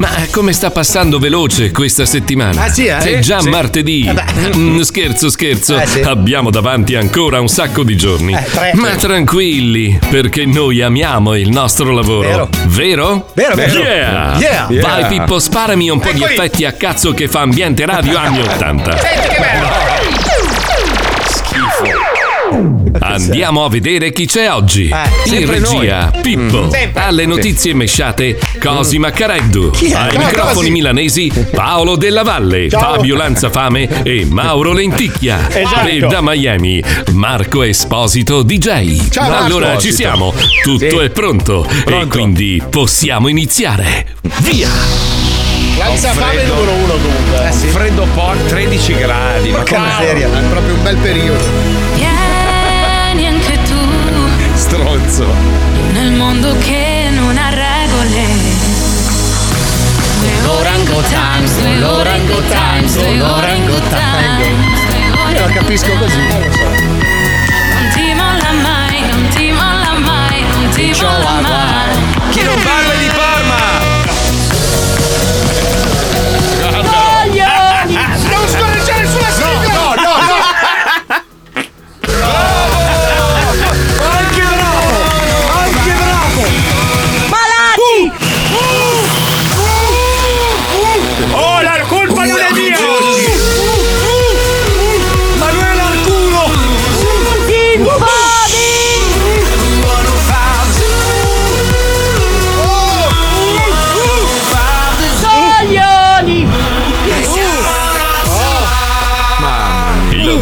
Ma come sta passando veloce questa settimana? Ah, sì, eh? È già Sì. martedì. Eh. Mm, scherzo, scherzo. Eh, sì. Abbiamo davanti ancora un sacco di giorni. Eh. Ma tranquilli, perché noi amiamo il nostro lavoro. Vero. Vero? Vero, vero. Yeah. Yeah. Vai Yeah. Pippo, sparami un po' di effetti a cazzo che fa ambiente radio anni 80. Senti che bello! Andiamo a vedere chi c'è oggi. In sempre regia, Pippo. Mm. Sempre. Alle notizie mesciate, Cosi Maccareddu. Chi è? Ai Come microfoni Cosi? milanesi, Paolo Della Valle, Ciao. Fabio Lanzafame e Mauro Lenticchia. Esatto. E da Miami, Marco Esposito DJ. Ciao, Marco. Allora ci siamo, tutto è pronto, E quindi possiamo iniziare. Via! Lanza fame numero uno comunque. Eh sì. Freddo po' 13 gradi. Porca ma miseria. È proprio un bel periodo. Tu stronzo. nel mondo che non ha regole. Orango Times, the Orango Times, the Orango Times. Io la capisco così. Non ti molla mai, non ti molla mai, non ti molla mai. Chi non parla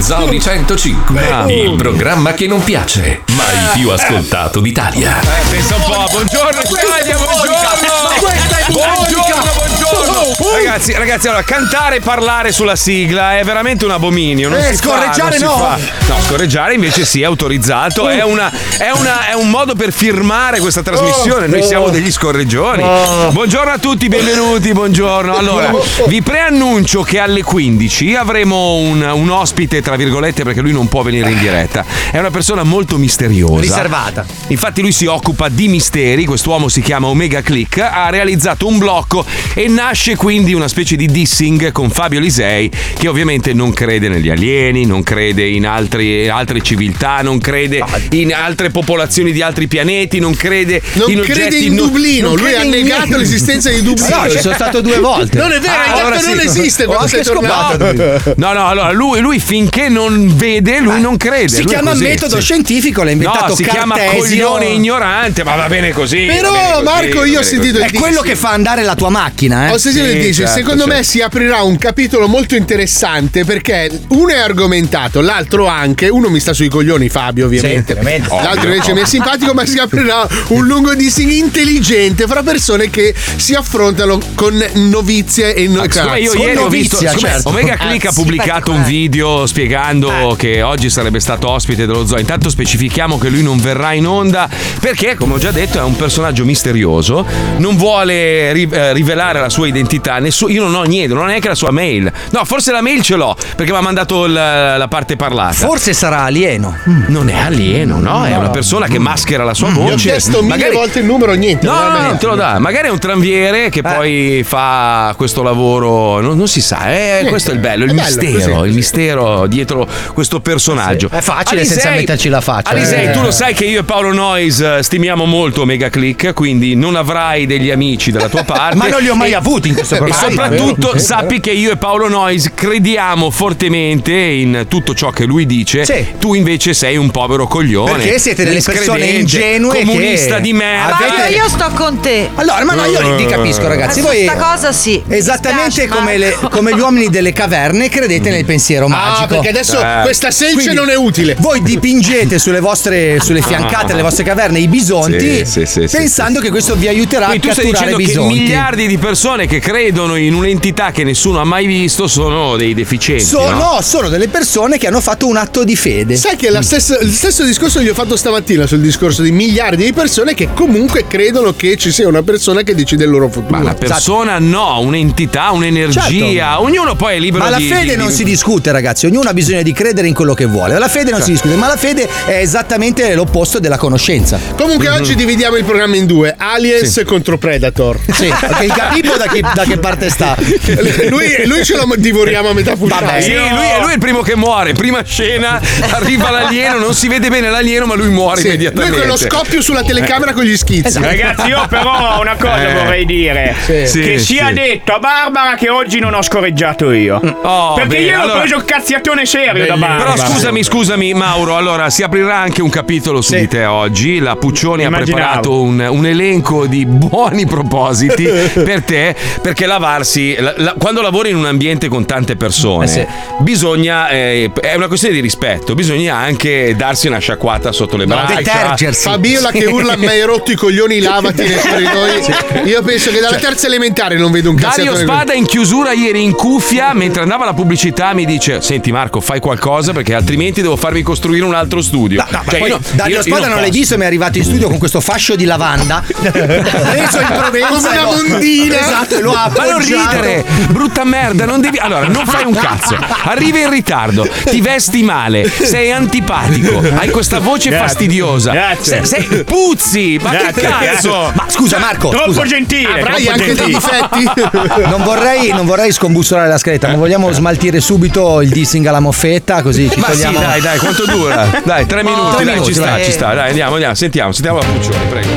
Di 105, il programma che non piace, ma il più ascoltato d'Italia. Eh, pensa un po'. Buongiorno Italia, buongiorno. Questa è Buongiorno, buongiorno. Ragazzi, ragazzi, allora cantare e parlare sulla sigla è veramente un abominio. Non Eh, si fa, scorreggiare non si no. fa. No, scorreggiare invece sì, è autorizzato. È, una, è, una- è un modo per firmare questa trasmissione. Noi siamo degli scorreggioni. Buongiorno a tutti, benvenuti, buongiorno. Allora, vi preannuncio che alle 15 avremo un, un ospite, tra virgolette, perché lui non può venire in diretta. È una persona molto misteriosa. Riservata. Infatti lui si occupa di misteri, quest'uomo si chiama Omega Click, ha realizzato un blocco e nasce quindi una specie di dissing con Fabio Lisei che ovviamente non crede negli alieni, non crede in altri- altre civiltà, non crede in altre popolazioni di altri pianeti, non crede Non in crede oggetti in non- Dublino, non lui crede ha in negato l'esistenza di Dublino. No, ci sono stato due volte. Non è vero, Ah, allora non sì. esiste Ho quando anche sei tornato. scoperto. No, no, allora lui, lui finché non vede, lui non crede. Si lui chiama così, metodo sì. scientifico, l'ha inventato No, si chiama Cartesio. coglione ignorante, ma va bene così. va bene Però così, Marco io ho sentito il È quello che fa andare la tua macchina, eh? Ho sentito Sì, dice, certo, secondo me certo. si aprirà un capitolo molto interessante perché uno è argomentato, l'altro anche, uno mi sta sui coglioni Fabio ovviamente, Sì, l'altro invece mi è simpatico ma si aprirà un lungo dissing intelligente fra persone che si affrontano con novizie e no- Siccome io ieri ho visto novizia, certo. Omega Click ha pubblicato un video spiegando che oggi sarebbe stato ospite dello zoo. Intanto specifichiamo che lui non verrà in onda perché, come ho già detto, è un personaggio misterioso, non vuole ri- eh, rivelare la sua identità. Nessu- io non ho niente, non ho neanche la sua mail. No, forse la mail ce l'ho perché mi ha mandato il- la parte parlata. Forse sarà alieno. non è alieno, no? È una persona che maschera la sua ho voce. chiesto mille Magari- volte il numero, niente. No, non no, te lo dà. Magari è un tranviere che poi fa questo lavoro. Non, non si sa. Eh, questo è il bello, il È bello, mistero. così, il mistero dietro questo personaggio. È facile senza metterci la faccia. Alisei, Eh. tu lo sai che io e Paolo Noyes eh, stimiamo molto Mega Click, quindi non avrai degli amici dalla tua parte. Ma non li ho mai avuti in questo E programma. soprattutto sappi che io e Paolo Noyes crediamo fortemente in tutto ciò che lui dice. Sì. Tu invece sei un povero coglione. Perché siete delle persone ingenue Comunista che di merda. avete- io sto con te. Allora, ma no, io vi capisco, ragazzi. Voi sta cosa sì. Esattamente dispiace, come, le- come gli uomini delle caverne credete nel pensiero magico. Ah, perché adesso Eh. questa selce Quindi non è utile. Voi dipingete sulle vostre sulle fiancate delle vostre caverne i bisonti Sì, sì, sì, sì, pensando che questo vi aiuterà Quindi a tu stai catturare dicendo che bisonti. miliardi di persone che credono in un'entità che nessuno ha mai visto sono dei deficienti. Sono, no? sono delle persone che hanno fatto un atto di fede. Sai che la stessa- il stesso discorso gli ho fatto stamattina sul discorso di miliardi di persone che comunque credono che ci sia una persona che decide il loro futuro. Ma la persona no, un'entità, un'energia. Ognuno poi è libero Ma la di. fede di- non di- si discute, ragazzi. Ognuno ha bisogno di credere in quello che vuole. La fede non si discute, ma la fede è esattamente l'opposto della conoscenza. Comunque oggi dividiamo il programma in due, Aliens contro Predator. Sì, perché il capipo da che, da che parte sta? lui, lui ce lo divoriamo a metà puntata. Vabbè, Sì, lui, è, lui è il primo che muore. Prima scena arriva l'alieno, non si vede bene l'alieno, ma lui muore Sì, lui immediatamente. con lo scoppio sulla telecamera con gli schizzi. Ragazzi, io però una cosa Eh. vorrei dire: Sì, che sì. sia detto a Barbara che oggi non ho scorreggiato io. Oh, Perché bene, io allora- ho preso il cazziatone serio da Barbara. Però scusami, scusami, Mauro. Allora si aprirà anche un capitolo su di te oggi. La Puccioni ha preparato un, un elenco di buoni propositi per te. Perché lavarsi, la- la- quando lavori in un ambiente con tante persone, Eh sì. bisogna. eh, è una questione di rispetto. Bisogna anche darsi una sciacquata sotto le braccia. Detergersi. Fabiola che urla mi hai rotto i coglioni lavati nei corridoi. Io penso che dalla terza elementare non vedo un Dario cazziatone. Spada in chiusura ieri in cuffia mentre andava la pubblicità mi dice senti Marco fai qualcosa perché altrimenti devo farmi costruire un altro studio No, ma Cioè, poi io- Dario io- io Spada non l'hai visto mi è arrivato in studio con questo fascio di lavanda preso in Provenza Come una mondina. esatto e lo ha ma non appoggiato. ridere, brutta merda, non devi. Allora, non fai un cazzo. Arrivi in ritardo, ti vesti male, sei antipatico, hai questa voce Grazie. fastidiosa. Grazie. Sei, sei- puzzi, ma Grazie, che cazzo? grazie. ma scusa Marco Troppo scusa. gentile, Avrai troppo anche dei gentile. difetti. non vorrei, non vorrei scombussolare la scaletta ma vogliamo smaltire subito il dissing alla moffetta così ci Ma sì, togliamo dai, dai, quanto dura? Dai, tre minuti, tre dai, minuti, ci sta, ci sta. Dai, andiamo, andiamo, sentiamo, sentiamo la Puccioni, prego.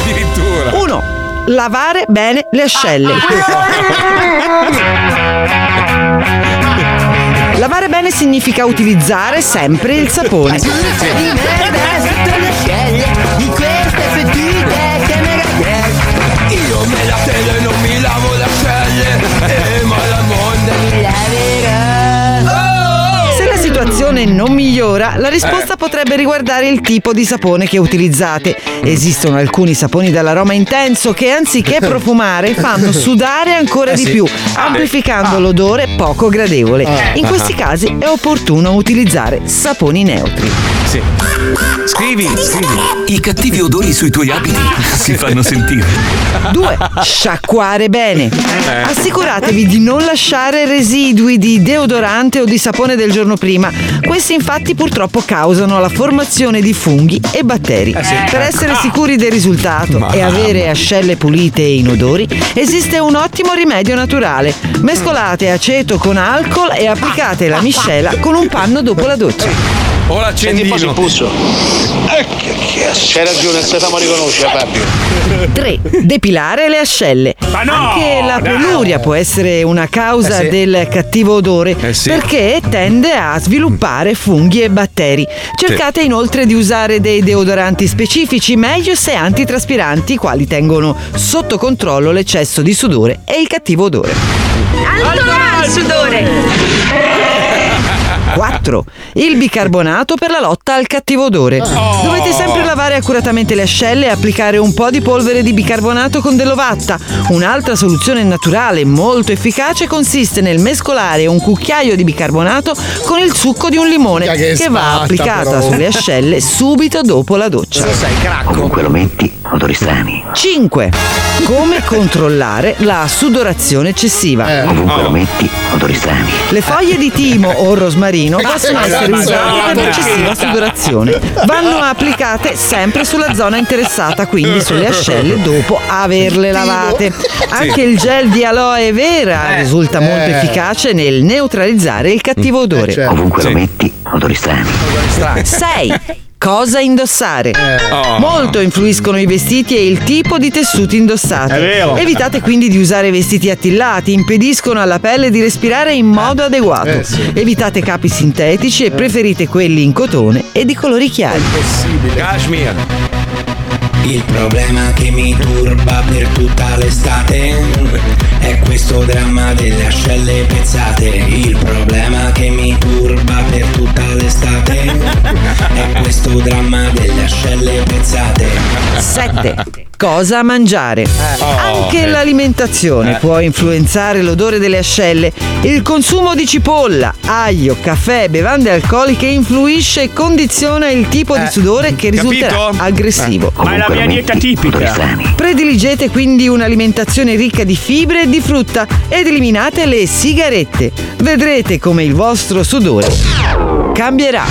Addirittura. 1. Lavare bene le ascelle. Lavare bene significa utilizzare sempre il sapone. Situazione non migliora, la risposta potrebbe riguardare il tipo di sapone che utilizzate. Esistono alcuni saponi dall'aroma intenso che anziché profumare fanno sudare ancora di più, amplificando l'odore poco gradevole. In questi casi è opportuno utilizzare saponi neutri. Sì. Scrivi, scrivi. I cattivi odori sui tuoi abiti si fanno sentire. 2. Sciacquare bene. Assicuratevi di non lasciare residui di deodorante o di sapone del giorno prima. Questi infatti purtroppo causano la formazione di funghi e batteri. Per essere sicuri del risultato e avere ascelle pulite e inodori, esiste un ottimo rimedio naturale. Mescolate aceto con alcol e applicate la miscela con un panno dopo la doccia. O l'accendino. C'hai ragione, sappiamo riconoscere Fabio. 3. Depilare le ascelle. Ma no, Anche la peluria può essere una causa Eh sì. del cattivo odore Eh sì. perché tende a sviluppare funghi e batteri. Cercate inoltre di usare dei deodoranti specifici, meglio se antitraspiranti, i quali tengono sotto controllo l'eccesso di sudore e il cattivo odore. Alto il sudore! 4. Il bicarbonato per la lotta al cattivo odore. Dovete sempre lavare accuratamente le ascelle e applicare un po' di polvere di bicarbonato con dell'ovatta. Un'altra soluzione naturale molto efficace consiste nel mescolare un cucchiaio di bicarbonato con il succo di un limone che che va applicata però. sulle ascelle subito dopo la doccia. sei cracco Comunque lo metti, odori strani. 5. Come controllare la sudorazione eccessiva. Comunque lo metti, odori strani. Le foglie di timo o rosmarino possono essere usate per l'eccessiva sudorazione. Vanno applicate sempre sulla zona interessata, quindi sulle ascelle dopo averle lavate. Anche il gel di aloe vera risulta molto efficace nel neutralizzare il cattivo odore. certo. Ovunque lo metti, odori strani. 6. Cosa indossare? Molto influiscono i vestiti e il tipo di tessuti indossati. Evitate quindi di usare vestiti attillati, impediscono alla pelle di respirare in modo adeguato. Evitate capi sintetici e preferite quelli in cotone e di colori chiari. Kashmir. Il problema che mi turba per tutta l'estate è questo dramma delle ascelle pezzate. Il problema che mi turba per tutta l'estate l'estate È questo dramma delle ascelle pezzate 7. Cosa mangiare? Anche eh. l'alimentazione Eh. può influenzare l'odore delle ascelle. Il consumo di cipolla, aglio, caffè, bevande alcoliche influisce e condiziona il tipo di sudore che risulterà Capito? aggressivo. Ma è la mia dieta tipica. Prediligete quindi un'alimentazione ricca di fibre e di frutta ed eliminate le sigarette. Vedrete come il vostro sudore cambiará.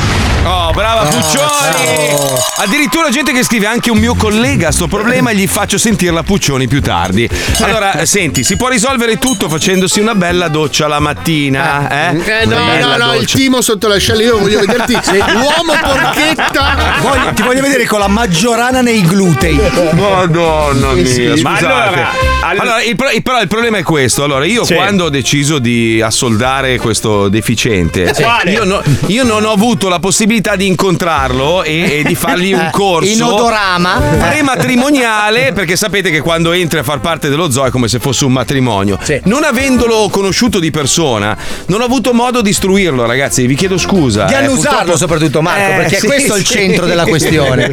Oh, brava Puccioni! Addirittura gente che scrive anche un mio collega ha sto problema e gli faccio sentire la Puccioni più tardi. Allora, eh, senti, si può risolvere tutto facendosi una bella doccia la mattina, eh? Eh, no, Bella no, no, il doccia. timo sotto l'ascella. Io voglio vederti l'uomo porchetta. Voglio- ti voglio vedere con la maggiorana nei glutei. Madonna mia, Sì. Ma allora, Allora, il, pro- il- però il problema è questo. Allora, io Sì. quando ho deciso di assoldare questo deficiente, Sì. Io, no- io non ho avuto la possibilità di incontrarlo e, e di fargli un Eh, corso in odorama. prematrimoniale, perché sapete che quando entri a far parte dello zoo è come se fosse un matrimonio. Non avendolo conosciuto di persona, non ho avuto modo di istruirlo, ragazzi. Vi chiedo scusa. Di eh, annusarlo purtroppo- soprattutto, Marco, Eh, perché sì, questo è il sì. centro della questione.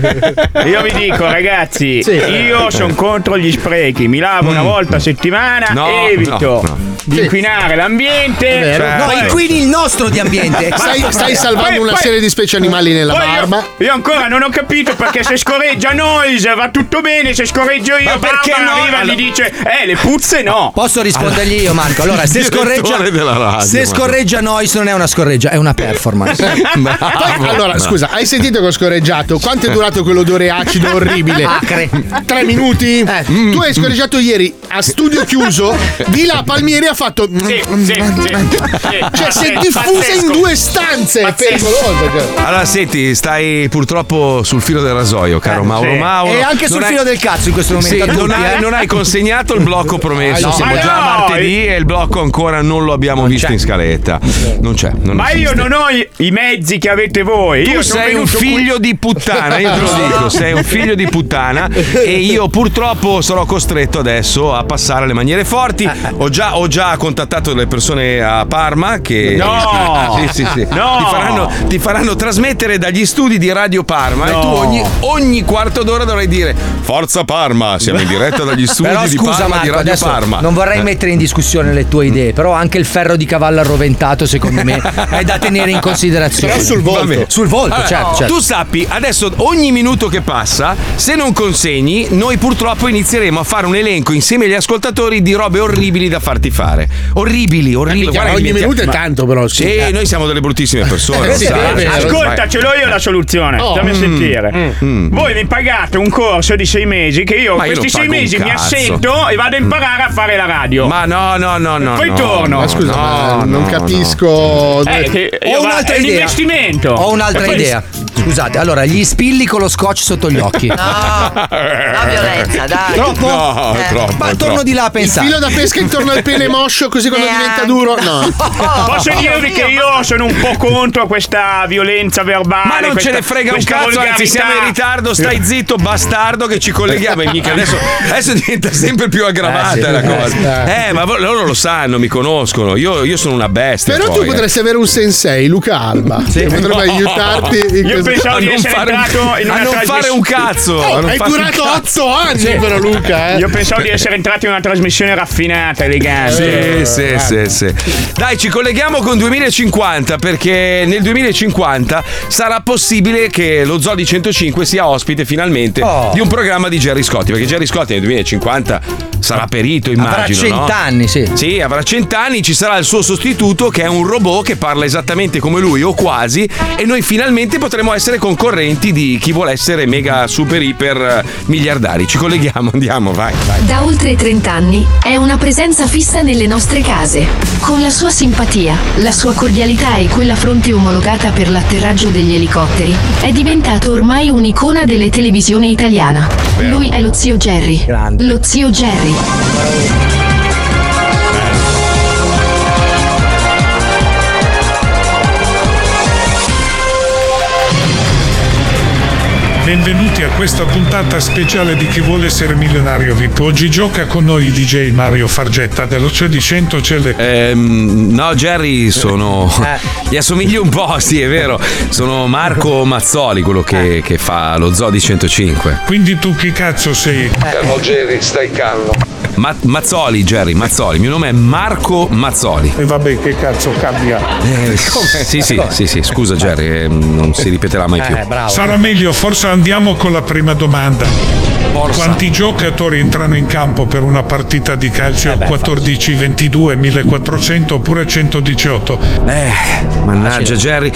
Io vi dico, ragazzi, Sì. io sono contro gli sprechi. Mi lavo una volta a settimana, No, evito no, no. di inquinare l'ambiente. Vero. No, inquini il nostro di ambiente. Stai, stai salvando Poi- una poi- serie di specie animali nella poi io- barba. Io, ancora non ho capito perché se scorreggia Noise va tutto bene, se scorreggio io Ma perché Barbara no? arriva e Allora- gli dice Eh, le puzze no. Posso rispondergli io, Marco? Allora, se scorreggia, radio, se scorreggia Noise non è una scorreggia, è una performance. Poi, allora, scusa, hai sentito che ho scorreggiato? Quanto è durato quell'odore acido orribile? Acre. Tre minuti? Tu hai scorreggiato ieri a studio chiuso, di là Palmieri ha fatto. Sì, sì, sì, sì. Cioè, si è diffusa in due stanze. È pericoloso. Allora, senti, stai purtroppo sul filo del rasoio, caro Mauro sì. Mauro. E anche sul Non hai- filo del cazzo in questo momento. Sì, a non, tutti, hai, eh. non hai consegnato il blocco promesso. No. Siamo Ma già a no, martedì e il blocco ancora non lo abbiamo visto in scaletta. Non c'è. Non Ma io esiste. non ho i, i mezzi che avete voi. Tu io sei un venuto qui- figlio di puttana, io te lo dico, sei un figlio di puttana e io purtroppo sarò costretto adesso a passare alle maniere forti. Ho già, ho già contattato delle persone a Parma che No! sì, sì, sì. No! Ti, faranno, ti faranno trasmettere dagli studi di Radio Parma e No! tu ogni, ogni quarto d'ora dovrai dire Forza Parma, siamo in diretta dagli studi Però di scusa Parma di Marco, Radio adesso Parma. non vorrei Eh. mettere in discussione le tue idee, però anche il ferro di cavallo arroventato secondo me è da tenere in considerazione. Però sul volto. Vabbè. Sul volto, Allora, certo, certo. Tu sappi, adesso ogni minuto che passa, se non consegni, noi purtroppo inizieremo a fare un elenco insieme agli ascoltatori di robe orribili da farti fare. Orribili, orribili. Guarda che ogni minuto è tanto, però. Sì, Sì. noi siamo delle bruttissime persone. Eh, sì, vero. Ascolta, ce l'ho io la soluzione. Oh. Stammi a Mm, sentire. Voi mi pagate un corso di sei mesi che io Ma io questi non sei mesi mi assento e vado a imparare a fare la radio. Ma no, no, no, no. Poi no, torno. no, Ma scusa, no, ma no, non no. capisco. Eh, che io Ho un'altra è un idea. investimento. Ho un'altra idea. Scusate, allora gli spilli con lo scotch sotto gli occhi. No, la violenza, dai. Troppo? No, Eh. troppo. Ma troppo. torno di là a Il pensare. filo da pesca intorno al pene moscio, così quando Neanche. diventa duro. No. Posso dirvi che io sono un po' contro questa violenza verbale. Ma non questa- ce ne frega un cazzo, anzi volgarità. siamo in ritardo, stai zitto, bastardo che ci colleghiamo e mica adesso, adesso diventa sempre più aggravata Eh, sì, la eh, cosa. Eh, ma loro lo sanno, mi conoscono, io, io sono una bestia. Però poi, tu eh. potresti avere un sensei, Luca Alba. Che potrebbe aiutarti in questo- pensavo a di non essere fare un- in a una non fare trasmissione- un cazzo. a non Hai fare un durato cazzo. otto anni però Luca, eh. Io pensavo di essere entrato in una trasmissione raffinata, elegante. Sì, sì, sì, sì. Dai, ci colleghiamo con 2050 perché nel 2050 sarà possibile che lo Zoo di 105 sia ospite finalmente Oh. di un programma di Gerry Scotti. Perché Gerry Scotti nel 2050 sarà perito, immagino. Avrà no? cent'anni, sì. Sì, avrà cent'anni, ci sarà il suo sostituto che è un robot che parla esattamente come lui o quasi e noi finalmente potremo essere concorrenti di chi vuole essere mega super iper miliardari. Ci colleghiamo, andiamo, vai, vai. Da oltre 30 anni è una presenza fissa nelle nostre case. Con la sua simpatia, la sua cordialità e quella fronte omologata per l'atterraggio degli elicotteri, è diventato ormai un'icona delle televisioni italiana. Lui è lo zio Jerry. Lo zio Jerry. venden Benvenuti a questa puntata speciale di Chi vuole essere milionario VIP. Oggi gioca con noi il DJ Mario Fargetta dello Zoo di 100 Celle. Ehm, no, Jerry, sono. Gli assomiglio un po', sì, è vero. Sono Marco Mazzoli, quello che, che fa lo Zoo di 105. Quindi tu chi cazzo sei? Calmo Jerry, stai calmo. Ma- Mazzoli, Jerry, Mazzoli. Il mio nome è Marco Mazzoli. E vabbè, che cazzo cambia? Eh, sì, sì, sì, sì, scusa Jerry, eh, non si ripeterà mai più. Sarà meglio, forse andiamo con la prima domanda. Quanti giocatori entrano in campo per una partita di calcio? 14, 22, 1400 oppure 118? Eh, mannaggia Jerry.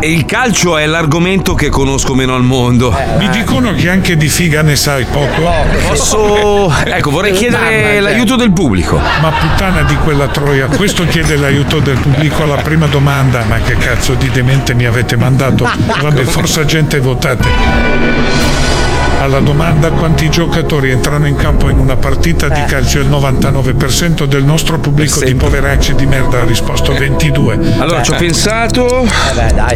Il calcio è l'argomento che conosco meno al mondo. Mi dicono che anche di figa ne sai poco. Posso. Ecco, vorrei chiedere l'aiuto del pubblico. Ma puttana di quella troia, questo chiede l'aiuto del pubblico alla prima domanda. Ma che cazzo di demente mi avete mandato? Vabbè, forse gente votate. Alla domanda quanti giocatori entrano in campo in una partita di calcio il 99% del nostro pubblico di poveracci di merda ha risposto 22. Allora, ci ho pensato.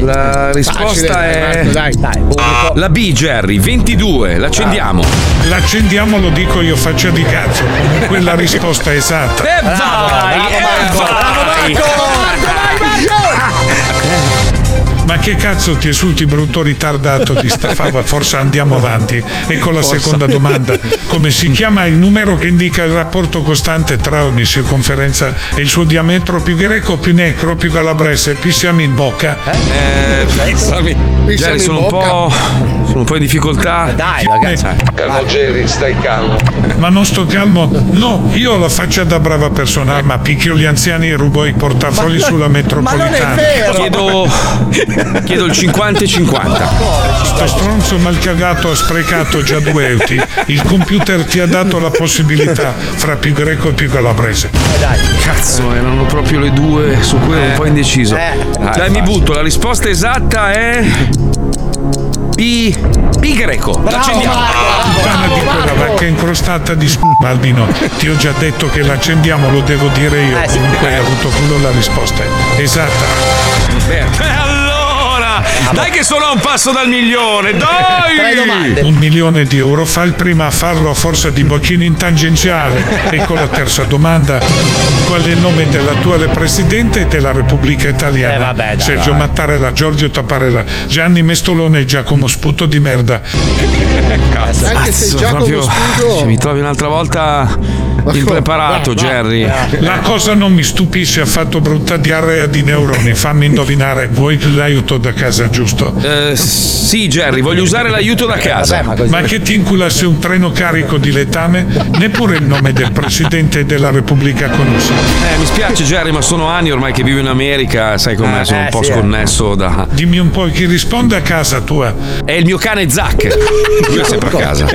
La risposta è. La B, Jerry, 22. L'accendiamo. L'accendiamo, lo dico io, faccia di cazzo. Comunque la risposta è esatta. E vai! e vai! Ma che cazzo ti esulti brutto ritardato di sta fava? Forse andiamo avanti. Ecco la Forse. seconda domanda. Come si chiama il numero che indica il rapporto costante tra ogni circonferenza e il suo diametro più greco, più necro, più calabrese, più siamo in bocca? Eh, pensami. Jerry, sono un po'. Sono un po' in difficoltà. Dai, ragazzi. Calmo Jerry, stai calmo. Ma non sto calmo. No, io ho la faccia da brava persona, ma picchio gli anziani e rubo i portafogli sulla metropolitana. Chiedo. Chiedo il 50 e 50. Sto stronzo malcagato ha sprecato già due euti. Il computer ti ha dato la possibilità fra più greco e più calabrese. Cazzo, erano proprio le due su cui ero un po' indeciso. Dai, mi butto. La risposta esatta è. P. P greco. L'accendiamo. Puttana di quella vacca incrostata di Albino. Ti ho già detto che l'accendiamo, lo devo dire io. Comunque hai avuto culo la risposta. è Esatta. E Dai che sono a un passo dal milione, dai! Un milione di euro fa il prima a farlo a forza di bocchini in tangenziale. Ecco la terza domanda. Qual è il nome dell'attuale presidente della Repubblica Italiana? Eh, vabbè, dai, Sergio vai. Mattarella, Giorgio Tapparella, Gianni Mestolone e Giacomo Sputo di merda. Anche se Cazzo, Giacomo proprio- Sputo- Se mi trovi un'altra volta impreparato, Jerry. La cosa non mi stupisce, ha fatto brutta diarrea di neuroni. Fammi indovinare, vuoi l'aiuto da casa, giusto? Eh, sì, Jerry, voglio usare l'aiuto da casa. Ma che ti inculasse un treno carico di letame? Neppure il nome del presidente della Repubblica conosci. Eh, mi spiace, Jerry, ma sono anni ormai che vivo in America, sai com'è, sono un po' sconnesso da. Dimmi un po' chi risponde a casa tua. È il mio cane Zack. Lui è sempre a casa.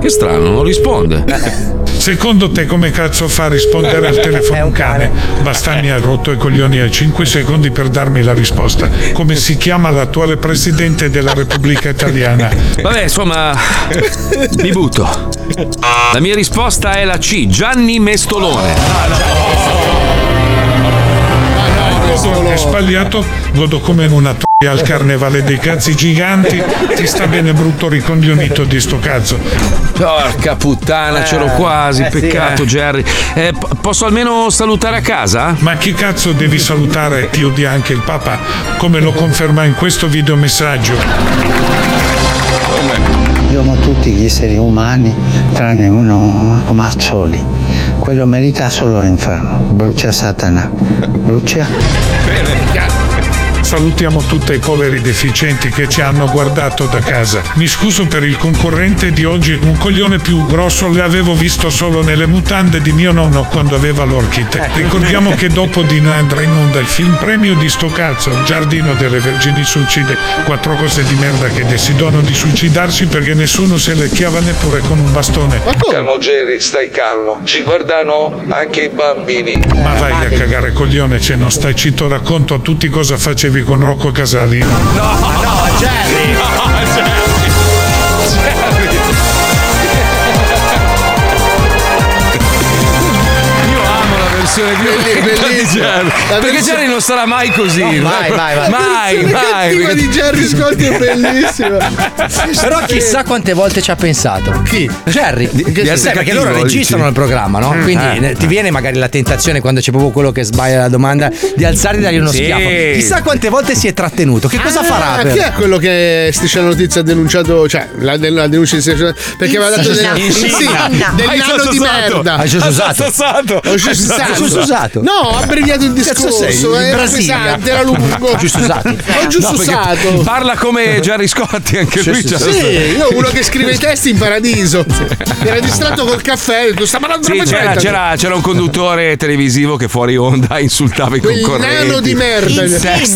Che strano, non risponde. Secondo te come cazzo fa a rispondere al telefono un cane? Basta mi ha rotto i coglioni a 5 secondi per darmi la risposta. Come si chiama l'attuale presidente della Repubblica Italiana? Vabbè, insomma, mi butto. La mia risposta è la C, Gianni Mestolone. È sbagliato, godo come in una troia al carnevale dei cazzi giganti. Ti sta bene brutto ricoglionito di sto cazzo. Porca puttana, c'ero quasi, peccato, Jerry. Eh, p- posso almeno salutare a casa? Ma chi cazzo devi salutare? Ti odia anche il Papa, come lo conferma in questo videomessaggio. Siamo tutti gli esseri umani, tranne uno Mazzoli. Quello merita solo l'inferno. Brucia Satana. Brucia. Salutiamo tutti i poveri deficienti che ci hanno guardato da casa. Mi scuso per il concorrente di oggi, un coglione più grosso l'avevo visto solo nelle mutande di mio nonno quando aveva l'orchite. Ricordiamo che dopo di noi andrà in onda il film premio di sto cazzo, Giardino delle Vergini Suicide. Quattro cose di merda che decidono di suicidarsi perché nessuno se le chiava neppure con un bastone. Calmo Jerry, stai calmo. Ci guardano anche i bambini. Ma vai a cagare coglione, se non stai zitto racconto a tutti cosa facevi con Rocco Casalino. No, no, Jerry! versione più Belli- lenta di bellissima. Jerry. Perché Jerry non sarà mai così. No, vai, vai, vai. Mai, La mai. cattiva perché- di Jerry Scotti è bellissima. Però chissà quante volte ci ha pensato. Chi? Jerry. di Sai, essere perché loro registrano il programma, no? Quindi Eh. ti viene magari la tentazione quando c'è proprio quello che sbaglia la domanda di alzare e dargli uno Sì. schiaffo. Chissà quante volte si è trattenuto. Che cosa farà? Ah, per- chi è quello che Striscia la notizia ha denunciato? Cioè, la, la denuncia di Striscia perché aveva dato del, sì, del nano di merda. Hai. Sassato. Ho usato. No, ho abbreviato il Cazzo sei? discorso. In Era Brasilia? pesante, era lungo. Giusto usato. Ho giusto No, usato. Parla come Jerry Scotti, anche lui. sì, c'ha- Sì, io uno che scrive i testi in paradiso. Era distratto col caffè. Tu sta parlando Sì, c'era, c'era- c'era un conduttore televisivo che fuori onda insultava i Quel concorrenti. nano di merda.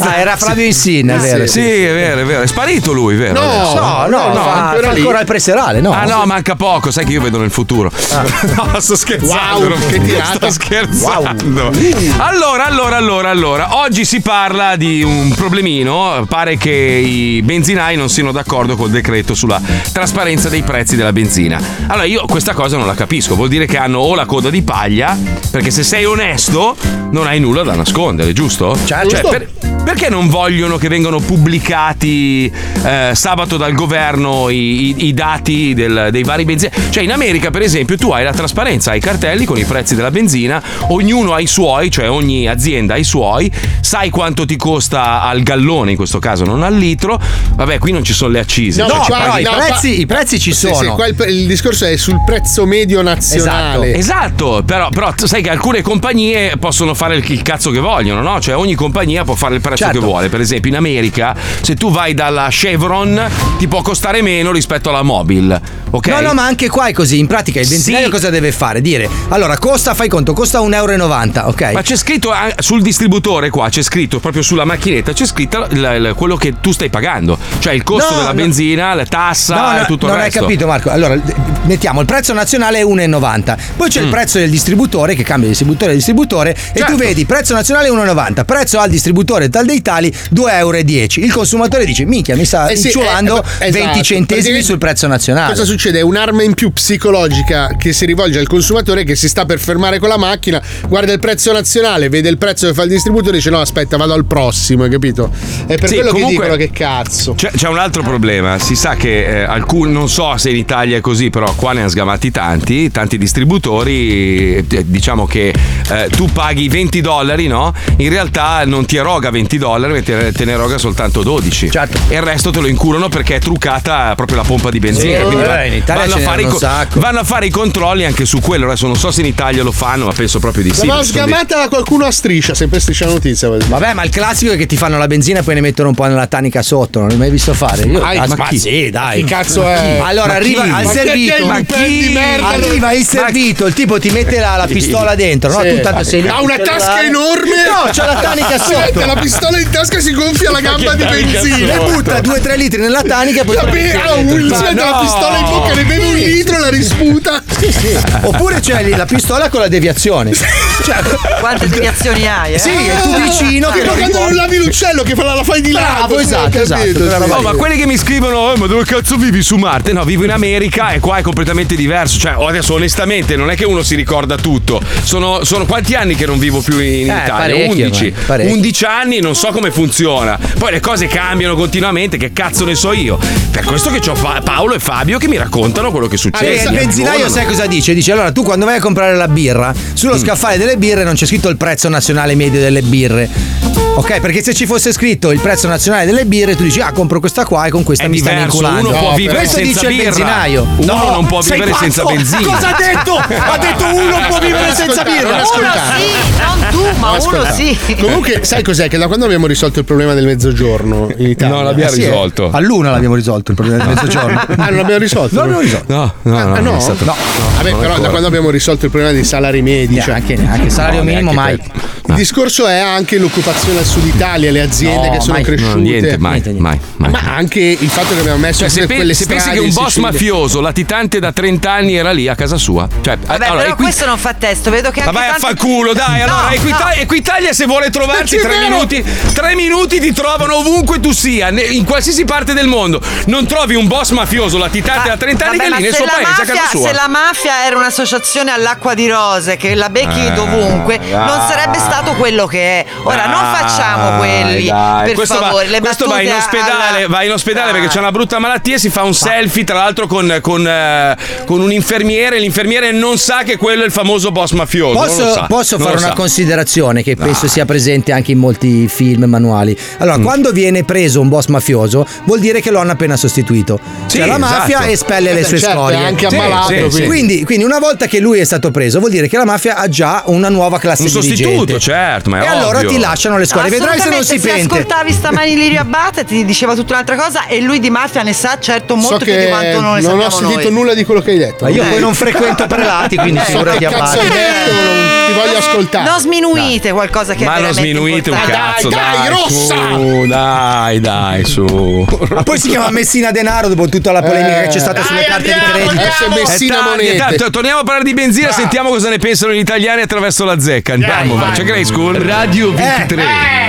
Ah, era Flavio Insinna, è vero. Sì, è vero, è vero. È sparito lui, vero? No? No, no, No, no, fa, ancora il preserale, no? Ah no, manca poco, sai che io vedo nel futuro. No, sto scherzando. Wow, che tirata. Sto scherzando. Allora, allora, allora, allora. Oggi si parla di un problemino. Pare che i benzinai non siano d'accordo col decreto sulla trasparenza dei prezzi della benzina. Allora, io questa cosa non la capisco. Vuol dire che hanno o la coda di paglia, perché se sei onesto non hai nulla da nascondere, giusto? Certo. Cioè, per- perché non vogliono che vengano pubblicati eh, sabato dal governo i, i- i dati del- dei vari benzina? Cioè in America per esempio tu hai la trasparenza, hai i cartelli con i prezzi della benzina, ognuno ha i suoi, cioè ogni azienda ha i suoi, sai quanto ti costa al gallone in questo caso, non al litro, vabbè qui non ci sono le accise. No, No, Qua- però i, no, prezzi, qua- i prezzi ci Sì, sono. sì, qua il, il discorso è sul prezzo medio nazionale. Esatto, però, però tu sai che alcune compagnie possono fare il, il cazzo che vogliono, no? Cioè ogni compagnia può fare il prezzo Certo. che vuole. Per esempio in America, se tu vai dalla Chevron ti può costare meno rispetto alla Mobil, ok? No, no, ma anche qua è così. In pratica il benzinaio Sì. cosa deve fare? Dire, allora costa, fai conto, costa 1,90 euro, ok? Ma c'è scritto ah, sul distributore qua, c'è scritto proprio sulla macchinetta, c'è scritto il- il- quello che tu stai pagando, cioè il costo No, della no. benzina, la tassa No, e tutto non il hai resto. capito Marco. Allora, mettiamo il prezzo nazionale è 1,90. Poi Mm. c'è il prezzo del distributore che cambia di distributore a distributore e Certo. tu vedi prezzo nazionale 1,90, prezzo al distributore tal dei tali 2,10 euro. Il consumatore dice "Minchia, mi sta Eh sì, inciulando eh, eh, 20 esatto. centesimi Praticamente sul prezzo nazionale". Cosa succede? È un'arma in più psicologica che si rivolge al consumatore che si sta per fermare con la macchina, guarda il prezzo nazionale, vede il prezzo che fa il distributore e dice no aspetta vado al prossimo, hai capito? È per Sì, quello comunque- che dicono che cazzo. C'è, c'è un altro problema, si sa che eh, alcuni, non so se in Italia è così, però qua ne hanno sgamati tanti, tanti distributori, eh, diciamo che eh, tu paghi 20 dollari, no? In realtà non ti eroga 20 dollari, ma te, te ne eroga soltanto 12. Certo. E il resto te lo inculano perché è truccata proprio la pompa di benzina. Sì, Quindi eh, va- in Italia vanno, a fare i co- vanno a fare i controlli anche su quello. Adesso non so se in Italia lo fanno, ma penso proprio di sì. L'aveva perché sgamata da qualcuno a striscia, sempre striscia notizia. Vabbè, ma il classico è che ti fanno la benzina e poi ne mettono un po' nella tanica sotto, non l'hai mai visto fare? Io, Dai, ah, ma ma chi? sì, dai. Che cazzo è? Allora Ma arriva chi? al Ma servito. un pen di merda? Arriva il servito, il tipo ti mette la, la pistola dentro, no? Sì. Tu tanto sei lì. Ha una tasca enorme. No, c'è la tanica Si mette sotto. la pistola in tasca e si gonfia la gamba di benzina. E butta 2-3 litri nella tanica e poi. Ha un Ma mette la pistola in bocca, ne beve un litro e la risputa. Sì, sì. Oppure c'è lì la pistola con la deviazione. Cioè, Quante deviazioni hai? Eh? sì, e tu vicino che non quando non lavi l'uccello che fa la, la fai di lato. Bravo, esatto, esatto, roba Oh, ma quelli che mi scrivono, "Eh, ma dove cazzo vivi su Marte? No, vivo in America e qua è completamente diverso. Cioè, oh, adesso onestamente non è che uno si ricorda tutto. Sono, sono quanti anni che non vivo più in Eh, Italia? parecchio, 11. ma- parecchio. 11 anni, non so come funziona. Poi le cose cambiano continuamente, che cazzo ne so io. Per questo che ho Paolo e Fabio che mi raccontano quello che E succede. il mi benzinaio sai cosa dice? Dice allora tu quando vai a comprare la birra, sullo scaffale delle birre non c'è scritto il prezzo nazionale medio delle birre. Ok, perché se ci fosse scritto il prezzo nazionale delle birre, tu dici ah compro questa qua e con questa È mi stanno diverso, inculando. uno può No, vivere questo senza dice il birra. benzinaio. Uno non può vivere senza pazzo? benzina. Cosa ha detto? Ha detto uno può vivere senza birra. non ascoltare. Sì, non tu, ma uno Ascolta, sì. Comunque, sai cos'è? Che da quando abbiamo risolto il problema del mezzogiorno in Italia? No, l'abbiamo sì, eh. risolto. All'una l'abbiamo risolto il problema del mezzogiorno. Ah, non l'abbiamo risolto? Non l'abbiamo risolto. No, no, Ah, no, no? non è stato- Vabbè, non però da ancora. quando abbiamo risolto il problema dei salari medi, cioè, Neanche, neanche salario No, minimo mai. Neanche Il discorso è anche l'occupazione al sud Italia, le aziende No, che sono mai- cresciute. no, niente, mai, mai, mai. Ma anche il fatto che abbiamo messo Cioè, se, pe- quelle se pensi che un boss Sicilia- mafioso, latitante da 30 anni, era lì a casa sua. Cioè, Vabbè, allora, però Equi- questo non fa testo, vedo che Ma anche vai a tanti- fa culo, dai. No, Allora, Equita- no. Equitalia, se vuole trovarci è tre minuti, tre minuti ti trovano ovunque tu sia, in qualsiasi parte del mondo. Non trovi un boss mafioso latitante da 30 anni Vabbè, che è ma lì nel suo paese, a mafia- casa sua. Se la mafia era un'associazione all'acqua di rose che la becchi Eh, dovunque, non sarebbe stato quello che è. Ora non Dai, facciamo quelli, dai. per questo favore. Va, le questo va in ospedale, alla- va in ospedale perché c'è una brutta malattia e si fa un selfie, tra l'altro, con, con, eh, con un infermiere. L'infermiere non sa che quello è il famoso boss mafioso. non lo Posso, sa, posso non fare lo una sa. considerazione che penso sia presente anche in molti film e manuali. Allora, quando viene preso un boss mafioso, vuol dire che lo hanno appena sostituito. Sì, cioè la mafia esatto. espelle le Eh, sue certo, scorie. anche Sì, ammalato, sì, quindi. sì. Quindi, quindi una volta che lui è stato preso, vuol dire che la mafia ha già una nuova classe Un sostituto, dirigente. Certo, ma è E allora ovvio. ti lasciano le scorie. Vedrai se non si Assolutamente, pente. ascoltavi stamani Lirio Abate ti diceva tutta un'altra cosa e lui di mafia ne sa certo molto So più di quanto non ne non ho sappiamo sentito noi. nulla di quello che hai detto. Ma io poi non frequento prelati, quindi So figurati che a cazzo detto, non ti voglio ascoltare. Non sminuite qualcosa che è Ma non veramente sminuite un importante. cazzo, dai, dai, rossa! su, dai, dai, su. Ma poi si chiama Messina Denaro dopo tutta la polemica che c'è stata sulle Dai, carte di credito. è Messina Eh, è tardi. torniamo a parlare di benzina, sentiamo cosa ne pensano gli italiani attraverso la zecca. Andiamo, Dai, va. c'è School. Radio 23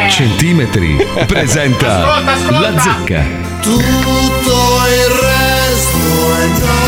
centimetri presenta La Zecca. Tutto il resto è noia.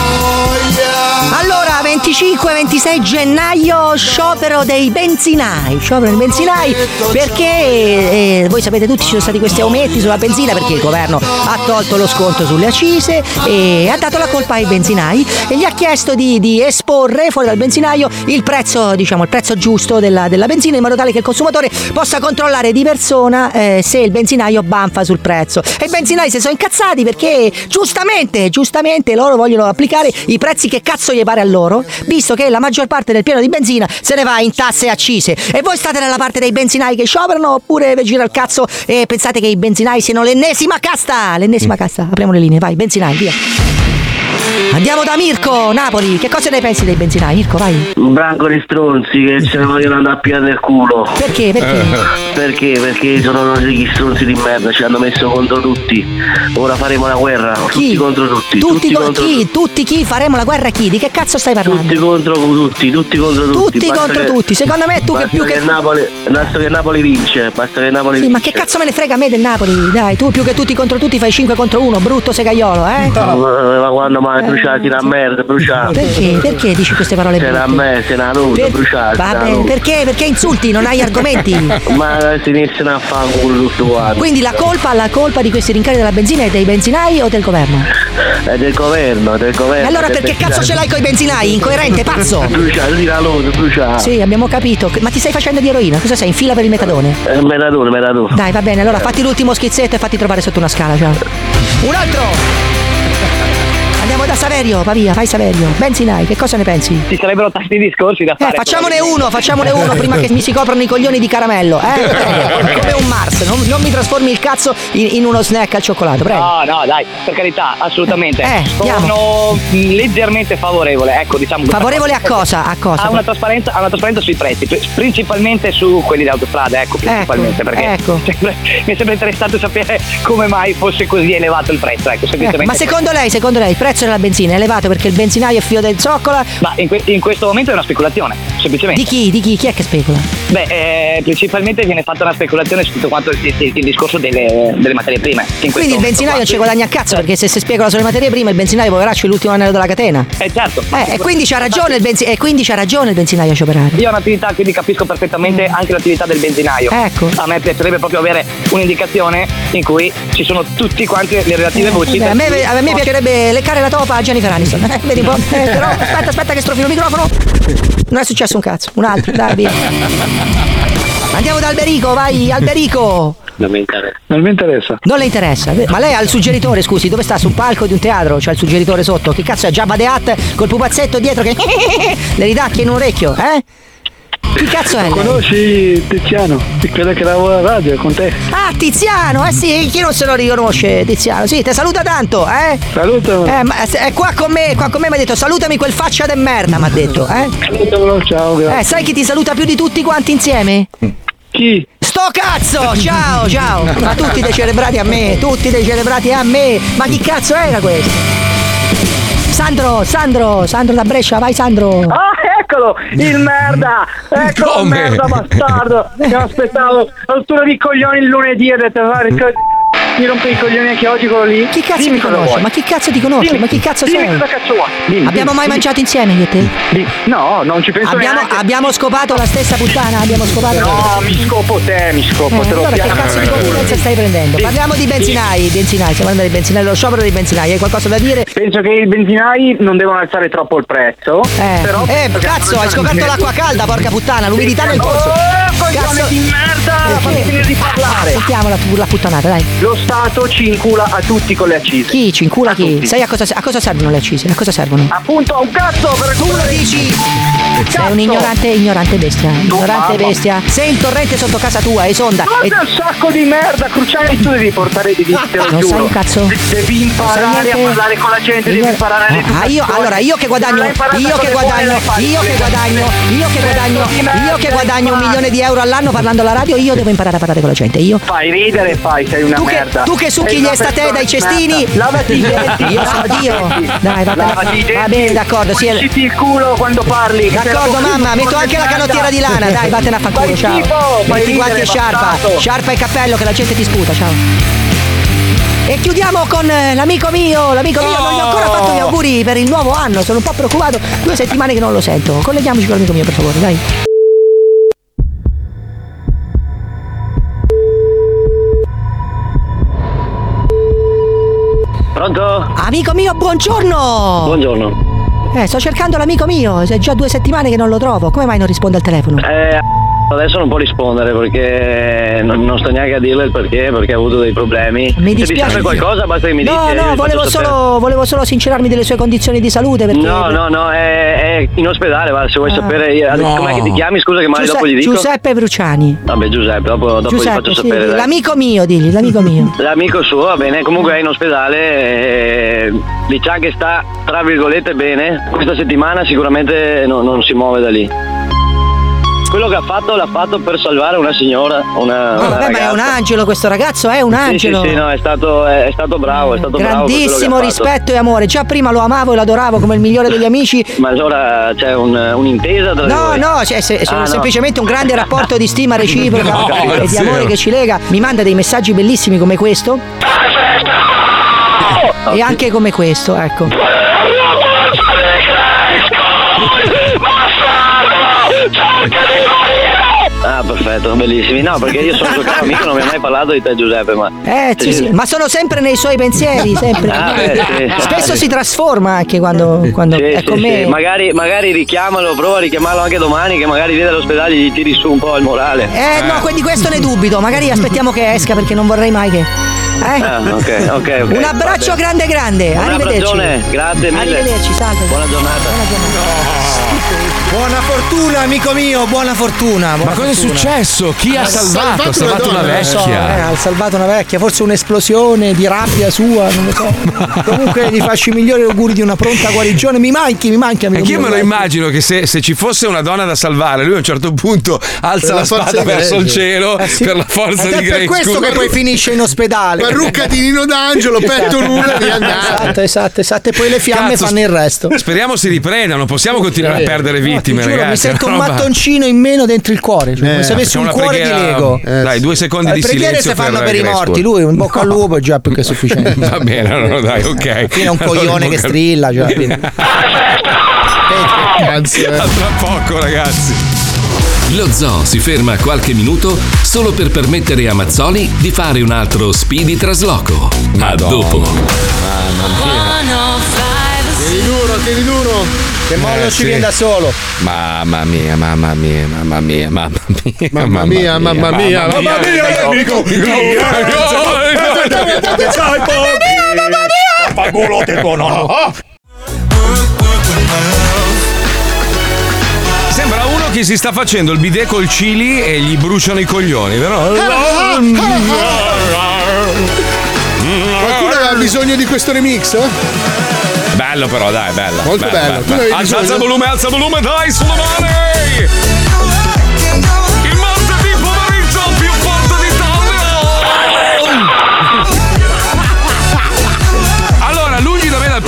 Allora, 25-26 gennaio, sciopero dei benzinai. Sciopero dei benzinai perché eh, voi sapete tutti ci sono stati questi aumenti sulla benzina perché il governo ha tolto lo sconto sulle accise e ha dato la colpa ai benzinai e gli ha chiesto di, di esporre fuori dal benzinaio il prezzo, diciamo, il prezzo giusto della, della benzina in modo tale che il consumatore possa controllare di persona eh, se il benzinaio banfa sul prezzo. E i benzinai si sono incazzati perché giustamente, giustamente loro vogliono applicare i prezzi che cazzo gli pare a loro, visto che la maggior parte del pieno di benzina se ne va in tasse e accise. E voi state nella parte dei benzinai che scioperano oppure vi gira il cazzo e pensate che i benzinai siano l'ennesima casta? L'ennesima casta. Apriamo le linee, vai, benzinai, via. Andiamo da Mirko, Napoli. Che cosa ne pensi dei benzinai? Mirko, vai. Un branco di stronzi che ce ne vogliono andare a piede nel culo. Perché? Perché? Perché? Perché sono degli stronzi di merda, ci hanno messo contro tutti. Ora faremo la guerra, tutti contro tutti. Tutti, co- contro chi? Tutti chi? Faremo la guerra a chi? Di che cazzo stai parlando? tutti contro tutti, tutti contro tutti. Tutti Basta contro che- tutti. Secondo me tu che più che. che Napoli, basta che Napoli vince, basta che Napoli Sì, ma vince. che cazzo me ne frega a me del Napoli? Dai, tu più che tutti contro tutti fai 5 contro 1, brutto segaiolo, eh? Ma ma quando mai bruciati la merda, bruciati. Perché? Perché dici queste parole Se la brutte? me, se la nuda, Per- bruciati. Vabbè, perché? Perché insulti? Non hai argomenti? Ma si iniziano a fare un culo tutto quanto. Quindi la colpa, la colpa di questi rincari della benzina è dei benzinai o del governo? È del governo, è del governo. E allora perché cazzo benzinai. ce l'hai coi benzinai? Incoerente, pazzo! Bruciati, di la luce, bruciati. Sì, abbiamo capito. Ma ti stai facendo di eroina? Cosa sei? In fila per il metadone? Eh, Metadone, metadone. Dai, va bene, allora fatti l'ultimo schizzetto e fatti trovare sotto una scala, ciao. Un altro! Saverio, va via, fai Saverio. Benzinai, che cosa ne pensi? Ci sarebbero tanti discorsi da Eh, fare. facciamone uno, facciamone uno prima che mi si coprano i coglioni di caramello, eh? Come un Mars, non, non mi trasformi il cazzo in, in uno snack al cioccolato, prego. No, no, dai, per carità, assolutamente. Eh, Sono mh, leggermente favorevole, ecco, diciamo. Favorevole a cosa? A cosa? A una trasparenza, a una trasparenza sui prezzi, pri- principalmente su quelli di autostrada, ecco, principalmente, perché ecco. sempre- mi è sempre interessato sapere come mai fosse così elevato il prezzo, ecco, Eh, semplicemente. ma secondo lei, secondo lei il prezzo della benzina è elevato perché il benzinaio è figlio del zoccola? Ma in, que- in questo momento è una speculazione, semplicemente. Di chi? Di chi? Chi è che specola? Beh, eh, principalmente viene fatta una speculazione su tutto quanto il, il- il discorso delle, delle materie prime. Quindi il benzinaio non ci guadagna a cazzo perché se si specola sulle materie prime il benzinaio poveraccio è l'ultimo anello della catena. Eh certo. Eh, e quindi c'ha ragione il benzi- e quindi c'ha ragione il benzinaio a scioperare. Io ho un'attività, quindi capisco perfettamente anche l'attività del benzinaio. Ecco. A me piacerebbe proprio avere un'indicazione in cui ci sono tutti quanti le relative voci. Eh, a, me, a me piacerebbe leccare la topa a Jennifer Aniston. Eh, vedi un po'? Eh, però aspetta, aspetta che strofino il microfono. Non è successo un cazzo. Un altro, dai, via. Andiamo da Alberico, vai, Alberico. Non mi interessa. Non mi interessa. Non le interessa. Ma lei ha il suggeritore, scusi, dove sta? Sul palco di un teatro? C'ha il suggeritore sotto. Che cazzo è? Jabba the Hutt col pupazzetto dietro che le ridacchia in un orecchio, eh? Chi cazzo è? lei? Conosci Tiziano, di quella che lavora a radio con te? Ah, Tiziano, eh sì, chi non se lo riconosce, Tiziano? Sì, te saluta tanto, eh? Salutamelo. Eh, ma è qua con me, qua con me mi ha detto salutami quel faccia de merda, mi ha detto, eh? Salutamelo, ciao, grazie. Eh, sai chi ti saluta più di tutti quanti insieme? Chi? Sto cazzo! Ciao, ciao! Ma tutti dei celebrati a me, tutti dei celebrati a me! Ma chi cazzo era questo? Sandro, Sandro, Sandro da Brescia, vai Sandro! Ah, eccolo! Il merda! Eccolo il merda bastardo! Mi aspettavo l'altura di coglioni il lunedì e ho detto, mi rompe i coglioni anche oggi quello lì. Chi cazzo mi conosce? Ma chi cazzo ti conosce? Dimmi- Ma chi cazzo dimmi sei? cosa cazzo vuoi? Dimmi, Abbiamo mai mangiato insieme io e te? No, non ci penso Abbiamo, neanche. abbiamo scopato la stessa puttana, abbiamo scopato No, mi scopo te, mi scopo, Eh, te lo allora che piano. cazzo di confidenza stai prendendo? Parliamo di benzinai, benzinai, stiamo parlando dei benzinai, lo sciopero dei benzinai, hai qualcosa da dire? Penso che i benzinai non devono alzare troppo il prezzo. Eh, però eh che cazzo, hai scoperto l'acqua calda, porca puttana, l'umidità nel polso. Oh, coglione di merda, fammi finire di parlare. Sentiamo la, la puttanata, dai. Lo Stato ci incula a tutti con le accise. Chi? Ci incula chi? Sai a cosa, a cosa servono le accise? A cosa servono? Appunto a un cazzo per Tu lo dici! Sei un ignorante, ignorante bestia. Ignorante mamma. bestia. Sei in torrente sotto casa tua, esonda. Ma E- un sacco di merda, Cruciani, tu devi portare di te lo Non sai un cazzo? Devi imparare a parlare con la gente, devi imparare a Ah, io, allora io che guadagno, io che guadagno, io che guadagno, io che guadagno, io che guadagno un milione di euro all'anno parlando alla radio, io devo imparare a parlare con la gente. Io. Fai ridere, fai, sei una Tu che, merda. tu che succhi gli una estate dai cestini. Lavati i denti. Io sono Dio. Dai, va bene. Va bene, d'accordo, sì. Pulisciti il culo quando parli. D'accordo mamma, metto anche la canottiera di lana, dai, vattene a fanculo, ciao. Metti guanti e sciarpa, sciarpa e cappello che la gente ti sputa, ciao. E chiudiamo con eh, l'amico mio, l'amico mio, non gli ho ancora fatto gli auguri per il nuovo anno, sono un po' preoccupato, due settimane che non lo sento. Colleghiamoci con l'amico mio, per favore, dai. Pronto? Amico mio, buongiorno! Buongiorno. Eh, sto cercando l'amico mio, è già due settimane che non lo trovo, come mai non risponde al telefono? Eh, adesso non può rispondere perché non, non sto neanche a dirle il perché, perché ha avuto dei problemi. Mi Se vi dispiace. serve qualcosa basta che mi no, dica. e io no, vi volevo solo, volevo solo sincerarmi delle sue condizioni di salute perché... No, no, no, è, è in ospedale, va, se vuoi Ah. sapere. io- No. Com'è che ti chiami? Scusa che magari Giuseppe, dopo gli dico. Giuseppe Bruciani. Vabbè, Giuseppe, dopo, dopo gli Giuseppe, faccio sì, sapere. dai. l'amico mio, digli, l'amico mio. L'amico suo, va bene, comunque è in ospedale, eh, diciamo che sta tra virgolette bene, questa settimana sicuramente no- non si muove da lì. Quello che ha fatto l'ha fatto per salvare una signora, una, No, una vabbè, ma è un angelo questo ragazzo, è un Sì, angelo. Sì, sì, no, è stato, è, è stato bravo, è stato bravo. Grandissimo fatto. rispetto e amore. Già prima lo amavo e lo adoravo come il migliore degli amici. Ma allora c'è un- un'intesa tra No, voi? no, c'è, c'è Ah, no. semplicemente un grande rapporto di stima reciproca No, e di amore che ci lega. Mi manda dei messaggi bellissimi come questo. E anche come questo, ecco. Ah, perfetto, bellissimi. No, perché io sono suo caro amico, non mi ha mai parlato di te Giuseppe, ma... Eh, sì, sì, ma sono sempre nei suoi pensieri, sempre. Ah, beh, sì. Spesso si trasforma anche quando, quando Sì, è sì, con me. Magari, magari richiamalo, prova a richiamarlo anche domani, che magari lì dall'ospedale gli tiri su un po' il morale. Eh, no, que- di questo ne dubito. Magari aspettiamo che esca perché non vorrei mai che. Eh? Ah, ok, ok, ok. Un abbraccio grande grande. Un Arrivederci. abbraccione, grazie mille. Arrivederci, salve. Buona giornata. Buona fortuna, amico mio, buona fortuna. buona Ma cosa è successo? Chi ha salvato? Ha salvato una Non lo so, eh, vecchia. ha salvato una vecchia, forse un'esplosione di rabbia sua, non lo so. Comunque gli faccio i migliori auguri di una pronta guarigione. Mi manchi, mi manchi, amico Anche io mio, me lo immagino che se, se ci fosse una donna da salvare, lui a un certo punto alza Per la, la spada verso il cielo Eh sì. per la forza Ed di è per Grace. questo che poi finisce in ospedale. Parrucca di Nino D'Angelo, petto nulla di andare. Esatto, esatto, esatto. E poi le fiamme Cazzo, fanno il resto. Speriamo si riprenda, non possiamo continuare a perdere vittime, Ti giuro, ragazzi. mi sento un mattoncino in meno dentro il cuore. Cioè, come se avessi un cuore di preghiera- Lego. Dai, due secondi Le di preghiere silenzio si fanno per i morti. Lui un bocca al lupo è già più che sufficiente. Va bene, allora dai, ok. Fino a un Allora, coglione che strilla. Cioè, quindi- A tra poco, ragazzi. Lo zoo si ferma qualche minuto solo per permettere a Mazzoli di fare un altro speedy trasloco. Ma dopo. Tieni duro, tieni duro. Che mollo Eh, ci sì. viene da solo. Mamma mia, mamma mia, mamma mia, mamma mia. Mamma mia, mamma mia, mamma mia, amico. Papagolo te conosco. Sembra uno che si sta facendo il bidet col chili e gli bruciano i coglioni, vero? Qualcuno aveva bisogno di questo remix? Bello però, dai, bello. Molto bello. Avevi Alza, bisogno? alza il volume, alza volume, dai, sulle mani!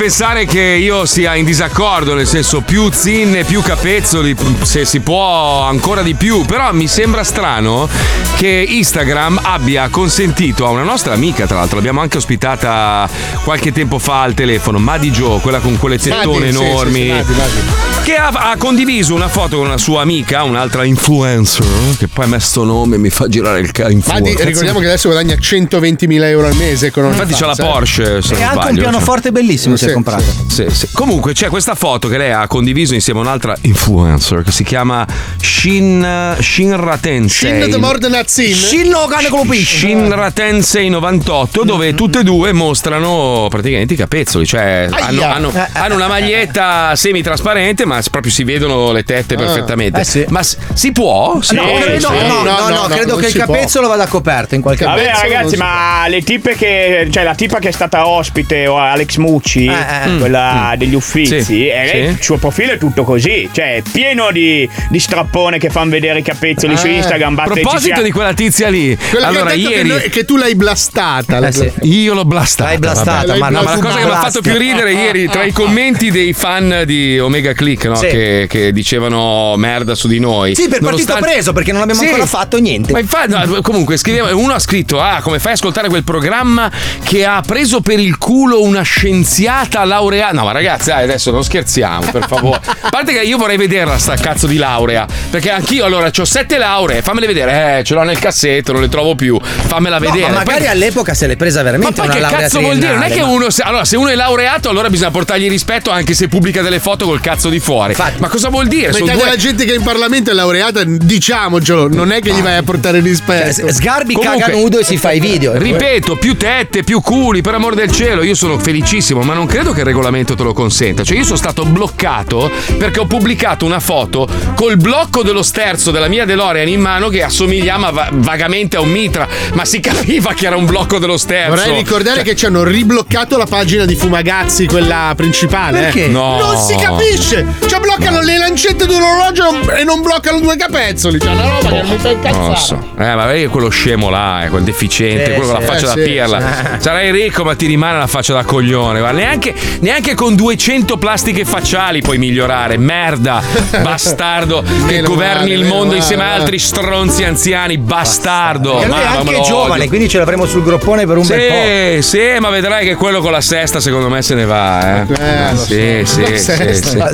Pensare che io sia in disaccordo, nel senso più zinne, più capezzoli, se si può ancora di più, però mi sembra strano che Instagram abbia consentito a una nostra amica, tra l'altro l'abbiamo anche ospitata qualche tempo fa al telefono, Madi Joe, quella con quelle tettone Madi, sì, enormi, sì, sì, Madi, Madi. che ha, ha condiviso una foto con una sua amica, un'altra influencer, che poi ha messo nome e mi fa girare il ca- Madi, ricordiamo che adesso guadagna 120.000 euro al mese con Infatti c'ha la Porsche. se E non anche un sbaglio, pianoforte bellissimo si è comprato. Sì, sì. Comunque c'è questa foto che lei ha condiviso insieme a un'altra influencer che si chiama Shin Shinra Tensei. Shin the Morden Zin. Shinno cane con lo pisci. Shinra Tensei 98 dove tutte e due mostrano praticamente i capezzoli, cioè hanno, hanno- Eh, hanno una maglietta semi-trasparente ma proprio si vedono le tette Ah. perfettamente. Eh sì. Ma s- si può? Si no, può? credo, Sì. no, no, no, credo che il capezzolo vada coperto in qualche Vabbè modo. ragazzi, ma le tipe che. cioè la tipa che è stata ospite, o Alex Mucci, eh. quella Mm. degli Uffizi, Sì, e lei- sì. il suo profilo è tutto così. Cioè, pieno di, di strappone che fanno vedere i capezzoli su Eh. Instagram. A proposito sia- di quella tizia lì, Quella allora che ieri che, noi- che tu l'hai blastata. la- Io l'ho blastata. L'hai blastata, vabbè. ma No, ma la cosa che mi ha fatto più ridere ieri tra i commenti dei fan di Omega Click no? Sì. che, che dicevano merda su di noi. Sì, per partito Nonostante- preso perché non abbiamo Sì. ancora fatto niente. Ma infatti, no, comunque, scriveva, uno ha scritto: Ah, come fai a ascoltare quel programma che ha preso per il culo una scienziata laureata? No, ma ragazzi, dai, adesso non scherziamo, per favore. A parte che io vorrei vederla, sta cazzo di laurea. Perché anch'io, allora, ho sette lauree, fammele vedere. Eh, ce l'ho nel cassetto, non le trovo più. Fammela No, vedere. ma magari Poi- all'epoca se l'è presa ma veramente poi una che laurea cazzo vuol dire? Non è che ma- uno. Se, allora, se uno è laureato, allora bisogna portargli rispetto anche se pubblica delle foto col cazzo di fuori. Ma cosa vuol dire? Metà due- della gente che è in Parlamento è laureata, diciamocelo, non è che gli vai a portare rispetto. Cioè, Sgarbi Comunque- caga nudo e si fa i video. Ripeto, più tette, più culi, per amor del cielo, io sono felicissimo, ma non credo che il regolamento te lo consenta. Cioè, io sono stato bloccato perché ho pubblicato una foto col blocco dello sterzo della mia DeLorean in mano che assomigliava va- vagamente a un mitra, ma si capiva che era un blocco dello sterzo. Vorrei ricordare Cioè, che ci hanno ribloccato la pagina di Fumagazzi, quella principale. eh. Perché? No. Non si capisce! Cioè, bloccano le lancette di un orologio e non bloccano due capezzoli. Cioè, una roba che non mi fa incazzare. Non lo so. Eh, ma vedi quello scemo là, eh, quel deficiente, Sì, quello con la sì, faccia eh, da sì, pirla. sì. Sarai ricco, ma ti rimane la faccia da coglione. guarda. Neanche, neanche con 200 plastiche facciali puoi migliorare. Merda, bastardo, che governi male, il mondo insieme male. altri stronzi anziani. Bastardo. E lui è anche lo giovane, odio. quindi ce l'avremo sul groppone per un bel po'. Sì, sì, ma vedrai che quello con la sesta secondo me se ne va, eh. Eh, sì, so. sì, La sì, sesta, sì. la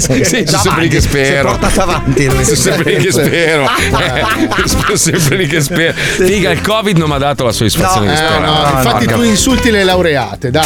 sì. Sì, sempre lì che spero. portato avanti sempre lì che spero. Eh, sono sempre lì che spero. Figa, il Covid non mi ha dato la soddisfazione No, di eh, sperare. no, infatti tu insulti le laureate, dai.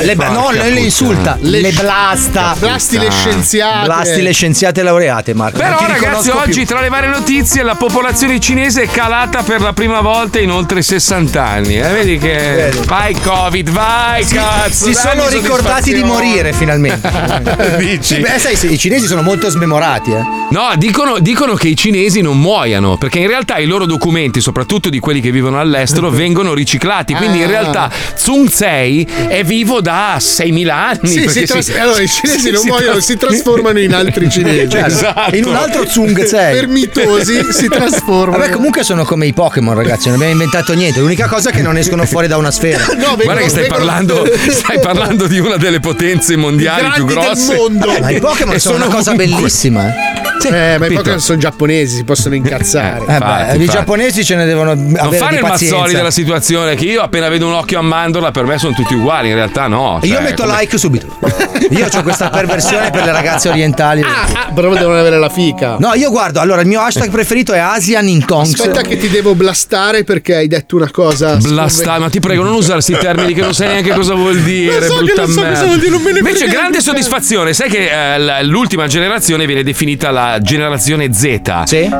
eh. Le- no, non le insulta, le, blasta. Blasti le scienziate. Blasti le scienziate laureate, Marco. Però ragazzi, oggi più. tra le varie notizie la popolazione cinese è calata per la prima volta in oltre 60 anni. Eh, vedi che vai Covid, vai Si- cazzo. si sono ricordati di morire finalmente. Dici? Beh, sai, i cinesi sono molto smemorati, eh. No, dicono, dicono che i cinesi non muoiano, perché in realtà i loro documenti, soprattutto di quelli che vivono all'estero, vengono riciclati. Quindi in Ah. realtà Sun Tsei è vivo da 6.000 anni. Sì, si tras- si- allora i cinesi si- non si muoiono, tras- si trasformano in altri cinesi. Esatto. In un altro Zung Tsei. Permitosi si trasformano. Vabbè, comunque sono come i Pokémon, ragazzi. Non abbiamo inventato niente. L'unica cosa è che non escono fuori da una sfera. Guarda che stai parlando, stai parlando di una delle potenze mondiali più Grandi del grosse. mondo. Ma i Pokémon E sono una cosa ovunque. bellissima. eh. eh, ma i. Pokémon sono giapponesi, si possono incazzare. Eh, beh, Infatti, I infatti. giapponesi ce ne devono Non avere fare di il pazienza. mazzoli della situazione, che io appena vedo un occhio a mandorla, per me sono tutti uguali, in realtà no. Io cioè, metto come- like subito. Io ho questa perversione per le ragazze orientali. Ah, però devono avere la fica. No, io guardo, allora il mio hashtag preferito è Asian in Kongs. Aspetta che ti devo blastare perché hai detto una cosa. Blasta, ma ti prego, non usare questi termini che non sai neanche cosa vuol dire. Lo so che non so cosa vuol dire, non me ne Invece, grande soddisfazione. Sai che eh, l'ultima generazione viene definita la generazione Z.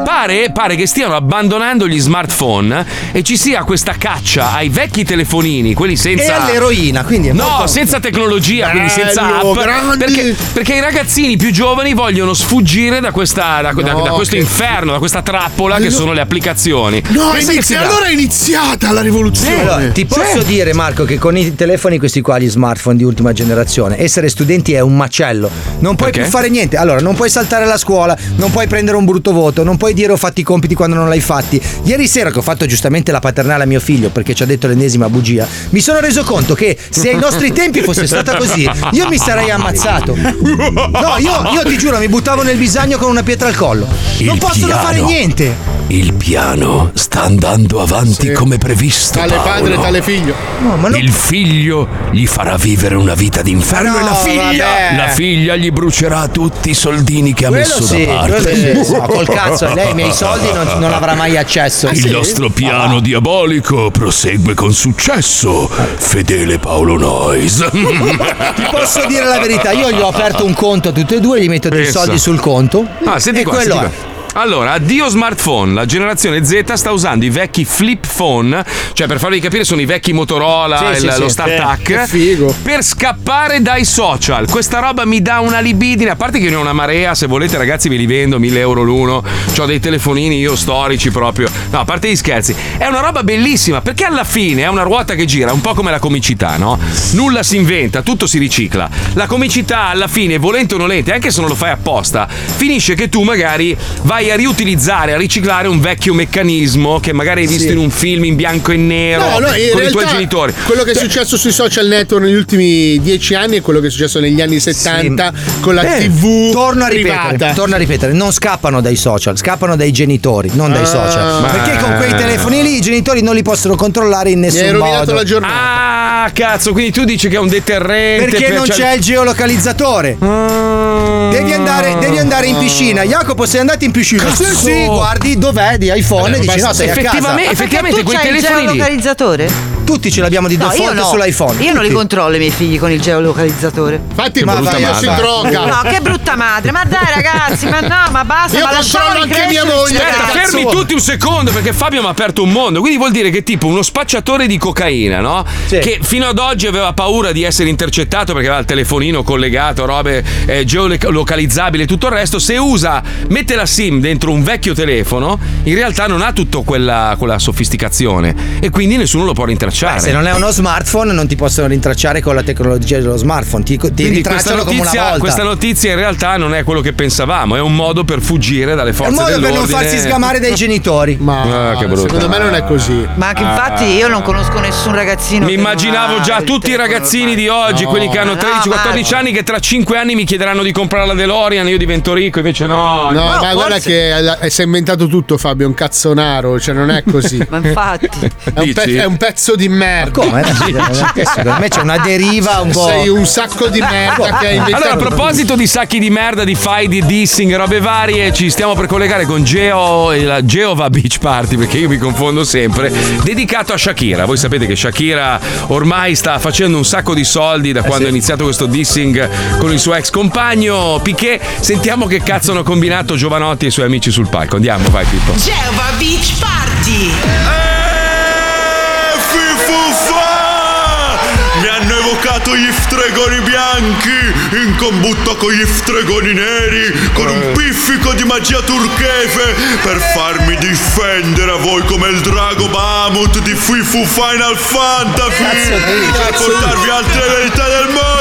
Pare, pare che stiano abbandonando gli smartphone e ci sia questa caccia ai vecchi telefonini, quelli senza. E all'eroina, quindi è No, molto- senza tecnologia, quindi senza Bello, app. grandi. Perché, perché i ragazzini più giovani vogliono sfuggire da, questa, da, da- No, da questo che- inferno, da questa trappola che sono le applicazioni. No, Pensa che inizia- dà- allora è iniziata la rivoluzione. Allora, ti posso dire, Marco, che con i telefoni, questi qua, gli smartphone di ultima generazione, essere studenti è un macello. Non puoi Perché? più fare niente. Allora, non puoi saltare la scuola, scuola non puoi prendere un brutto voto, non puoi dire ho fatto i compiti quando non l'hai fatti. Ieri sera che ho fatto giustamente la paternale a mio figlio perché ci ha detto l'ennesima bugia, mi sono reso conto che se ai nostri tempi fosse stata così, io mi sarei ammazzato. No, io, io ti giuro, mi buttavo nel bisagno con una pietra al collo. Non Il possono piano. fare niente. Il piano sta andando avanti come previsto. Tale padre, Paolo. tale figlio. Il figlio gli farà vivere una vita d'inferno No, e la figlia, vabbè. la figlia gli brucerà tutti i soldini che ha Quello messo sì, da parte. sì. No, col cazzo, lei i miei soldi non, non avrà mai accesso. Il nostro piano diabolico prosegue con successo. Fedele Paolo Noyes. Ti posso dire la verità, io gli ho aperto un conto a tutti e due, gli metto dei Pensa. soldi sul conto. Ah, senti e qua, quello senti è. Allora, addio smartphone. La generazione Z sta usando i vecchi flip phone, cioè per farvi capire sono i vecchi Motorola, Sì, il- sì, lo sì. StarTAC, Che figo. per scappare dai social. Questa roba mi dà una libidine, a parte che ne ho una marea, se volete ragazzi ve li vendo, 1000 euro l'uno, ho dei telefonini io storici proprio. No, a parte gli scherzi, è una roba bellissima perché alla fine è una ruota che gira, un po' come la comicità, no? Nulla si inventa, tutto si ricicla. La comicità alla fine, volente o nolente, anche se non lo fai apposta, finisce che tu magari vai a riutilizzare, a riciclare un vecchio meccanismo che magari hai visto Sì. in un film in bianco e nero No, no, in con i tuoi genitori. Quello che è successo sui social network negli ultimi dieci anni è quello che è successo negli anni 70 con la Eh, TV torno a ripetere, torno a ripetere, non scappano dai social, scappano dai genitori, non dai Ah. social. Ma- Perché con quei telefoni lì i genitori non li possono controllare in nessun hai rovinato modo. la giornata. Ah, cazzo, quindi tu dici che è un deterrente. Perché per- non c'è il geolocalizzatore. Devi andare, devi andare in piscina. Jacopo, sei andato in piscina? Cazzo! Sì, sì, guardi dov'è di iPhone e dici no, sei a casa. effettivamente, effettivamente tu quei c'hai il geolocalizzatore? Tutti ce l'abbiamo di No, io default no. sull'iPhone. Io non li tutti. controllo i miei figli con il geolocalizzatore. Infatti, Ma brutta vai, io vai, si droga. No, che brutta madre, ma dai ragazzi, ma no, ma basta, Io ma controllo anche mia moglie, Aspetta, cazzo fermi tutti un secondo perché Fabio mi ha aperto un mondo. Quindi vuol dire che tipo uno spacciatore di cocaina, no? Sì. Che fino ad oggi aveva paura di essere intercettato perché aveva il telefonino collegato, robe eh, geolocalizzabili e tutto il resto. Se usa, mette la SIM dentro un vecchio telefono, in realtà non ha tutta quella, quella sofisticazione e quindi nessuno lo può rintracciare. Se non è uno smartphone, non ti possono rintracciare con la tecnologia dello smartphone. Ti, ti Quindi questa rintracciano come una notizia, volta. questa notizia in realtà non è quello che pensavamo, è un modo per fuggire dalle È un forze modo per dell'ordine. non farsi sgamare dai genitori. Ma Ah, secondo me non è così. Ma anche infatti Ah. io non conosco nessun ragazzino. Mi immaginavo già tutti i ragazzini di oggi, No. quelli che hanno No, 13-14 ma- anni, che tra 5 anni mi chiederanno di comprare la DeLorean, io divento ricco, invece no. No, No, ma guarda forse- che eh, si è inventato tutto Fabio, è un cazzonaro, cioè non è così. Ma infatti. È un, pe- è un pezzo di merda. Come? Secondo me c'è una deriva un po'. Sei un sacco di merda che hai inventato. Allora, a proposito di sacchi di merda, di fai, di dissing, robe varie, ci stiamo per collegare con Geo, la Geova Beach Party, perché io mi confondo sempre, dedicato a Shakira. Voi sapete che Shakira ormai sta facendo un sacco di soldi da quando ha iniziato questo dissing con il suo ex compagno Piquet. Sentiamo che cazzo hanno combinato Giovanotti e i suoi amici sul palco. Andiamo, vai Pippo. Geova Beach Party! Fifuffa! Evocato gli stregoni bianchi in combutta con gli stregoni neri con un piffico di magia turchese per farmi difendere a voi come il drago Bahamut di Fifu Final Fantasy per portarvi altre verità del mondo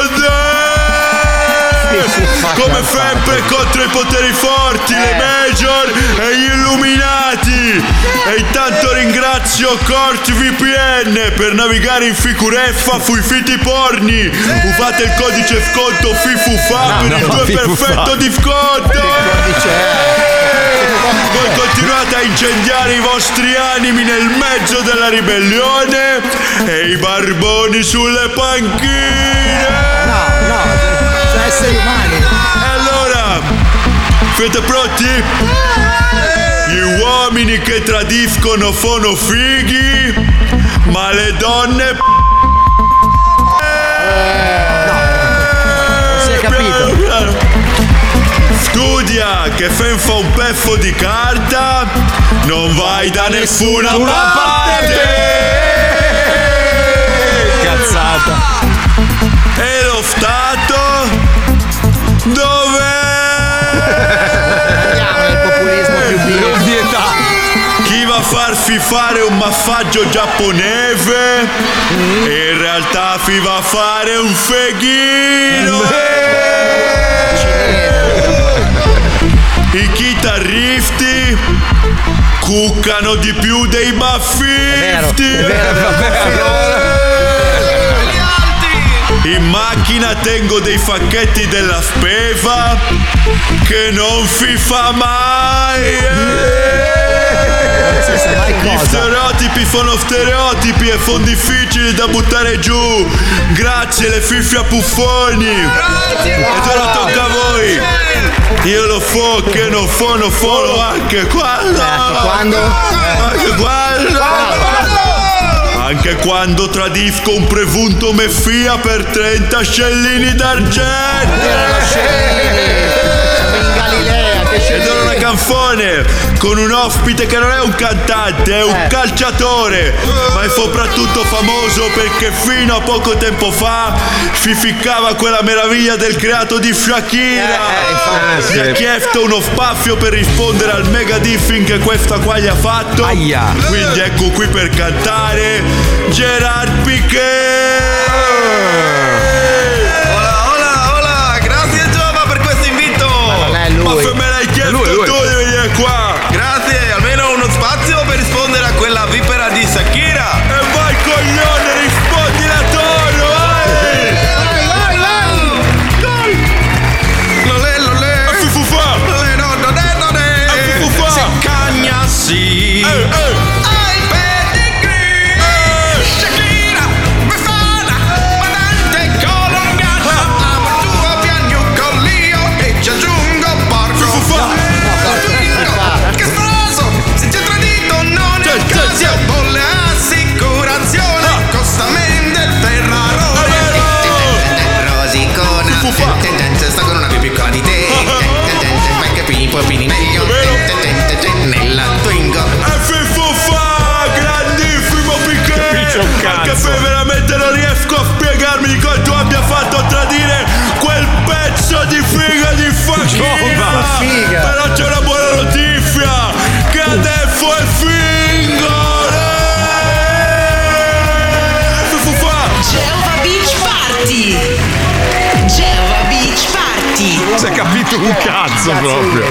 come sempre contro i poteri forti, le major e gli illuminati. E intanto ringrazio CortVPN per navigare in sicurezza sui siti porni. Usate il codice sconto FIFUFA per il no, 2% FIFUFA. di sconto. Voi continuate a incendiare i vostri animi nel mezzo della ribellione e i barboni sulle panchine. No, no, esseri umani. E allora, siete pronti? Gli uomini che tradiscono sono fighi, ma le donne... Si è capito. Studia che senza un pezzo di carta non vai da nessuna parte. Farsi fare un massaggio giapponese e in realtà si va a fare un feghino. i chitarristi cuccano di più dei baffisti. In macchina tengo dei facchetti della speva che non si fa mai. Gli stereotipi sono stereotipi e sono difficili da buttare giù. Grazie le fiffe a puffoni. E ora tocca a voi. Io lo so che non sono solo anche quando. quando? Anche quando. Anche quando tradisco un presunto messia per 30 scellini d'argento. Ed ora una canzone con un ospite che non è un cantante, è un calciatore, ma è soprattutto famoso perché fino a poco tempo fa si ficcava quella meraviglia del creato di Shakira. sì. Mi ha chiesto uno spazio per rispondere al mega diffing che questa qua gli ha fatto. Quindi ecco qui per cantare Gerard Piquet. Tu figa. Però c'è una buona notizia! Che adesso è fingolo! Fufufa! Geova Beach Party! Geova Beach Party! Si è capito un cazzo proprio.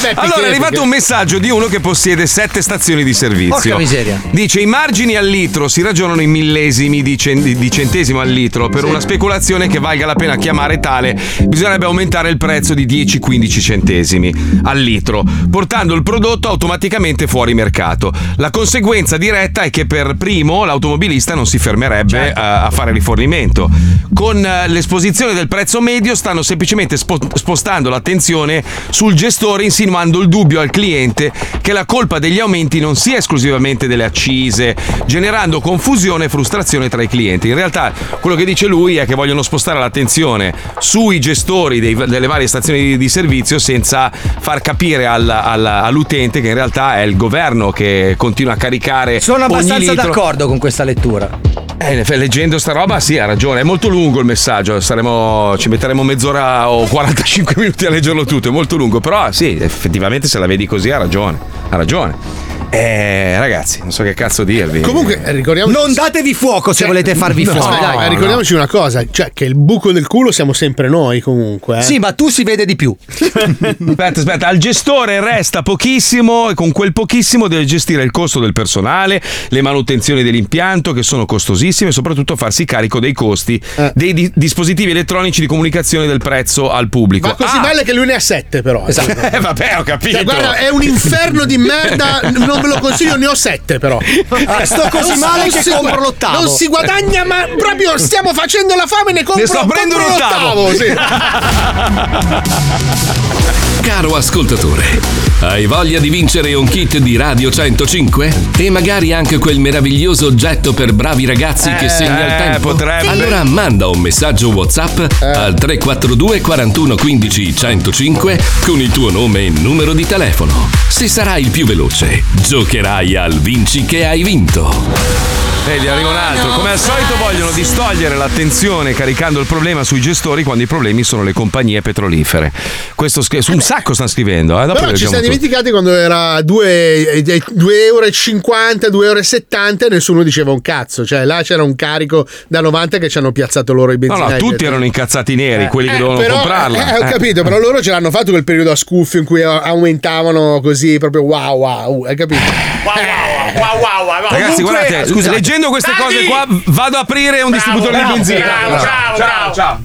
Beh, allora è arrivato un messaggio di uno che possiede sette stazioni di servizio. Porca miseria. Dice: i margini al litro si ragionano in millesimi di, cen- di centesimo al litro. Per una speculazione che valga la pena chiamare tale, bisognerebbe aumentare il prezzo di 10-15 centesimi al litro, portando il prodotto automaticamente fuori mercato. La conseguenza diretta è che per primo l'automobilista non si fermerebbe a, a fare rifornimento. Con eh, l'esposizione del prezzo medio stanno semplicemente spo- spostando l'attenzione sul gestore insinuando il dubbio al cliente che la colpa degli aumenti non sia esclusivamente delle accise, generando confusione e frustrazione tra i clienti. In realtà quello che dice lui è che vogliono spostare l'attenzione sui gestori dei- delle varie stazioni di, di servizio senza far capire al- al- all'utente che in realtà è il governo che continua a caricare Sono abbastanza d'accordo con questa lettura. Eh, leggendo sta roba, sì, ha ragione. È molto lungo il messaggio. Saremo, ci metteremo mezz'ora o 45 minuti a leggerlo tutto. È molto lungo. Però, sì, effettivamente, se la vedi così, ha ragione. Ha ragione. Eh, ragazzi, non so che cazzo dirvi. Comunque, eh, ricordiamo. Non datevi fuoco se volete farvi No, fuori. dai, ma ricordiamoci una cosa: cioè, che il buco del culo siamo sempre noi, comunque. eh. Sì, ma tu si vede di più. Aspetta, aspetta, al gestore resta pochissimo e con quel pochissimo deve gestire il costo del personale, le manutenzioni dell'impianto che sono costosissime e soprattutto farsi carico dei costi dei di- dispositivi elettronici di comunicazione del prezzo al pubblico. Ma così Ah, male che lui ne ha sette, però. Eh, vabbè, ho capito. Cioè, guarda, è un inferno di merda. Non ve lo consiglio, ne ho sette, però. Ah, sto così Non- male non che si compro l'ottavo. Non si guadagna, ma proprio stiamo facendo la fame, ne compro, Ne sto prendendo compro un ottavo. sì. Caro ascoltatore, hai voglia di vincere un kit di Radio 105? E magari anche quel meraviglioso oggetto per bravi ragazzi che Eh, segna il eh, tempo? potrebbe. Allora manda un messaggio WhatsApp al 342 41 15 105 con il tuo nome e numero di telefono. Se sarai il più veloce, giocherai al Vinci che hai vinto. Vedi, arriva un altro. Come al solito vogliono distogliere l'attenzione caricando il problema sui gestori quando i problemi sono le compagnie petrolifere. Questo sch- un sacco stanno scrivendo, eh? Dopo Però ci siamo dimenticati quando era 2,50 euro, 2,70 euro e nessuno diceva un cazzo. Cioè là c'era un carico da 90 che ci hanno piazzato loro i No, benzinai. no, tutti erano incazzati neri, Eh, quelli che eh, dovevano però, comprarla. eh, ho Eh. capito, però loro ce l'hanno fatto quel periodo a scuffio in cui aumentavano così proprio wow wow, hai capito? Ragazzi, Comunque- guardate, scusate. Leggendo queste Dai! cose qua, vado a aprire un distributore bravo, di benzina. bravo, bravo, ciao, ciao.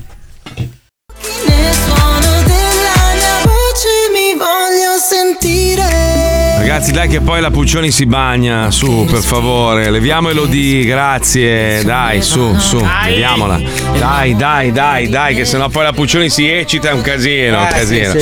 mi voglio sentire. Ragazzi, dai, che poi la Puccioni si bagna. Su, per favore, leviamo Elodie, grazie. Dai, su, su, leviamola. Dai, dai, dai, dai, che sennò poi la Puccioni si eccita, è un casino. un Eh, casino.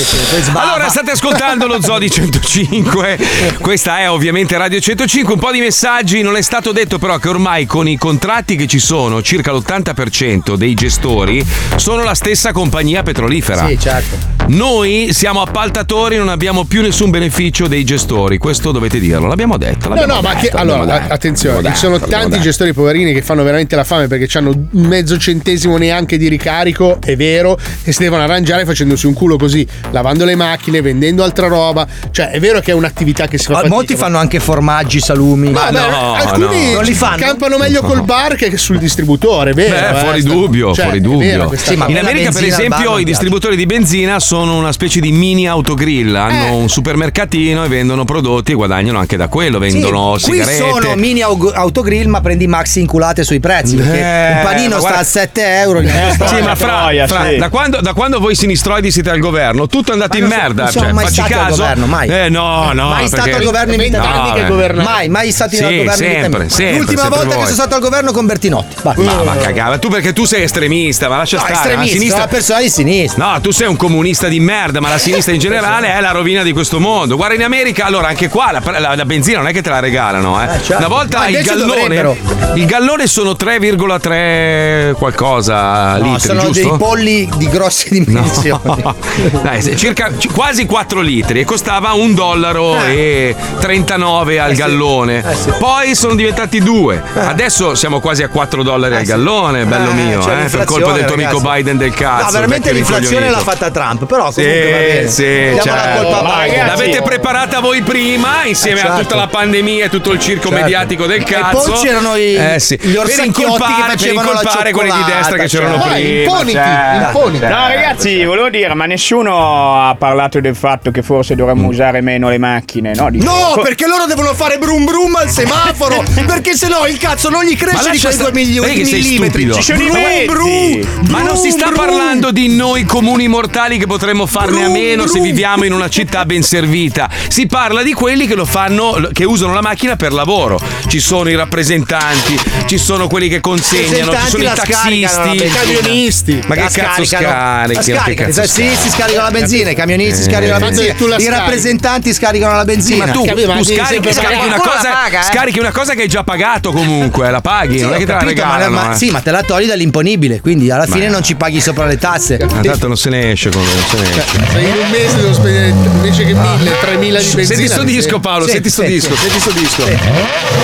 Allora, state ascoltando lo Zodi 105. Questa è ovviamente Radio 105. Un po' di messaggi. Non è stato detto, però, che ormai con i contratti che ci sono, circa l'80% dei gestori sono la stessa compagnia petrolifera. Sì, certo. Noi siamo appaltatori, non abbiamo più nessun beneficio dei gestori. Questo dovete dirlo. L'abbiamo detto. No, l'abbiamo no, ma detto, che l'abbiamo allora, detto, attenzione, ci sono tanti gestori poverini che fanno veramente la fame perché hanno mezzo centesimo neanche di ricarico, è vero, e si devono arrangiare facendosi un culo così, lavando le macchine, vendendo altra roba. Cioè, è vero che è un'attività che si fa Ah, fatica, Molti ma- fanno anche formaggi, salumi. Ma beh, alcuni non li fanno. campano meglio col bar che sul distributore, vero? Beh, eh, fuori dubbio, cioè, fuori dubbio. cosa. in America, per esempio, i distributori di benzina sono una specie di mini autogrill. Hanno Eh. un supermercatino e vendono prodotti e guadagnano anche da quello. Vendono Sì, qui sigarette. sono mini au- autogrill, ma prendi maxi inculate sui prezzi. Perché Eh, un panino sta a 7 euro. costa- Sì, ma fra, fra- da, quando, da quando voi sinistroidi siete al governo, tutto è andato Ma in non so- merda. non siamo cioè, mai facci stati al caso. governo, mai. Eh, no, no. mai stato al governo in vita No, eh. Mai, mai stati Sì, al governo in vita sempre, mia. sempre, L'ultima sempre volta voi. che sono stato al governo con Bertinotti. Basta. Ma, ma cagava, tu perché tu sei estremista, ma lascia No, stare. estremista, la sinistra... sono una persona di sinistra. No, tu sei un comunista di merda, ma la sinistra in generale è la rovina di questo mondo. Guarda, in America, allora anche qua la, la- la benzina non è che te la regalano, eh. certo. Una volta Ma il gallone. dovrebbero. Il gallone sono 3,3 qualcosa No, litri, sono giusto? dei polli di grosse dimensioni. Dai, se- circa c- quasi 4 litri e costava un dollaro e 39 al Eh sì. gallone. Eh sì. Poi sono diventati 2. Adesso siamo quasi a 4 dollari al gallone, bello Eh, mio, eh, per colpa del tuo amico ragazzi. Biden del cazzo. No, veramente l'inflazione l'ha fatta Trump. Però Sì, comunque va bene. sì, Diamo la certo. colpa a Biden. L'avete preparata voi prima, insieme Eh, a certo. tutta la pandemia e tutto il circo Certo. mediatico del E cazzo. poi c'erano i- eh, sì. gli incolpare, che per facevano la incolpare quelli di destra che c'erano cioccolata, cioè. prima. imponiti, certo, imponiti. certo. No, ragazzi, volevo dire, ma nessuno ha parlato del fatto che forse dovremmo usare meno le macchine, no? Dico- No, perché loro devono fare brum brum al semaforo. perché sennò il cazzo non gli cresce di quei sta- 2 milioni di millimetri. Ci sono i Brum, Ma non si sta brum, parlando di noi comuni mortali che potremmo farne a Brum, meno se viviamo in una città ben servita. Si parla di quelli che lo fanno, che usano la macchina per lavoro. Ci sono i rappresentanti, ci sono quelli che consegnano, ci sono i taxisti, benzina. camionisti. Ma che cazzo scaricano. scarichi? La scaricano. Sì, si scaricano la benzina, i camionisti Eh. scaricano la benzina, i rappresentanti scaricano la benzina. ma tu, tu scarichi, scarichi una cosa, eh. scarichi una cosa che hai già pagato comunque, la paghi, Sì, non è che te la regalano. ma, eh. sì, ma te la togli dall'imponibile, quindi alla fine Ma- non ci paghi sopra le tasse. Ma tanto non se ne esce con non se ne esce. In un mese devo spendere invece che 1000, 3000 di benzina. Senti sto disco. Paolo, senti sto disco, senti sto disco.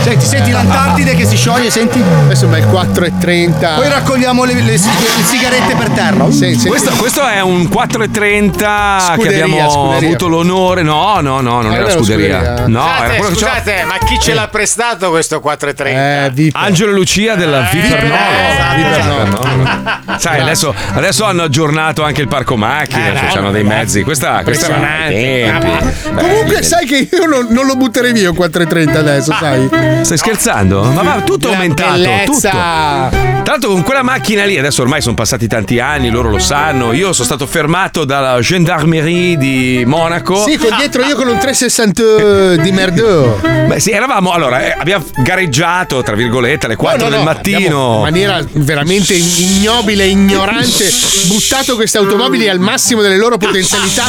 Senti, senti l'Antartide che si scioglie, senti? Adesso è il 4,30. Poi raccogliamo le, le le sigarette per terra. Sì. Questo, questo è un 4,30 che abbiamo scuderia. avuto l'onore. No, no, no, non Ah, era era scuderia. scuderia. No, era Scusate, quello che c'era. scusate, ma chi ce l'ha prestato questo 430? Eh. Angelo e Lucia della Vipernolo. esatto, Vipernolo. Sai, adesso, adesso hanno aggiornato anche il parco macchine, cioè c'hanno dei mezzi. Questa, questa non ha tempi. Comunque sai che io non, non lo butterei via un 4,30 adesso, sai? Stai scherzando? Ma va, tutto è La aumentato. Tutto. Tra l'altro, con quella macchina lì, adesso ormai sono passati tanti anni, loro lo sanno. Io sono stato fermato dalla gendarmerie di Monaco. Sì, con dietro io con un 360 di merdo. Beh, sì, eravamo. Allora, eh, abbiamo gareggiato, tra virgolette, alle 4 del mattino. In maniera veramente ignobile ignorante, buttato queste automobili al massimo delle loro potenzialità,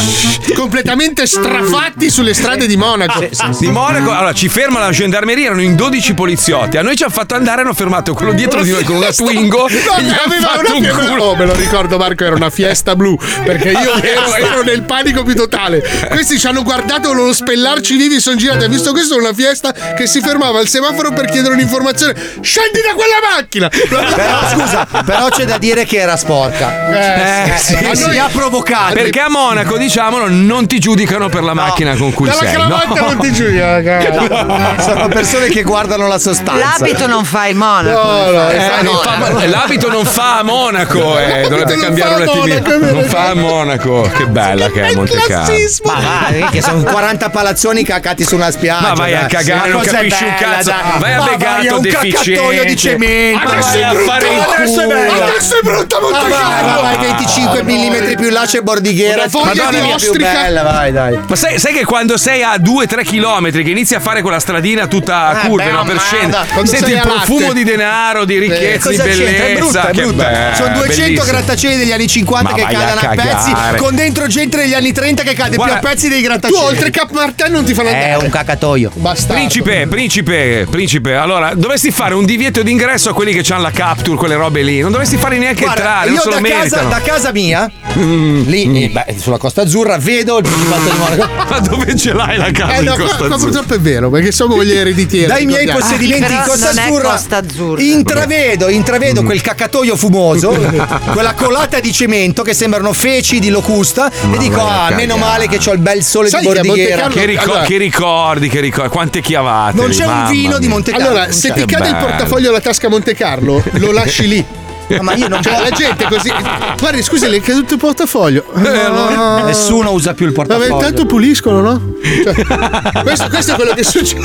completamente strafatti sulle strade di Monaco. Di Monaco. Allora, ci ferma la gendarmeria, erano in 12 poliziotti. A noi ci hanno fatto andare, hanno fermato quello dietro di noi con una Twingo. No, e gli hanno aveva fatto un culo. Oh, me lo ricordo Marco, era una fiesta blu perché io ero, ero nel panico più totale. Questi ci hanno guardato, volevano spellarci vivi, sono girati. Ha visto questo una fiesta che si fermava al semaforo per chiedere un'informazione. Scendi da quella macchina! Però scusa, però c'è da dire che era sporca. Eh, sì, Eh, sì. mi ha provocato. Perché a Monaco, diciamolo, non ti giudicano per la macchina con cui Dalla sei. No? non ti Sono persone che guardano la sostanza. L'abito non fa il monaco. No, no, Eh, non fa- l'abito non fa a Monaco, eh, dovrebbe non cambiare fa un a attimino. Non fa a Monaco, che bella che è Monte Carlo. Ma va, che sono 40 palazzoni cacati su una spiaggia. Ma vai a cagare, non capisci un cazzo. dai. Vai a Begato, vai un deficiente. caccatoio di cemento. Adesso vai è a brutta, fare il adesso è culo. bella. Adesso è brutta Monte Ma vai, Carlo. vai, vai, 25 mm più là c'è Bordighera. Madonna di mia, più ostrica. bella, vai, dai. Ma sai, sai che quando sei a 2-3 km che inizi a fare quella stradina tutta a Eh, curve, beh, no, per scendere, senti il a latte. profumo di denaro, di ricchezza, di Cosa c'entra? È bellezza. brutta, è che brutta. bello, Sono 200 bellissimo. grattacieli degli anni 50 Ma che vai a cadono a, pezzi, con dentro gente degli anni 30 che cade Guarda, più a pezzi dei Tu grattacieli. oltre Cap Martin non ti fanno andare. È un cacatoio. Bastardo. Principe, principe, principe, allora dovresti fare un divieto d'ingresso a quelli che hanno la capture, quelle robe lì. Non dovresti fare neanche Guarda, entrare, io da casa, da casa mia, Mm. lì eh, beh, sulla Costa Azzurra, vedo il Principato di Monaco. Ma dove ce l'hai la casa Eh, in no, qua, Costa qua Azzurra? purtroppo è vero, perché siamo con gli ereditieri. Dai miei possedimenti in però Costa Azzurra, Costa Azzurra. intravedo, intravedo quel cacatoio fumoso, quella colata di cemento che sembrano feci di locusta e dico ah, meno male che ho il bel sole Sai di che Bordighera. Carlo- Che, ricor- Allora- che ricordi, che ricordi, quante chiavate. Non c'è un vino di mia. Monte Carlo. Allora, se ti Che cade il bello. portafoglio alla tasca Monte Carlo, lo lasci lì. ma io non Cioè, la gente così. Guardi, scusi, le è caduto il portafoglio. No. Nessuno usa più il Vabbè, portafoglio. intanto puliscono, no? Cioè, questo, questo è quello che succede.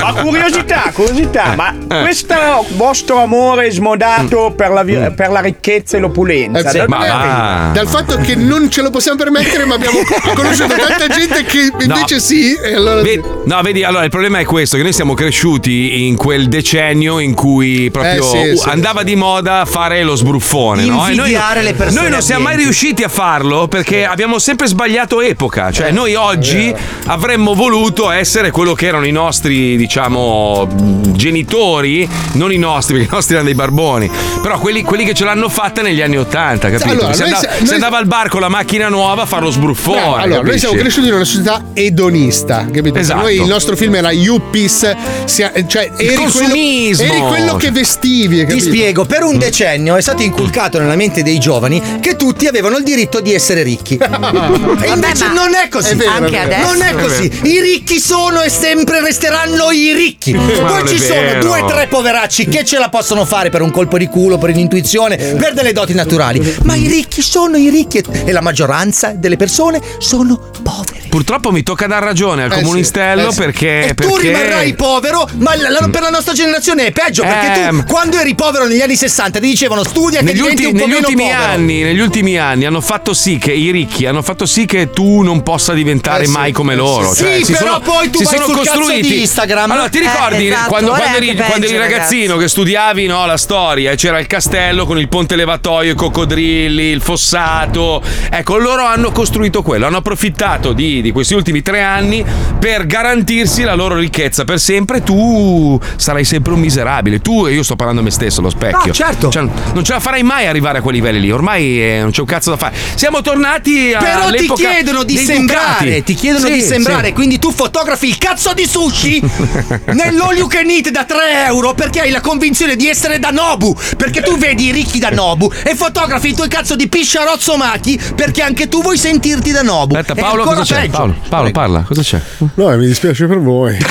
Ma curiosità, curiosità, ma Eh. questo vostro amore smodato per la, vi- per la ricchezza e l'opulenza, Eh, sì, da ma? Dal fatto che non ce lo possiamo permettere, ma abbiamo conosciuto tanta gente che invece sì. E allora Vedi- no, vedi, allora il problema è questo: che noi siamo cresciuti in quel decennio in cui proprio Eh, sì, uh, sì. andava di moda fare lo sbruffone, no? E noi, le persone noi non siamo mai riusciti a farlo perché abbiamo sempre sbagliato epoca. Cioè, noi oggi avremmo voluto essere quello che erano i nostri, diciamo, genitori, non i nostri, perché i nostri erano dei barboni, però quelli, quelli che ce l'hanno fatta negli anni Ottanta, capito? Allora, si, noi andava, se- si noi- andava al bar con la macchina nuova a fare lo sbruffone. Bravo, allora, noi capisci? siamo cresciuti in una società edonista, capito? Esatto. Noi il nostro film era Yuppies, cioè eri quello, consumismo. eri quello che vestivi, Ti capito? spiego, per un decennio è stato inculcato nella mente dei giovani che tutti avevano il diritto di essere ricchi. e invece non è così. è vero, anche è vero. adesso. Non è così. I ricchi sono e sempre resteranno i ricchi. Poi ci sono due o tre poveracci che ce la possono fare per un colpo di culo, per un'intuizione, per delle doti naturali. Ma i ricchi sono i ricchi e la maggioranza delle persone sono poveri. Purtroppo mi tocca dar ragione al Eh sì, comunistello eh sì. perché. E tu perché... rimarrai povero, ma la- la- per la nostra generazione è peggio perché Eh, tu quando eri povero negli anni 60 ti dicevano studia che Negli, ulti- negli ultimi povero. anni, negli ultimi anni hanno fatto sì che i ricchi hanno fatto sì che tu non possa diventare Eh sì, mai come eh loro. sì. Cioè, Sì, però sono, poi tu si vai sono sul costruiti. di Instagram. Allora, ti Eh, ricordi esatto, quando, quando eri, anche quando eri peggio, ragazzino ragazzi. che studiavi no, la storia e c'era il castello con il ponte levatoio, i coccodrilli, il fossato. Ecco, loro hanno costruito quello, hanno approfittato di, di questi ultimi tre anni per garantirsi la loro ricchezza per sempre. Tu sarai sempre un miserabile. Tu, e io sto parlando a me stesso allo specchio. No, certo. Cioè, non ce la farai mai arrivare a quei livelli lì. Ormai eh, non c'è un cazzo da fare. Siamo tornati a. Però ti chiedono di sembrare, Ducati. ti chiedono Sì, di sembrare, sì. quindi tu fotografi il cazzo di sushi nell'all you can eat da 3 euro perché hai la convinzione di essere da Nobu, perché tu vedi i ricchi da Nobu e fotografi il tuo cazzo di pisciarozzo machi perché anche tu vuoi sentirti da Nobu. Aspetta, Paolo, cosa c'è? peggio. Paolo, Paolo, parla, cosa c'è? No, mi dispiace per voi.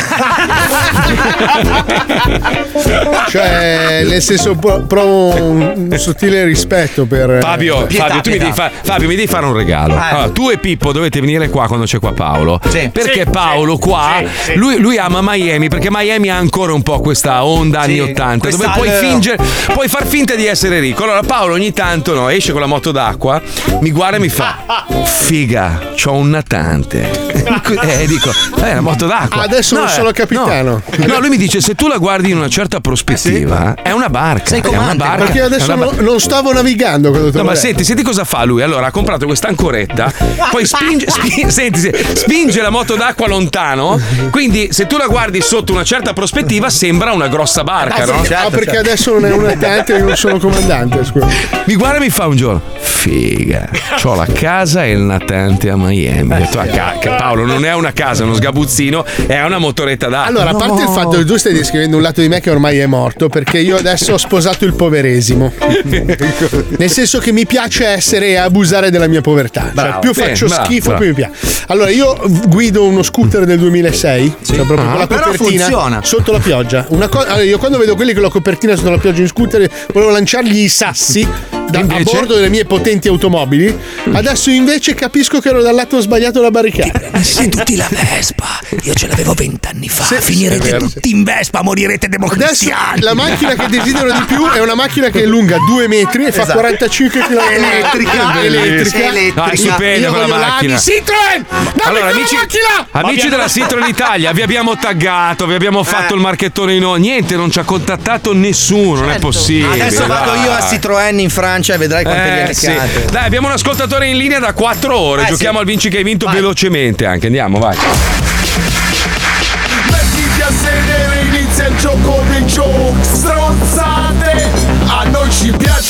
cioè, nel senso, pro- provo un, un sottile rispetto per. Fabio, Pietà, Fabio, tu mi pietà. devi, fa- Fabio, mi devi fare un regalo. Eh. Allora, tu e Pippo dovete venire qua quando c'è qua Paolo. Sì. Perché Sì, Paolo sì, qua, sì. Lui, lui ama Miami, perché Miami ha ancora un po' questa onda anni Sì, 80, dove puoi eh, fingere, puoi far finta di essere ricco. Allora Paolo ogni tanto no, esce con la moto d'acqua, mi guarda e mi fa: Figa, c'ho un natante. eh, dico, eh, la moto d'acqua. Adesso non eh, sono capitano. no. No, lui mi dice: se tu la guardi in una certa prospettiva, è una barca. è una barca. Perché adesso è una non, stavo navigando No, ma detto. senti, senti cosa fa lui. Allora, ha comprato questa ancoretta, poi spinge, spi- senti, se- spinge la moto d'acqua lontano. Quindi, se tu la guardi sotto una certa prospettiva, sembra una grossa barca, no? Ah, perché adesso non è un attente e non sono comandante, scusa. Mi guarda e mi fa un giorno. Figa, ho la casa e il natante a Miami. Detto, "Ah, ca- Paolo, non è una casa, è uno sgabuzzino, è una motoretta d'acqua. Allora, a parte il fatto che tu stai descrivendo un lato di me che ormai è morto, perché io adesso ho sposato il poveresimo. Nel senso che mi piace essere e abusare della mia povertà. Cioè, Bravo. più Bene, faccio bravo, schifo, bravo. più mi piace. Allora, io guido uno scooter del 2006, cioè proprio Ah, con la però copertina funziona. sotto la pioggia. Una co- allora, io quando vedo quelli con la copertina sotto la pioggia in scooter, volevo lanciargli i sassi. da- a bordo delle mie potenti automobili, adesso invece capisco che ero dal lato sbagliato della barricata. Siete tutti la Vespa. Io ce l'avevo vent'anni fa. Sì, Finirete tutti in Vespa, morirete Adesso democristiani. la macchina che desidero di più è una macchina che è lunga 2 metri e fa Esatto. 45 km Elettrica. elettrica. No, è stupenda quella macchina. l'Ami Citroen! Dammi Allora, amici, macchina! amici della Citroen Italia, vi abbiamo taggato, vi abbiamo fatto il marchettone in o- Niente, non ci ha contattato nessuno, non è possibile. Adesso vado io a dai. Citroën in Francia e vedrai quante Eh, gliene sì. Dai, abbiamo un ascoltatore in linea da 4 ore. Eh, Giochiamo sì. al vinci che hai vinto velocemente anche. Andiamo, vai. Mettiti a sedere,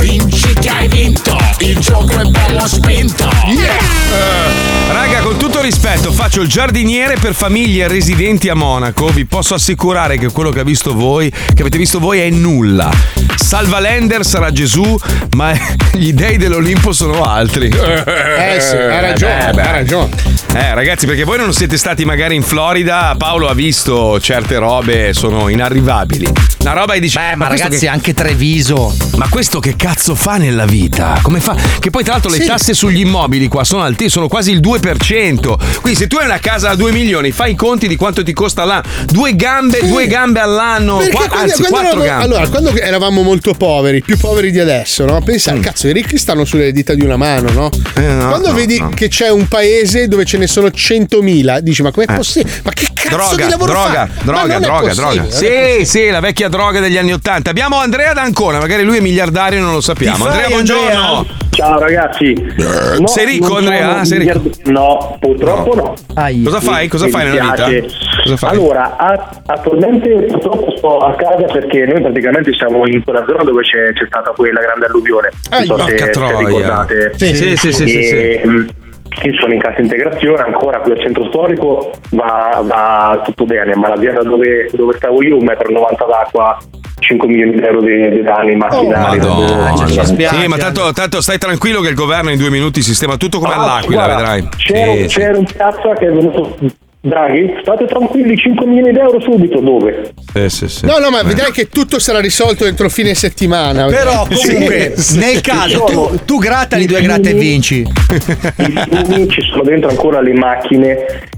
Vinci che hai vinto, il gioco è bello spinto Eh, Raga, con tutto rispetto, faccio il giardiniere per famiglie residenti a Monaco. Vi posso assicurare che quello che, ha visto voi, che avete visto voi è nulla. Salvalender sarà Gesù, ma gli dei dell'Olimpo sono altri. Eh sì, ha ragione, Eh, beh. ha ragione. Eh, ragazzi, perché voi non siete stati magari in Florida, Paolo ha visto certe robe, sono inarrivabili. Una roba e dici, Beh, ma questo ragazzi, che- anche Treviso. ma questo che cazzo fa nella vita? Come fa? Che poi tra l'altro le Sì. tasse sugli immobili qua sono alti, sono quasi il 2%. Quindi se tu hai una casa da 2 milioni, fai i conti di quanto ti costa l'anno. Due gambe, due gambe all'anno, qua- quando, anzi quando quattro eravamo, gambe. allora, quando eravamo molto poveri, più poveri di adesso, no? Pensare, Mm. cazzo, i ricchi stanno sulle dita di una mano, no? quando Eh, no, vedi no. che c'è un paese dove ce ne sono 100.000, dici, ma com'è Eh. possibile? Ma che cazzo Droga, di lavoro droga, fa? Droga, droga, droga. Sì, sì, la vecchia droga degli anni Ottanta. Abbiamo Andrea D'Ancona, magari lui è miliardario e non lo sappiamo. Ti fai, Andrea, buongiorno. Andrea? Ciao ragazzi. No, Sei ricco, Andrea? sei ricco? No, purtroppo no. Cosa fai? Cosa Mi fai nella vita? fai? Allora, attualmente purtroppo sto a casa perché noi praticamente siamo in quella zona dove c'è, c'è stata quella grande alluvione. Non so se, se ricordate. Sì, sì, sì, sì, sì, E, sì. mh, Io sono in cassa integrazione, ancora qui al centro storico va, va tutto bene, ma l'azienda dove, dove stavo io, un metro e 90 d'acqua, 5 milioni di euro di, di danni macchinari. Madonna. Sì, ma tanto, tanto stai tranquillo che il governo in due minuti sistema tutto come Ah, all'Aquila, guarda, vedrai. C'era, Sì, sì. c'era un piazza che è venuto. Draghi, state tranquilli, 5 milioni di euro subito, dove? Sì, sì, sì. No, no, ma vedrai che tutto sarà risolto entro fine settimana. Però comunque, Sì. nel caso, tu, tu grattali due gratte e vinci. I fiumi, ci sono dentro ancora le macchine,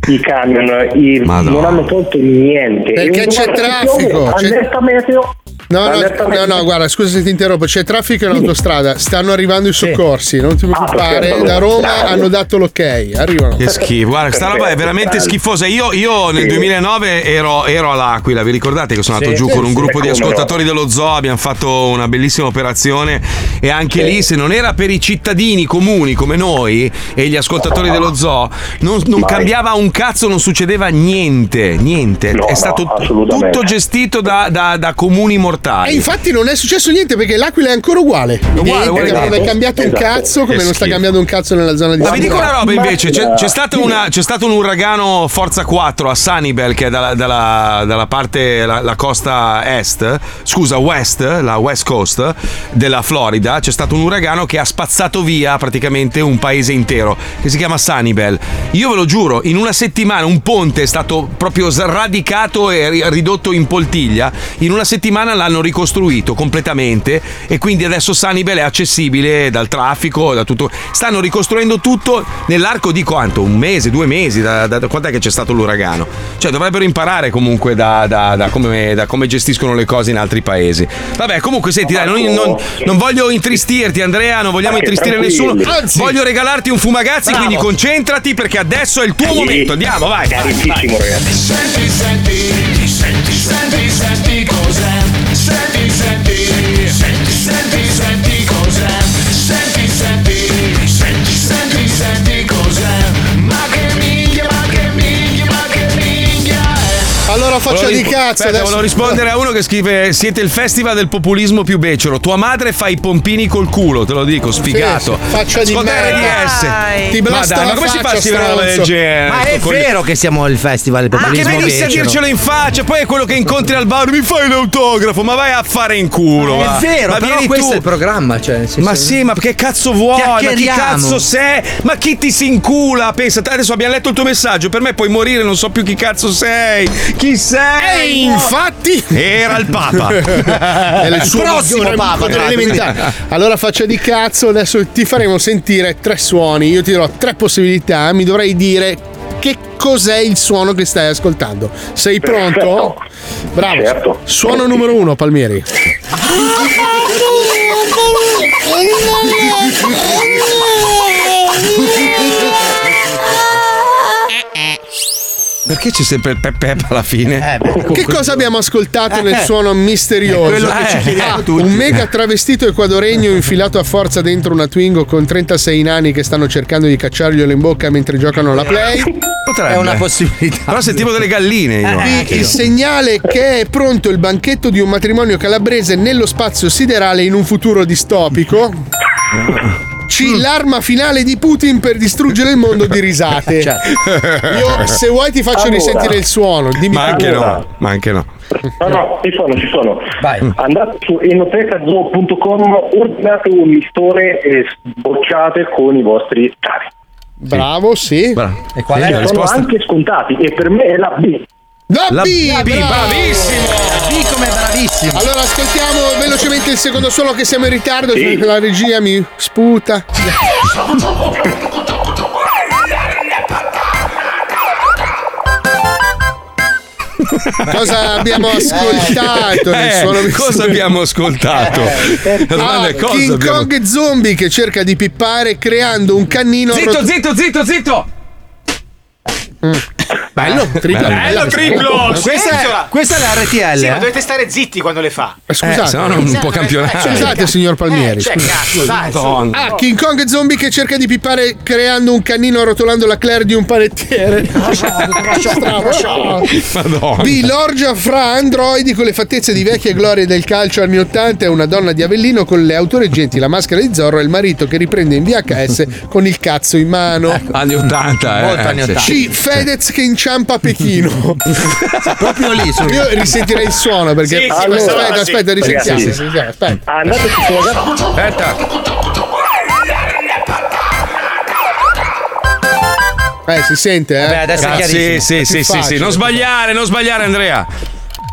i camion, i- non hanno tolto niente. Perché c'è traffico, piove, c'è- Allerta meteo. No, no, no, guarda, scusa se ti interrompo, c'è traffico in autostrada, stanno arrivando i soccorsi, non ti preoccupare, perfetto, da Roma hanno dato l'ok, arrivano. Che schifo, guarda, sta roba è veramente schifosa. Io, io nel 2009 ero, ero all'Aquila, vi ricordate che sono andato Sì, giù sì, con un sì, gruppo di ascoltatori dello zoo, abbiamo fatto una bellissima operazione e anche Sì. lì se non era per i cittadini comuni come noi e gli ascoltatori dello zoo, non, non cambiava un cazzo, non succedeva niente, niente. No, è no, stato tutto gestito da, da- da comuni mortali. E infatti non è successo niente perché l'Aquila è ancora uguale. Uguale, uguale, non esatto. è cambiato un Esatto. cazzo come non sta cambiando un cazzo nella zona di Ma vi dico una roba invece, c'è, c'è stato una- c'è stato un uragano Forza 4 a Sanibel che è dalla, dalla- dalla parte, la, la costa est, scusa, west, la west coast della Florida, c'è stato un uragano che ha spazzato via praticamente un paese intero, che si chiama Sanibel. Io ve lo giuro, in una settimana un ponte è stato proprio sradicato e ri- ridotto in poltiglia, in una settimana l'hanno l'hanno ricostruito completamente e quindi adesso Sanibel è accessibile dal traffico, da tutto. Stanno ricostruendo tutto nell'arco di quanto? Un mese, due mesi? Da, da, da quant'è che c'è stato l'uragano? Cioè dovrebbero imparare comunque da, da- da come, da come gestiscono le cose in altri paesi. Vabbè, comunque senti, dai, non, non- non voglio intristirti Andrea, non vogliamo intristire nessuno. Anzi. voglio regalarti un fumagazzi, Bravo. quindi concentrati perché adesso è il tuo Sì. momento. Andiamo, vai. Carissimo, ragazzi. Senti, senti, senti, senti, senti cos'è? Senti, senti, senti, senti, è? Allora faccia Volevo di cazzo. Aspetta, adesso- volevo rispondere a uno che scrive: Siete il festival del populismo più becero. Tua madre fa i pompini col culo, te lo dico, sfigato. Sì, faccia di Ascolta merda. RDS. Dai. Ti ma blasta dai, la ma come si fa a faccia, scrivere una roba del genere? Ma è vero che siamo il festival del Ma che populismo venissi a becero. dircelo in faccia, poi è quello che incontri al bar, mi fai l'autografo, ma vai a fare in culo. È va. vero, ma però vieni questo tu. è il programma, cioè, senso- Ma sì, ma che cazzo vuoi? Ma chi cazzo sei? Ma chi ti si incula? Pensa, adesso abbiamo letto il tuo messaggio, per me puoi morire, non so più chi cazzo sei. Chi sei? E infatti Era il Papa. È il suo prossimo Papa, elementare. Allora faccia di cazzo, adesso ti faremo sentire tre suoni. Io ti darò tre possibilità, mi dovrai dire che cos'è il suono che stai ascoltando. Sei pronto? Bravo. Certo. Suono numero uno, Palmieri. Perché c'è sempre il pep pep alla fine? Che cosa abbiamo ascoltato nel Eh. suono misterioso? Quello che ci chiediamo Ah, tutti. Un mega travestito equadoregno infilato a forza dentro una Twingo con 36 nani che stanno cercando di cacciarglielo in bocca mentre giocano alla play. Potrebbe. È una possibilità. Però sentivo delle galline io. Qui il segnale che è pronto il banchetto di un matrimonio calabrese nello spazio siderale in un futuro distopico. C. L'arma finale di Putin per distruggere il mondo di risate. Certo. Io, se vuoi, ti faccio Allora. risentire il suono. Dimmi Ma anche no, ma anche no. No, no, ci sono, ci sono. Vai. Andate su enotecazoo.com, ordinate un mistore e sbocciate con i vostri cari. Bravo, sì. E qual Sì, è? la Sono risposta? anche scontati e per me è la B. La, La B, B, bravo. bravissimo! B come bravissimo. Allora ascoltiamo velocemente il secondo suono che siamo in ritardo. Sì. La regia mi sputa. Cosa abbiamo ascoltato nel Eh, suono cosa abbiamo ascoltato? La domanda Ah, è cosa King abbiamo- Kong zombie che cerca di pippare creando un cannino Zitto, rot- zitto, zitto, zitto! Bello, triplo. Bello triplo! Questa questa è la RTL. Sì, ma eh? dovete stare zitti quando le fa. Eh, Scusate, se no non può campionare. Scusate, signor Palmieri. Eh, cioè, cazzo, dai. Ah, King Kong zombie che cerca di pippare creando un cannino rotolando la Claire di un panettiere. Madonna. B. Lorgia fra androidi con le fattezze di vecchie glorie del calcio anni 80 e una donna di Avellino con le autoreggenti, la maschera di Zorro e il marito che riprende in VHS con il cazzo in mano. Anni 80, eh. Molto anni Sì. 80. C. Fedez che inciampa a Pechino. Proprio lì. su- Io risentirei il suono perché. Sì, sì, aspetta, aspetta, sì. risentiamo. Ragazzi. risentiamo, aspetta. Andate su. Aspetta. Eh, si sente, eh? Vabbè, adesso è Ah, chiarissimo. sì, sì, È sì, sì, sì. Non sbagliare, non sbagliare, Andrea.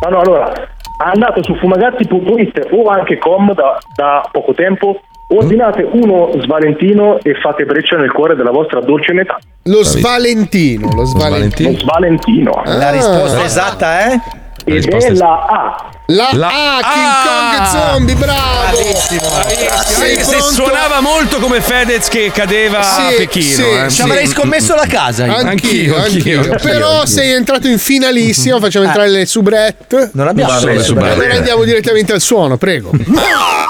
No, no, allora, andate su fumagazzi.it o anche com da, da poco tempo, ordinate uno svalentino e fate breccia nel cuore della vostra dolce metà. Lo Svalentino, lo Svalentino. Lo svalentino. La Ah. risposta esatta è? Ed è la A. La, La- ah, King Ah! Kong zombie, bravo! Sei Anche se suonava molto come Fedez che cadeva a Sì, Pechino. sì, eh. Ci avrei scommesso la casa. io. Anch'io, Anch'io, anch'io, anch'io. Però anch'io. sei entrato in finalissimo, facciamo entrare le subrette. Non abbiamo le subrette. Allora andiamo direttamente al suono, prego.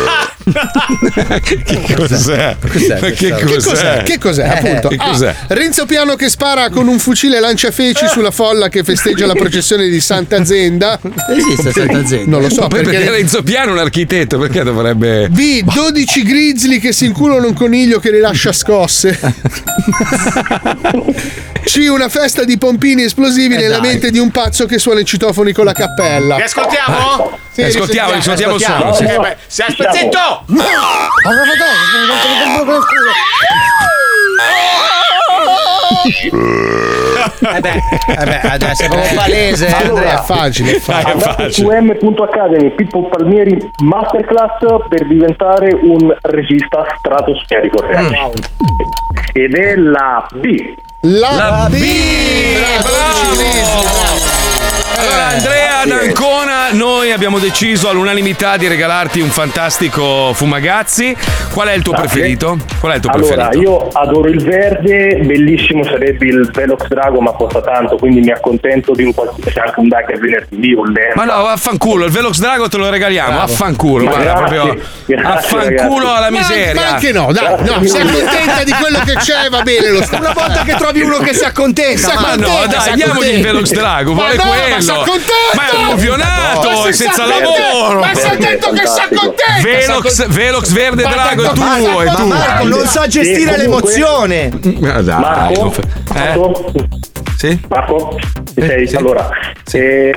Che cos'è? Cos'è Ma che questa? Che cos'è? Che cos'è? Appunto. Che Ah, cos'è? Renzo Piano che spara con un fucile lanciafeci sulla folla che festeggia la processione di Santa Zenda. Esiste Santa Zenda? Non lo so Ma poi perché perché. Renzo Piano è un architetto, perché dovrebbe. B. 12 grizzly che si inculano un coniglio che rilascia scosse. C. Una festa di pompini esplosivi nella dai. mente di un pazzo che suona i citofoni con la cappella. Li ascoltiamo? Sì, ascoltiamo, risentiamo, risentiamo il suono. Sì, beh, se aspetta, zitto! Eh beh, eh beh, adesso è proprio palese. eh, Allora, Andrea. è facile, è facile. Andate su m.academy Pippo Palmieri Masterclass per diventare un regista stratosferico. ragazzi. Ed è la B. La, B! Allora, Andrea d'Ancona, noi abbiamo deciso all'unanimità di regalarti un fantastico fumagazzi. Qual è il tuo Grazie. preferito? Qual è il tuo Allora, preferito? io adoro il verde, bellissimo sarebbe il Velox Drago, ma costa tanto, quindi mi accontento di un qualsiasi anche un Dakar venerdì o un Lens. Ma no, vaffanculo, il Velox Drago te lo regaliamo, Bravo. vaffanculo, Ma guarda, grazie, proprio grazie, vaffanculo ragazzi. alla miseria. Ma anche no, dai, no, sei contenta di quello che c'è, va bene lo sta. Una volta che trovi uno che si accontenta, Ma no, dai, diamogli il. Velox Drago, Ma vuole no, ma quello. si accontenta! Ma è un movionato, Ma è senza lavoro. Ma si è detto che si accontenta! Velox, Velox verde Ma drago è tuo, è Ma tuo. Marco non sa gestire Sì, comunque- l'emozione. Ma dai, Marco, non fa- eh? Marco, Sì? Marco, sei? Allora, eh,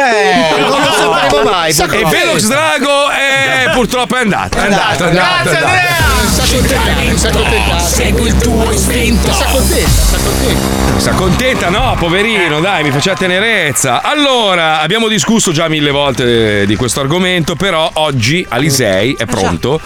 Eh, non lo sapremo mai. E. Velox Drago è purtroppo è andato, è andato, è andato. Si accontenta, si accontenta. Segui il tuo istinto. Si accontenta. Si accontenta? No, poverino, dai, mi faceva tenerezza. Allora, abbiamo discusso già mille volte di questo argomento, però oggi Alisei è pronto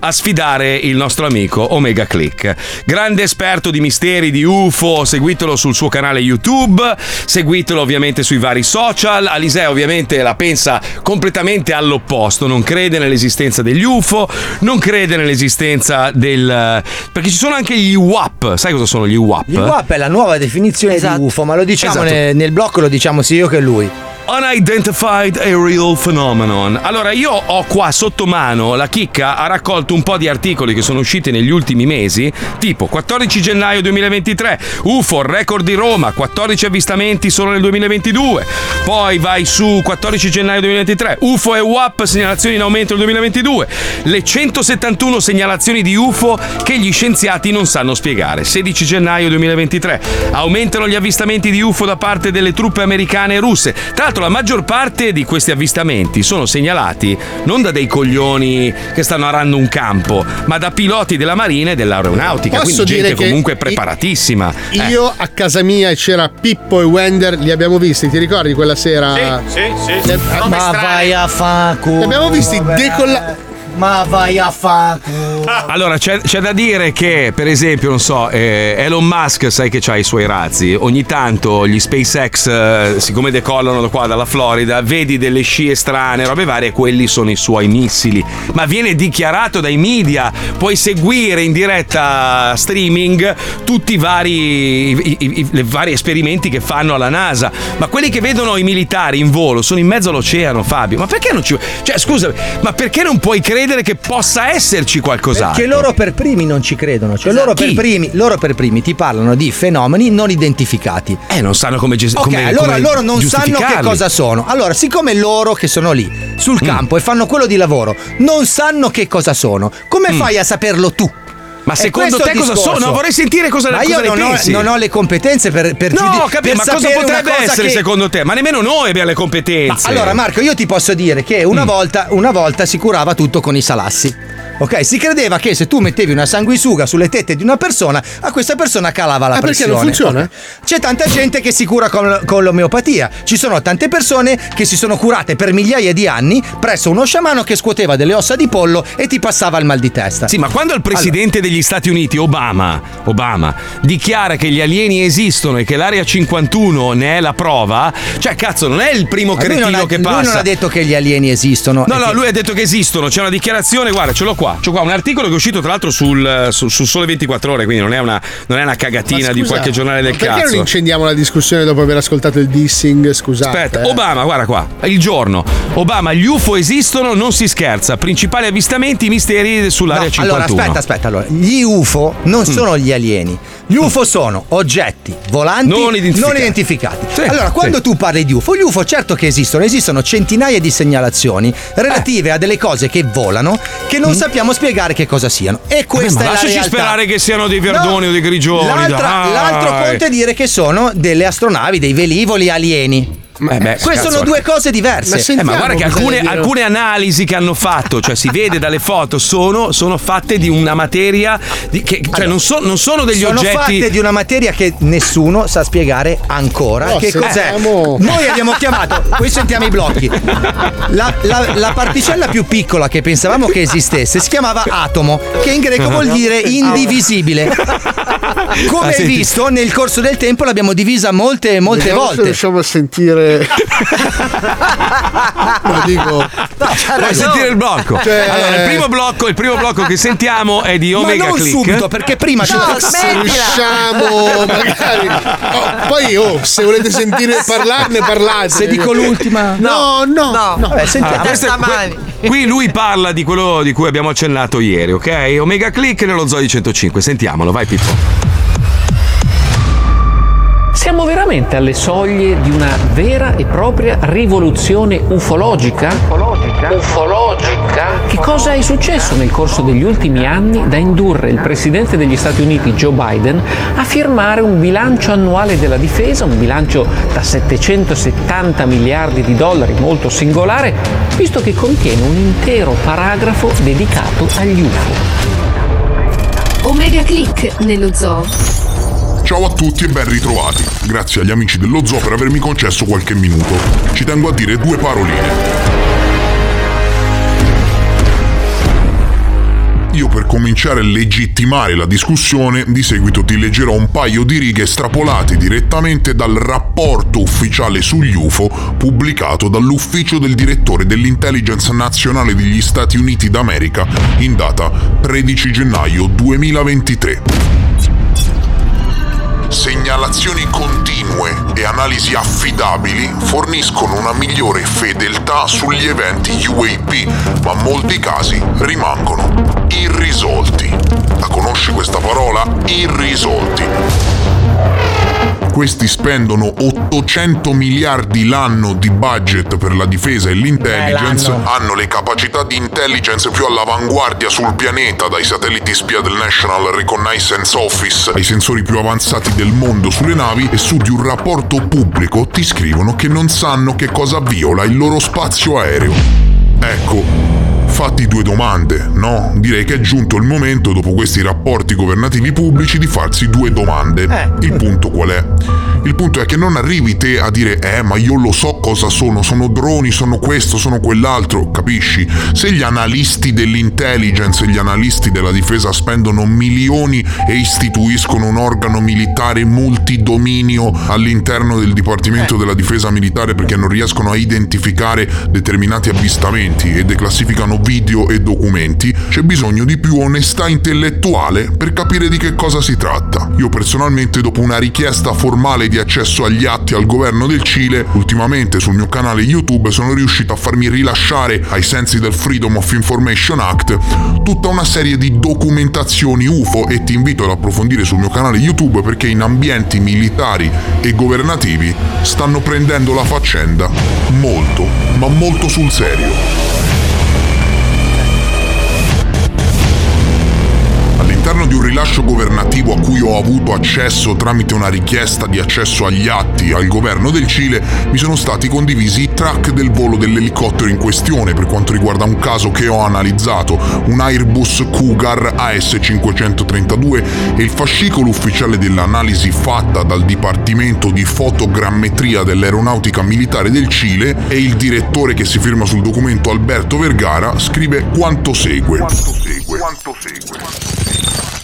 a sfidare il nostro amico Omega Click. Grande esperto di misteri di UFO, seguitelo sul suo canale YouTube, seguitelo ovviamente sui vari social. Alisei ovviamente la pensa completamente all'opposto, non crede nell'esistenza degli UFO, non crede nell'esistenza del... perché ci sono anche gli WAP, sai cosa sono gli WAP? Il WAP è la nuova definizione di UFO, ma lo diciamo Esatto. nel, nel blocco, lo diciamo sia io che lui. Unidentified Aerial Phenomenon. Allora, io ho qua sotto mano la chicca ha raccolto un po' di articoli che sono usciti negli ultimi mesi, tipo 14 gennaio 2023, UFO, record di Roma, 14 avvistamenti solo nel 2022. Poi vai su 14 gennaio 2023, UFO e WAP, segnalazioni in aumento nel 2022. Le 171 segnalazioni di UFO che gli scienziati non sanno spiegare. 16 gennaio 2023, aumentano gli avvistamenti di UFO da parte delle truppe americane e russe. Tra l'altro la maggior parte di questi avvistamenti sono segnalati non da dei coglioni che stanno arando un campo, ma da piloti della marina e dell'aeronautica, Posso quindi gente comunque preparatissima. Eh. Io a casa mia c'era Pippo e Wender, li abbiamo visti, ti ricordi quella sera? Sì, sì, sì. Come Ma vai a fanculo. Li abbiamo visti decollare. Ma vai a fanculo. Allora, c'è, c'è da dire che, per esempio, non so, eh, Elon Musk, sai che ha i suoi razzi. Ogni tanto gli SpaceX, eh, siccome decollano da qua dalla Florida, vedi delle scie strane, robe varie, quelli sono i suoi missili. Ma viene dichiarato dai media, puoi seguire in diretta streaming tutti i vari, i, i- i- vari esperimenti che fanno alla NASA. Ma quelli che vedono i militari in volo sono in mezzo all'oceano, Fabio. Ma perché non ci. Cioè, scusa, ma perché non puoi credere che possa esserci qualcos'altro? Perché loro per primi non ci credono. Cioè, Esatto. loro, per primi, loro per primi ti parlano di fenomeni non identificati. Eh, non sanno come ges- Ok, come- allora come loro non sanno che cosa sono. Allora, siccome loro che sono lì sul Mm. campo e fanno quello di lavoro non sanno che cosa sono, come fai a saperlo tu? Ma secondo te cosa discorso. sono? Vorrei sentire cosa, Ma cosa io ne non ho, pensi. non ho le competenze per, per No, giudi- ho capito, per ma cosa potrebbe cosa essere che- secondo te? Ma nemmeno noi abbiamo le Ma competenze. allora, Marco, io ti posso dire che una, volta, una volta si curava tutto con i salassi. Ok, si credeva che se tu mettevi una sanguisuga sulle tette di una persona, a questa persona calava la Ah, perché pressione. non funziona? C'è tanta gente che si cura con, con l'omeopatia. Ci sono tante persone che si sono curate per migliaia di anni presso uno sciamano che scuoteva delle ossa di pollo e ti passava il mal di testa. Sì, ma quando il presidente degli Stati Uniti, Obama, Obama, dichiara che gli alieni esistono e che l'area 51 ne è la prova, cioè cazzo, non è il primo Ma lui cretino ha- che lui passa. non ha detto che gli alieni esistono. No, e no, che- lui ha detto che esistono. C'è una dichiarazione, guarda, ce l'ho qua. C'ho qua un articolo che è uscito, tra l'altro, sul, su, su Sole 24 Ore, quindi non è una, non è una cagatina di scusa, qualche giornale del perché cazzo. non incendiamo la discussione dopo aver ascoltato il dissing? Scusate. Aspetta, eh. Obama, guarda qua, il giorno. Obama, gli UFO esistono, non si scherza. Principali avvistamenti, misteri sull'area No, 51. Allora, aspetta, aspetta. Allora, gli UFO non Mm. sono gli alieni. Gli UFO sono oggetti volanti Non identificati. identificati. Sì, allora, quando sì. tu parli di UFO, gli UFO certo che esistono, esistono centinaia di segnalazioni relative a delle cose che volano che non sappiamo spiegare che cosa siano. E questa Mm. ma è la lasciaci realtà. sperare che siano dei verdoni o dei grigioni, L'altra-. L'altro conto è dire che sono delle astronavi, dei velivoli alieni. Eh beh, Queste cazzo. sono due cose diverse. Eh, ma guarda che alcune, alcune analisi che hanno fatto, cioè si vede dalle foto, sono, sono fatte di una materia di- che cioè non, so- non sono degli sono oggetti. fatte di una materia che nessuno sa spiegare ancora. No, che cos'è? sentiamo- Noi abbiamo chiamato, poi sentiamo i blocchi. La, la- la particella più piccola che pensavamo che esistesse si chiamava atomo, che in greco vuol dire indivisibile. Come Ah, hai visto, nel corso del tempo l'abbiamo divisa molte, molte Vediamo se volte. riusciamo a sentire. no, dico. Vuoi sentire il blocco? Cioè- Allora, il primo blocco, il primo blocco che sentiamo è di Ma Omega non Click. subito, perché prima ci se riusciamo magari Oh, poi oh, se volete sentire parlarne parlate Se dico l'ultima. no no no, Vabbè, sentiamo. Ah, questo que- qui lui parla di quello di cui abbiamo accennato ieri, ok? Omega Click nello di 105. Sentiamolo, vai Pippo. Siamo veramente alle soglie di una vera e propria rivoluzione ufologica? Ufologica? Ufologica? Che cosa è successo nel corso degli ultimi anni da indurre il presidente degli Stati Uniti Joe Biden a firmare un bilancio annuale della difesa, un bilancio da 770 miliardi di dollari molto singolare, visto che contiene un intero paragrafo dedicato agli UFO? Omega Click nello zoo. Ciao a tutti e ben ritrovati. Grazie agli amici dello zoo per avermi concesso qualche minuto. Ci tengo a dire due paroline. Io per cominciare a legittimare la discussione, di seguito ti leggerò un paio di righe estrapolate direttamente dal rapporto ufficiale sugli UFO pubblicato dall'ufficio del direttore dell'Intelligence Nazionale degli Stati Uniti d'America in data 13 gennaio 2023. Segnalazioni continue e analisi affidabili forniscono una migliore fedeltà sugli eventi UAP, ma molti casi rimangono irrisolti. La conosci questa parola? Irrisolti. Questi spendono 800 miliardi l'anno di budget per la difesa e l'intelligence, l'anno. hanno le capacità di intelligence più all'avanguardia sul pianeta, dai satelliti spia del National Reconnaissance Office ai sensori più avanzati del mondo sulle navi e su di un rapporto pubblico ti scrivono che non sanno che cosa viola il loro spazio aereo. Ecco, fatti due domande, no? Direi che è giunto il momento, dopo questi rapporti governativi pubblici, di farsi due domande. Il punto qual è? Il punto è che non arrivi te a dire, eh, ma io lo so cosa sono, sono droni, sono questo, sono quell'altro, capisci? Se gli analisti dell'intelligence e gli analisti della difesa spendono milioni e istituiscono un organo militare multidominio all'interno del Dipartimento della Difesa Militare perché non riescono a identificare determinati avvistamenti e declassificano video e documenti, c'è bisogno di più onestà intellettuale per capire di che cosa si tratta. Io personalmente, dopo una richiesta formale di accesso agli atti al governo del Cile, ultimamente sul mio canale YouTube sono riuscito a farmi rilasciare, ai sensi del Freedom of Information Act, tutta una serie di documentazioni UFO e ti invito ad approfondire sul mio canale YouTube perché in ambienti militari e governativi stanno prendendo la faccenda molto, ma molto sul serio. Rilascio governativo a cui ho avuto accesso tramite una richiesta di accesso agli atti al governo del Cile, mi sono stati condivisi i track del volo dell'elicottero in questione per quanto riguarda un caso che ho analizzato, un Airbus Cougar AS532 e il fascicolo ufficiale dell'analisi fatta dal Dipartimento di Fotogrammetria dell'Aeronautica Militare del Cile e il direttore che si firma sul documento Alberto Vergara scrive quanto segue. Quanto segue? Quanto segue?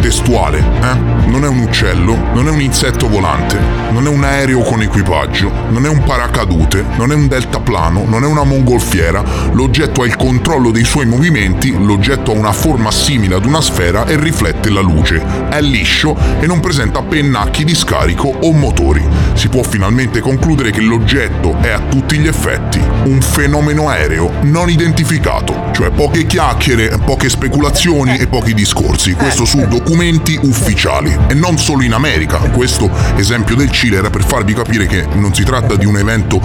Testuale, eh? Non è un uccello, non è un insetto volante, non è un aereo con equipaggio, non è un paracadute, non è un deltaplano, non è una mongolfiera. L'oggetto ha il controllo dei suoi movimenti, l'oggetto ha una forma simile ad una sfera e riflette la luce. È liscio e non presenta pennacchi di scarico o motori. Si può finalmente concludere che l'oggetto è a tutti gli effetti un fenomeno aereo non identificato, cioè poche chiacchiere, poche speculazioni e pochi discorsi. Questo su documenti ufficiali e non solo in America. Questo esempio del Cile era per farvi capire che non si tratta di un evento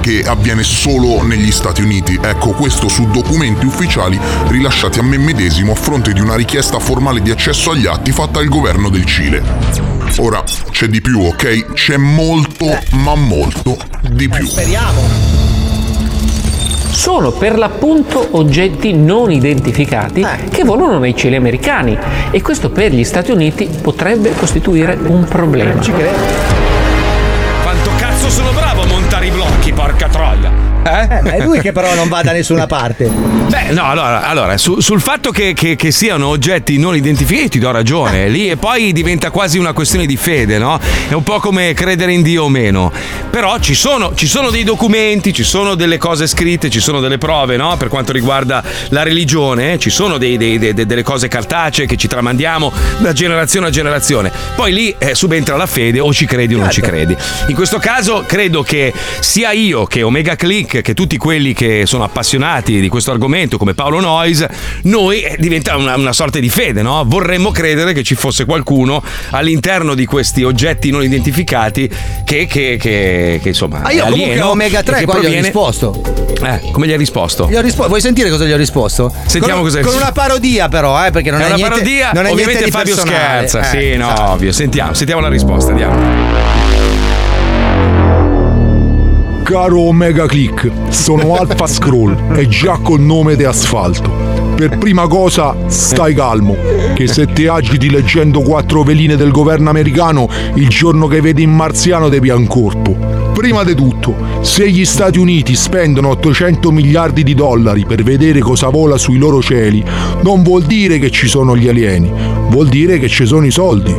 che avviene solo negli Stati Uniti. Ecco, questo su documenti ufficiali rilasciati a me medesimo a fronte di una richiesta formale di accesso agli atti fatta al governo del Cile. Ora, c'è di più, ok? C'è molto, ma molto di più. Speriamo. Sono per l'appunto oggetti non identificati che volano nei cieli americani e questo per gli Stati Uniti potrebbe costituire un problema. Quanto cazzo sono bravo a montare i blocchi, porca troia! Eh, ma è lui che però non va da nessuna parte. Beh, no, allora, allora, su- sul fatto che, che- che siano oggetti non identificati ti do ragione, lì e poi diventa quasi una questione di fede, no? È un po' come credere in Dio o meno. Però ci sono, ci sono dei documenti, ci sono delle cose scritte, ci sono delle prove, no? Per quanto riguarda la religione, ci sono dei- dei- dei- delle cose cartacee che ci tramandiamo da generazione a generazione. Poi lì eh, subentra la fede, o ci credi o non ci credi. In questo caso credo che sia io che Omega Click, che tutti quelli che sono appassionati di questo argomento, come Paolo Noyes, noi eh, diventa una, una sorta di fede, no? Vorremmo credere che ci fosse qualcuno all'interno di questi oggetti non identificati che, che- che- che, insomma. Ah, io comunque alieno Omega e 3 che qua gli ho proviene- risposto. Eh, come gli hai risposto? Gli ho rispo- Vuoi sentire cosa gli ho risposto? Sentiamo con, cosa Con risposto. una parodia, però, eh, perché non è è, una niente, parodia, non è ovviamente niente di Fabio personale. scherza. Eh, sì, no, esatto. ovvio. Sentiamo, sentiamo la risposta, andiamo. Caro Omega Click, sono Alpha Scroll e già col nome di asfalto. Per prima cosa, stai calmo, che se ti agiti leggendo quattro veline del governo americano, il giorno che vedi in marziano devi un corpo. Prima di tutto, se gli Stati Uniti spendono 800 miliardi di dollari per vedere cosa vola sui loro cieli, non vuol dire che ci sono gli alieni, vuol dire che ci sono i soldi.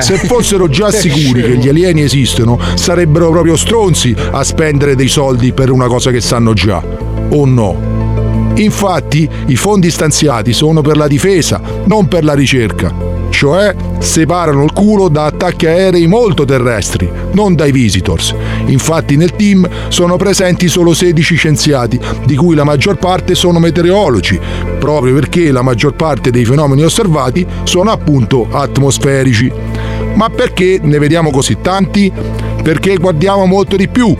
Se fossero già sicuri che gli alieni esistono, sarebbero proprio stronzi a spendere dei soldi per una cosa che sanno già. O no? Infatti, i fondi stanziati sono per la difesa, non per la ricerca. Cioè, separano il culo da attacchi aerei molto terrestri, non dai visitors. Infatti nel team sono presenti solo 16 scienziati, di cui la maggior parte sono meteorologi, proprio perché la maggior parte dei fenomeni osservati sono appunto atmosferici. Ma perché ne vediamo così tanti? Perché guardiamo molto di più.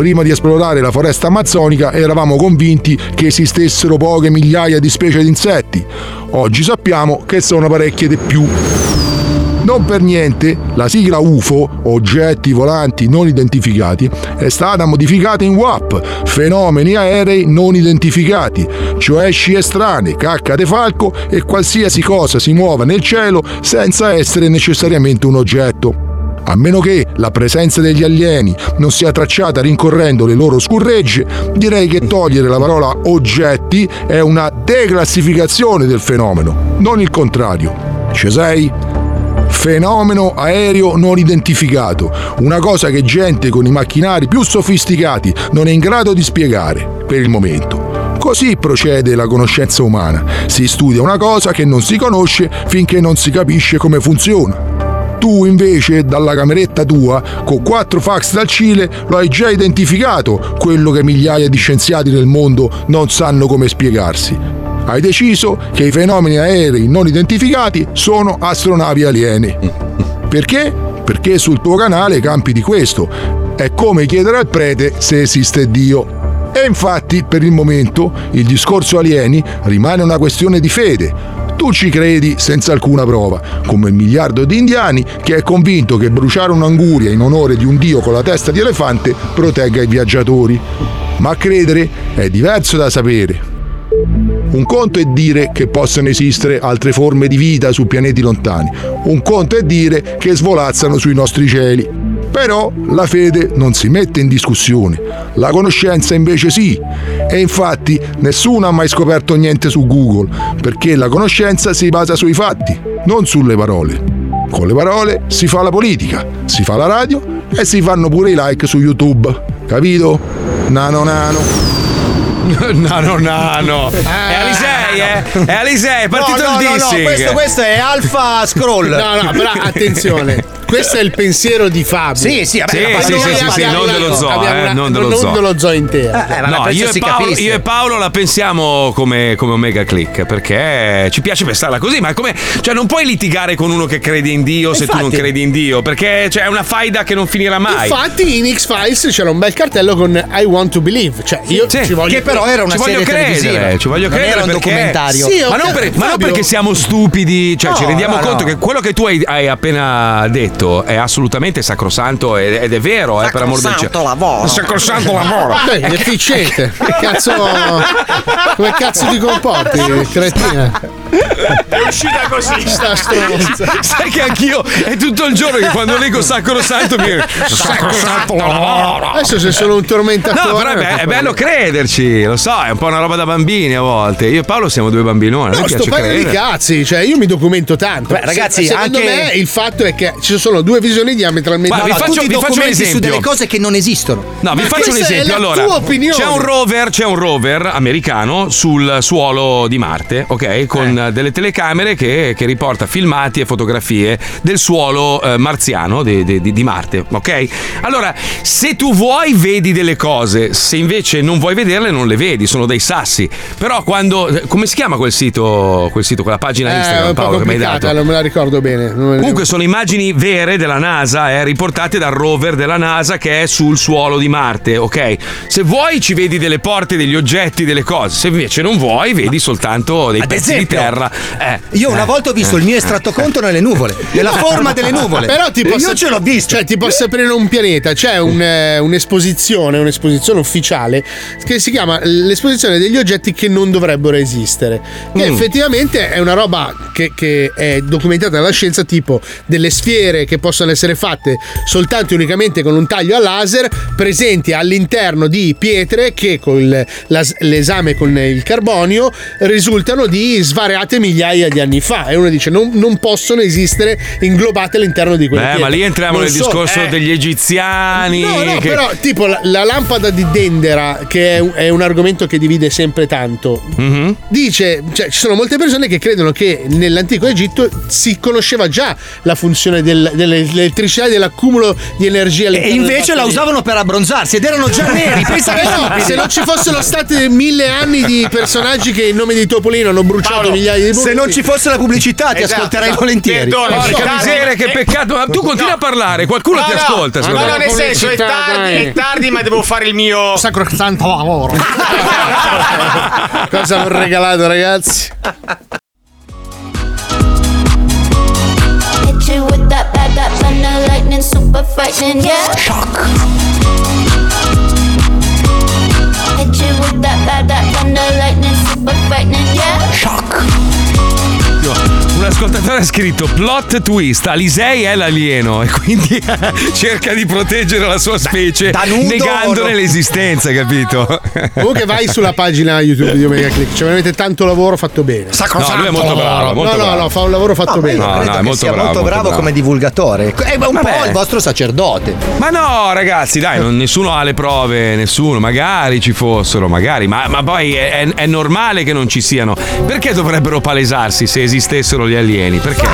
Prima di esplorare la foresta amazzonica eravamo convinti che esistessero poche migliaia di specie di insetti. Oggi sappiamo che sono parecchie di più. Non per niente la sigla UFO, oggetti volanti non identificati, è stata modificata in WAP, fenomeni aerei non identificati, cioè scie strane, cacca de falco e qualsiasi cosa si muova nel cielo senza essere necessariamente un oggetto. A meno che la presenza degli alieni non sia tracciata rincorrendo le loro scurregge, direi che togliere la parola oggetti è una declassificazione del fenomeno, non il contrario. Ci? Fenomeno aereo non identificato, una cosa che gente con i macchinari più sofisticati non è in grado di spiegare, per il momento. Così procede la conoscenza umana. Si studia una cosa che non si conosce finché non si capisce come funziona. Tu invece, dalla cameretta tua, con quattro fax dal Cile, lo hai già identificato, quello che migliaia di scienziati nel mondo non sanno come spiegarsi. Hai deciso che i fenomeni aerei non identificati sono astronavi aliene. Perché? Perché sul tuo canale campi di questo. È come chiedere al prete se esiste Dio. E infatti, per il momento, il discorso alieni rimane una questione di fede. Tu ci credi senza alcuna prova, come il miliardo di indiani che è convinto che bruciare un'anguria in onore di un dio con la testa di elefante protegga i viaggiatori. Ma credere è diverso da sapere. Un conto è dire che possono esistere altre forme di vita su pianeti lontani, un conto è dire che svolazzano sui nostri cieli. Però la fede non si mette in discussione, la conoscenza invece sì. E infatti nessuno ha mai scoperto niente su Google, perché la conoscenza si basa sui fatti, non sulle parole. Con le parole si fa la politica, si fa la radio e si fanno pure i like su YouTube. Capito? Nano nano. Nano nano. È Alisei, eh? È Alisei, è partito no, no, il no, no, dissing. questo, questo è Alpha Scroll. No, no, però attenzione. Questo è il pensiero di Fabio. Sì, sì, vabbè, Sì, sì, sì, sì, sì, non dello zoo, eh, non dello zoo. dello zoo intero. Eh, No, io e, si Paolo, io e Paolo la pensiamo come, come Omega Click perché ci piace pensarla così, ma come, cioè non puoi litigare con uno che crede in Dio se tu non Infatti. credi in Dio, perché c'è una faida che non finirà mai. Infatti in X-Files c'era un bel cartello con I want to believe, cioè io Sì, ci voglio che però era una ci voglio serie credere, televisiva. ci voglio Non credere era un perché armamentario. ma, non per- ma non perché siamo stupidi, cioè ci No, rendiamo no, conto no. che quello che tu hai, hai appena detto è assolutamente sacrosanto ed, ed è vero, eh, per amor del cielo. Sacrosanto lavoro. Sacrosanto lavoro. Beh, è efficiente. Che cazzo. Come cazzo ti comporti, cretina? È uscita così. Sta. Sai che anch'io è tutto il giorno che quando leggo sacrosanto mi viene sacrosanto lavoro. Adesso sei solo un tormentatore. No, però è, be- è bello crederci, lo so, è un po' una roba da bambini a volte. Io e Paolo siamo due bambinoni, No, sto paio di cazzi, cioè io mi documento tanto. Beh, ragazzi, Se- secondo anche- me il fatto è che ci sono due visioni diametralmente Ma vi faccio- vi faccio un documenti su esempio. delle cose che non esistono. No, vi Ma faccio un esempio. la Allora, c'è un rover, c'è un rover americano sul suolo di Marte, ok? Con Eh. delle telecamere che, che riporta filmati e fotografie del suolo eh, marziano di, di- di- Marte, ok? Allora, se tu vuoi vedi delle cose, se invece non vuoi vederle non le vedi, sono dei sassi. Però quando come si chiama quel sito, quel sito quella pagina Eh, Instagram Paolo che mi hai dato? non me la ricordo bene. Comunque sono immagini vere della NASA, eh, riportate dal rover della NASA che è sul suolo di Marte, ok? Se vuoi ci vedi delle porte, degli oggetti, delle cose, se invece non vuoi vedi soltanto dei Ad pezzi esempio, di terra. Eh, Io una eh, volta ho visto eh. il mio estratto conto nelle nuvole, nella forma delle nuvole. Però ti Io posso, ce l'ho visto. Cioè, ti posso aprire un pianeta. C'è un, eh, un'esposizione, un'esposizione ufficiale che si chiama l'esposizione degli oggetti che non dovrebbero esistere. Che Mm. effettivamente è una roba che, che è documentata dalla scienza, tipo delle sfere che possono essere fatte soltanto e unicamente con un taglio a laser, presenti all'interno di pietre che con l'esame con il carbonio risultano di svariate migliaia di anni fa. E uno dice: non, non possono esistere inglobate all'interno di quelle Beh, pietre. ma lì entriamo Non nel so- discorso eh, degli egiziani. No, no, che- però tipo la, la lampada di Dendera, che è un, è un argomento che divide sempre tanto, Mhm. dice, cioè ci sono molte persone che credono che nell'antico Egitto si conosceva già la funzione del- dell'elettricità e dell'accumulo di energia E all'interno invece la usavano per abbronzarsi ed erano già neri. Pensa che Però, stupidi. se non ci fossero stati mille anni di personaggi che in nome di Topolino hanno bruciato migliaia di Se non ci fosse la pubblicità, ti Esatto. ascolterei volentieri. Perdona, Porca miseria, che peccato. Ma tu continui a parlare, qualcuno No, ti no, ascolta. No, no, me. nel senso, è tardi, è tardi, ma devo fare il mio. Sacrosanto lavoro. Cosa hanno regalato, ragazzi? Thunder, lightning, super frightening, yeah. Shock. Hit you with that, that, that thunder, lightning, super frightening, yeah. Shock. Ascoltatore ha scritto plot twist, Alisei è l'alieno e quindi cerca di proteggere la sua specie nudo negandone o no? l'esistenza, capito? Comunque vai sulla pagina YouTube di Omega Click, c'è veramente tanto lavoro fatto bene. No, lui è molto bravo, molto no, no, bravo. no, fa un lavoro fatto No, bene. No, no, è che molto sia bravo, molto molto bravo, bravo. come divulgatore. È un Vabbè. po' il vostro sacerdote. Ma no, ragazzi, dai, non- nessuno ha le prove, nessuno. Magari ci fossero, magari, ma, ma poi è, è- è normale che non ci siano. Perché dovrebbero palesarsi se esistessero gli alieni? Perché?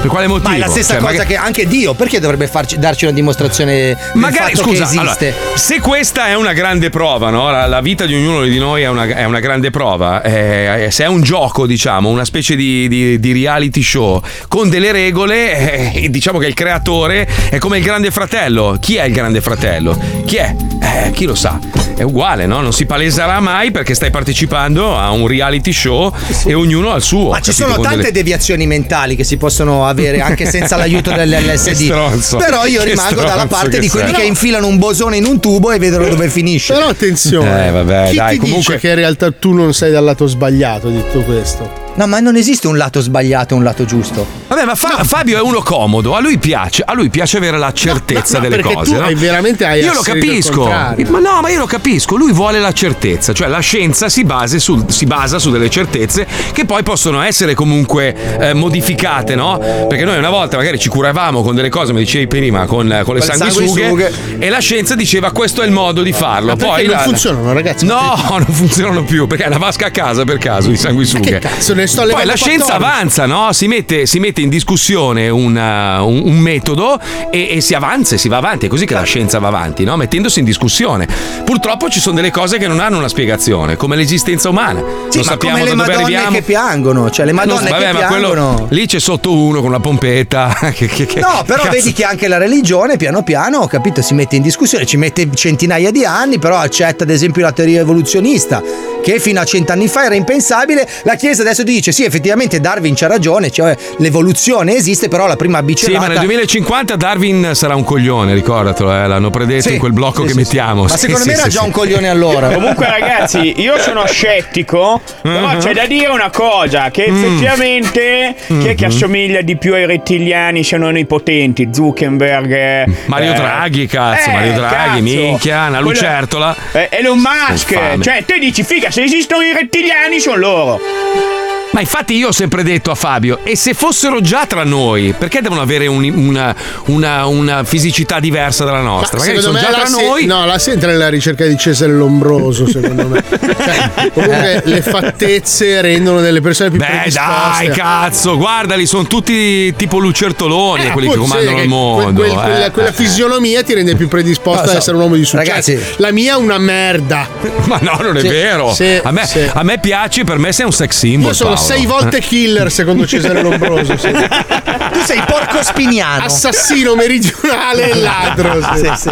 Per quale motivo? Ma è la stessa Cioè, cosa magari- che anche Dio, perché dovrebbe farci, darci una dimostrazione Magari, scusa, che esiste? allora, se questa è una grande prova, no? la, la vita di ognuno di noi è una, è una grande prova, eh, se è un gioco, diciamo, una specie di, di- di reality show con delle regole, eh, diciamo che il creatore è come il grande fratello. Chi è il grande fratello? Chi è? Eh, chi lo sa? È uguale, no? Non si paleserà mai perché stai partecipando a un reality show e ognuno ha il suo. Ma ci sono tante delle- deviazioni mentali che si possono avere anche senza l'aiuto dell'LSD. stronzo. Però io rimango dalla parte di quelli sei. che infilano un bosone in un tubo e vedono dove finisce. Però attenzione, Eh, vabbè, chi dai, ti comunque- dice che in realtà tu non sei dal lato sbagliato di tutto questo? No, ma non esiste un lato sbagliato e un lato giusto. Vabbè, ma Fa- Fabio è uno comodo, a lui piace, a lui piace avere la certezza no, delle perché cose. tu no? hai veramente hai Io lo capisco. Ma no, ma io lo capisco. Lui vuole la certezza, cioè la scienza si, base sul- si basa su delle certezze che poi possono essere comunque eh, modificate, no? Perché noi una volta magari ci curavamo con delle cose, come dicevi prima, con, con le Con le sanguisughe, sanguisughe. e la scienza diceva questo è il modo di farlo. Ma poi non la- funzionano, ragazzi? No, non funzionano più perché è una vasca a casa per caso di sanguisughe. Che cazzo, ne sto Poi la scienza 14. avanza, no? Si mette, si mette in discussione una- un, un metodo e, e si avanza e si va avanti. È così che la scienza va avanti, no? Mettendosi in discussione. Purtroppo ci sono delle cose che non hanno una spiegazione, come l'esistenza umana. Sì, non ma sappiamo come le madonne arriviamo. che piangono, cioè le non- madonne vabbè, che ma quello piangono. lì c'è sotto uno con una pompetta. che- che- che- No, però cazzo. vedi che anche la religione piano piano, ho capito, si mette in discussione, ci mette centinaia di anni, però accetta ad esempio la teoria evoluzionista che fino a cent'anni fa era impensabile. La Chiesa adesso dice sì, effettivamente Darwin c'ha ragione, cioè l'evoluzione esiste, però la prima Sì, bicelata... ma nel 2050 Darwin sarà un coglione, ricordatelo, eh, l'hanno predetto Sì, in quel blocco sì, che sì, mettiamo. sì. Ma Sì, secondo sì, me era sì, già sì. un coglione allora. Comunque, ragazzi, io sono scettico, però Mhm. c'è da dire una cosa: che Mm. effettivamente chi è che Mhm. assomiglia di più ai rettiliani se non i potenti? Zuckerberg, eh, Mario eh, Draghi, cazzo, eh, Mario Draghi, cazzo. minchia, una Quello- lucertola. Eh, Elon Musk, cioè, te dici, figa, se esistono i rettiliani, sono loro. Ma infatti io ho sempre detto a Fabio, e se fossero già tra noi, perché devono avere un- una, una- una fisicità diversa dalla nostra? Ma Magari sono già tra si- noi. no, la si entra nella ricerca di Cesare Lombroso, secondo me. Cioè, comunque le fattezze rendono delle persone più Beh predisposte. dai, cazzo, guardali, sono tutti tipo lucertoloni quelli che comandano sì, il che mondo. quel- quella, eh. quella fisionomia ti rende più predisposto No, so- ad essere un uomo di successo. Ragazzi- la mia è una merda. Ma no, non è Sì, vero. sì, a, me, sì. a me piace, per me sei un sex symbol. Io sono. Sei volte Eh. killer secondo Cesare Lombroso. sì. Tu sei porco spiniano. Assassino meridionale e ladro. sì.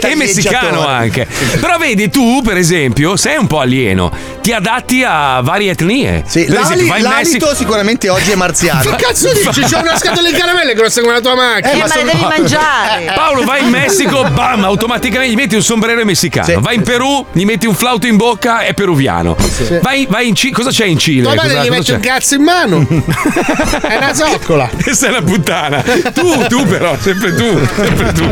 e messicano anche. Però vedi, tu, per esempio, sei un po' alieno, ti adatti a varie etnie. Sì, per esempio, l'ali- vai in l'alito Messico. sicuramente oggi è marziano. Che cazzo dici? C'è una scatola di caramelle grossa come la tua macchina. Eh, ma le devi mangiare. Paolo, vai in Messico, bam, automaticamente gli metti un sombrero messicano. Vai in Perù, gli metti un flauto in bocca, è peruviano. Vai, vai in Cile, cosa c'è in Cile? Madre Cosa- gli mette c'è? un cazzo in mano. è una zoccola. Questa è una puttana. Tu, tu però, sempre tu, sempre tu.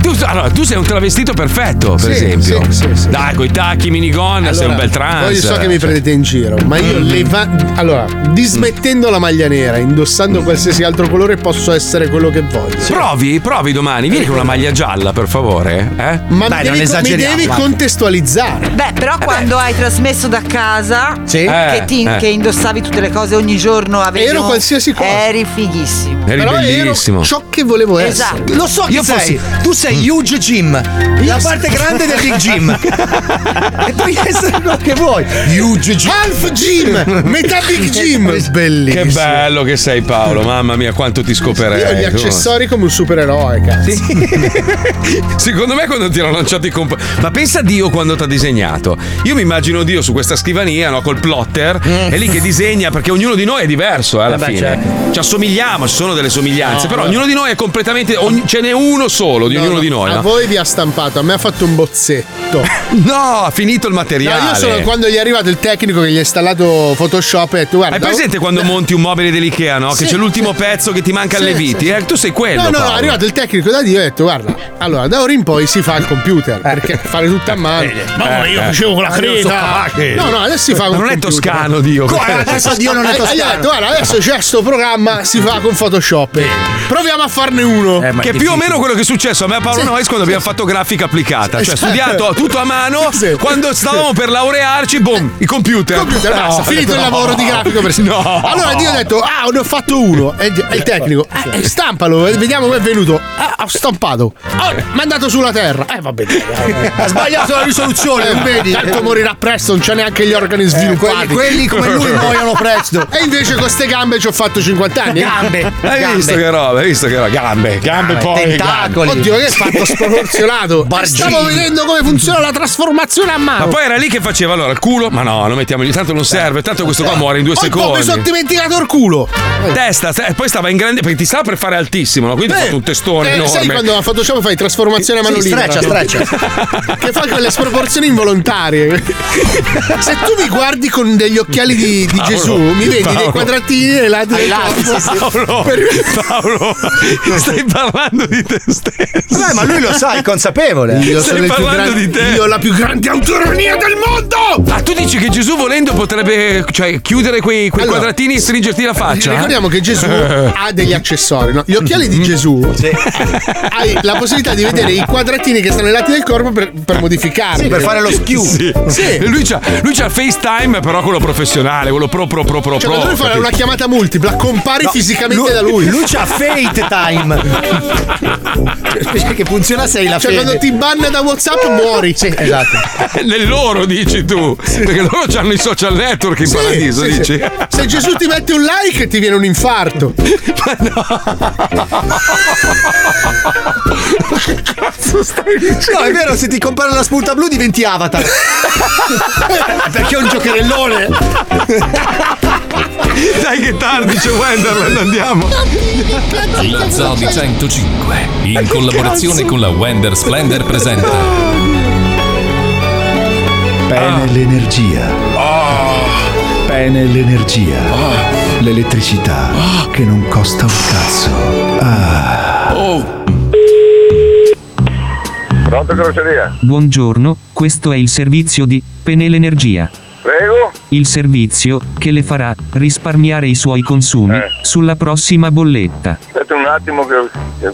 Tu, allora, tu sei un travestito perfetto, per Sì, esempio. sì, sì, sì. Dai, coi tacchi, minigonna, sei un bel trans. Voi so che mi prendete in giro, ma io leva- allora, dismettendo la maglia nera, indossando qualsiasi altro colore, posso essere quello che voglio. Provi, provi domani, vieni con una maglia gialla, per favore. Eh? Ma mi devi, mi devi contestualizzare. Beh, però quando hai trasmesso da casa, Sì. che, Eh, ti- eh. che indossavi tutte le cose ogni giorno, avevi Ero un- qualsiasi cosa. Eri fighissimo. Eri Però bellissimo. ero ciò che volevo essere. Esatto. Lo so chi Io sei. fossi- Tu sei Huge Jim, la parte grande del Big Jim. e puoi essere quello che vuoi. Huge Jim. Half Jim, metà Big Jim. Bellissimo. Che bello che sei Paolo, mamma mia quanto ti Io ho scoperei. gli accessori come un supereroe, cazzo. Secondo me quando ti hanno lanciato i comp... Ma pensa a Dio quando ti ha disegnato. Io mi immagino Dio su questa scrivania, no, col plotter, è lì che disegna, perché ognuno di noi è diverso, eh, alla Eh beh, fine. certo. Ci assomigliamo, ci sono delle somiglianze, No, però no. ognuno di noi è completamente. ogni- ce n'è uno solo di No, ognuno no, di noi. A no? voi vi ha stampato, a me ha fatto un bozzetto. No, ha finito il No, materiale. io sono quando gli è arrivato il tecnico che gli ha installato Photoshop e ha detto guarda. Hai presente quando monti un mobile dell'IKEA, no? Che Sì. c'è l'ultimo pezzo che ti manca Sì, alle sì, viti? sì. Eh, tu sei quello. No, no, Paolo. è arrivato il tecnico da Dio e ha detto guarda, allora da ora in poi si fa al computer, perché fare tutto a mano. Ma eh, io eh. facevo con la Ma io so creta. No, no, adesso si fa Ma con non è computer. toscano, Dio. Come? Adesso Dio non è Eh, toscano. detto, guarda, adesso c'è sto programma, si fa con Photoshop. Proviamo a farne uno. Eh, Che è più o meno quello che è successo a me a Paolo Sì. Noyes quando abbiamo fatto grafica applicata. Cioè, Esatto. studiato tutto a mano. Sì. Quando stavamo per laurearci, boom, i computer. computer, No, basta, finito il no. lavoro di grafico per No. Allora Dio ha detto, ah, ne ho fatto uno. E e il tecnico, eh, eh, stampalo, eh, vediamo come è venuto. Ah, ho stampato. Oh, mandato sulla terra. Eh, va bene. Ha sbagliato la risoluzione, Eh, non vedi? Tanto morirà presto, non c'è neanche gli organi Eh, sviluppati. quelli, quelli come lui muoiono presto. E invece con ste gambe ci ho fatto 50 anni. Gambe. Hai gambe. visto che roba? Hai visto che roba? Gambe, gambe poi. tentacoli. Oddio, che fatto sproporzionato. Bargini. Stavo vedendo come funziona la trasformazione a mano. Ma poi era lì che faceva allora il culo? Ma no, lo mettiamo lì, tanto non serve, tanto questo qua muore in due Oh, poi mi sono secondi. dimenticato il culo. Testa, e poi stava in grande perché ti stava per fare altissimo, no? quindi ha fatto un testone eh, enorme. Sai quando a Photoshop fai trasformazione a mano Sì, libera? streccia, streccia. Che fa quelle sproporzioni involontarie. Se tu mi guardi con degli occhiali di, di Paolo, Gesù, mi vedi Paolo. dei quadratini nei lati del corpo. Paolo, Paolo, stai parlando di te stesso. Vabbè, ma lui lo sa, è consapevole. Io Stai sono il più parlando grande- di te. Io ho la più grande autonomia del mondo! Ah, tu dici che Gesù volendo potrebbe cioè, chiudere quei, quei Allora, quadratini e stringerti la faccia? Ricordiamo che Gesù ha degli accessori, no? Gli occhiali di Gesù hai la possibilità di vedere i quadratini che stanno ai lati del corpo per, per modificarli. Sì, per fare lo schiu. Sì. Sì. E Lui c'ha, lui c'ha FaceTime, però quello professionale, quello pro pro pro pro Cioè, pro. quando lui fa capito? una chiamata multipla, compari fisicamente da lui. Lui c'ha Fate Time. che funziona sei la Cioè, fede. quando ti banna da WhatsApp, muori. Sì, esatto. Nel loro dici tu, perché loro hanno i social network in Sì, paradiso, sì, dici? sì. Se Gesù ti mette un like, ti viene un infarto. cazzo stai dicendo? No, è vero, se ti compare la spunta blu diventi avatar. Perché è un giocherellone. Dai che tardi c'è Wonderland, andiamo. La Zoo di 105, in collaborazione con la Wender Splendor presenta Bene l'energia. Bene l'energia. L'elettricità che non costa un cazzo. Ah. Pronto carrozzeria? Buongiorno, questo è il servizio di Penel Energia. Prego? Il servizio che le farà risparmiare i suoi consumi Eh. sulla prossima bolletta. Aspetta un attimo che,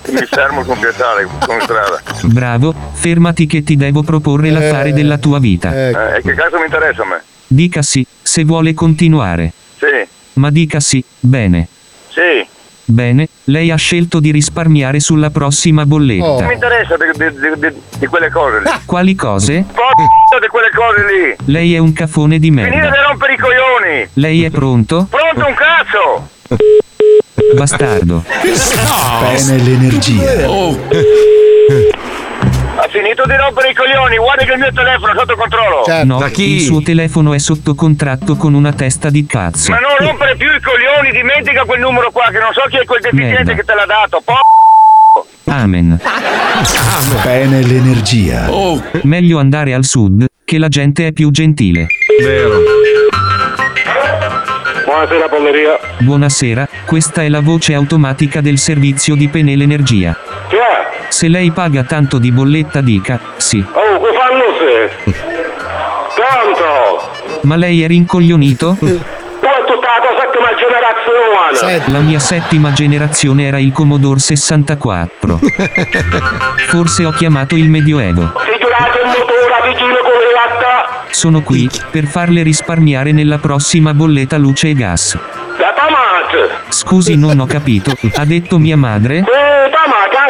che mi fermo con piazzale, con strada. Bravo, fermati che ti devo proporre l'affare della tua vita. Eh, e che cazzo mi interessa a me? Dica sì, se vuole continuare. Sì, Ma dica sì, bene. sì. Bene, lei ha scelto di risparmiare sulla prossima bolletta. Non mi interessa di, di- di- di- di quelle cose lì. Quali cose? P***o di quelle cose lì. Lei è un cafone di merda. di rompere i coglioni. Lei è pronto? Pronto un cazzo? Bastardo. Bene l'energia. Ha finito di rompere i coglioni, guarda che il mio telefono è sotto controllo. No, il suo telefono è sotto contratto con una testa di cazzo. Ma non rompere più i coglioni, dimentica quel numero qua, che non so chi è quel deficiente Merda. che te l'ha dato. Po- Amen. Bene l'energia. Meglio andare al sud, che la gente è più gentile. Vero. Buonasera polleria. Buonasera, questa è la voce automatica del servizio di Penel Energia. Chi è? Se lei paga tanto di bolletta dica sì. Oh, che fanno se? Pronto? Ma lei è rincoglionito? Tu è tutta la tua settima generazione. La mia settima generazione era il Commodore 64. Forse ho chiamato il Medioevo. Si girate il motore vicino con le latta. Sono qui per farle risparmiare nella prossima bolletta luce e gas. Scusi, non ho capito. Ha detto mia madre?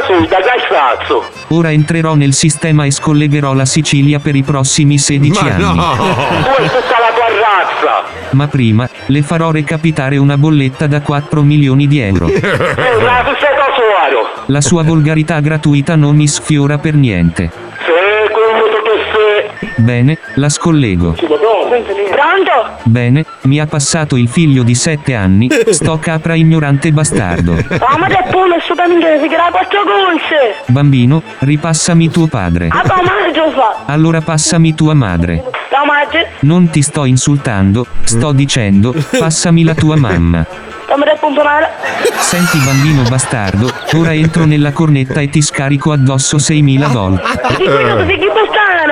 Eh, tamate, su, da cazzo. Ora entrerò nel sistema e scollegherò la Sicilia per i prossimi 16 Ma anni. Tu e tutta la tua razza. Ma prima, le farò recapitare una bolletta da 4 milioni di euro. La sua volgarità gratuita non mi sfiora per niente. Bene, la scollego. Pronto? Bene, mi ha passato il figlio di 7 anni, sto capra ignorante bastardo. Ah, ma che pure assolutamente si crea quattro colse! Bambino, ripassami tuo padre. Ah! Allora passami tua madre. Non ti sto insultando, sto dicendo, passami la tua mamma. Del! Senti bambino bastardo, ora entro nella cornetta e ti scarico addosso 6000 volte.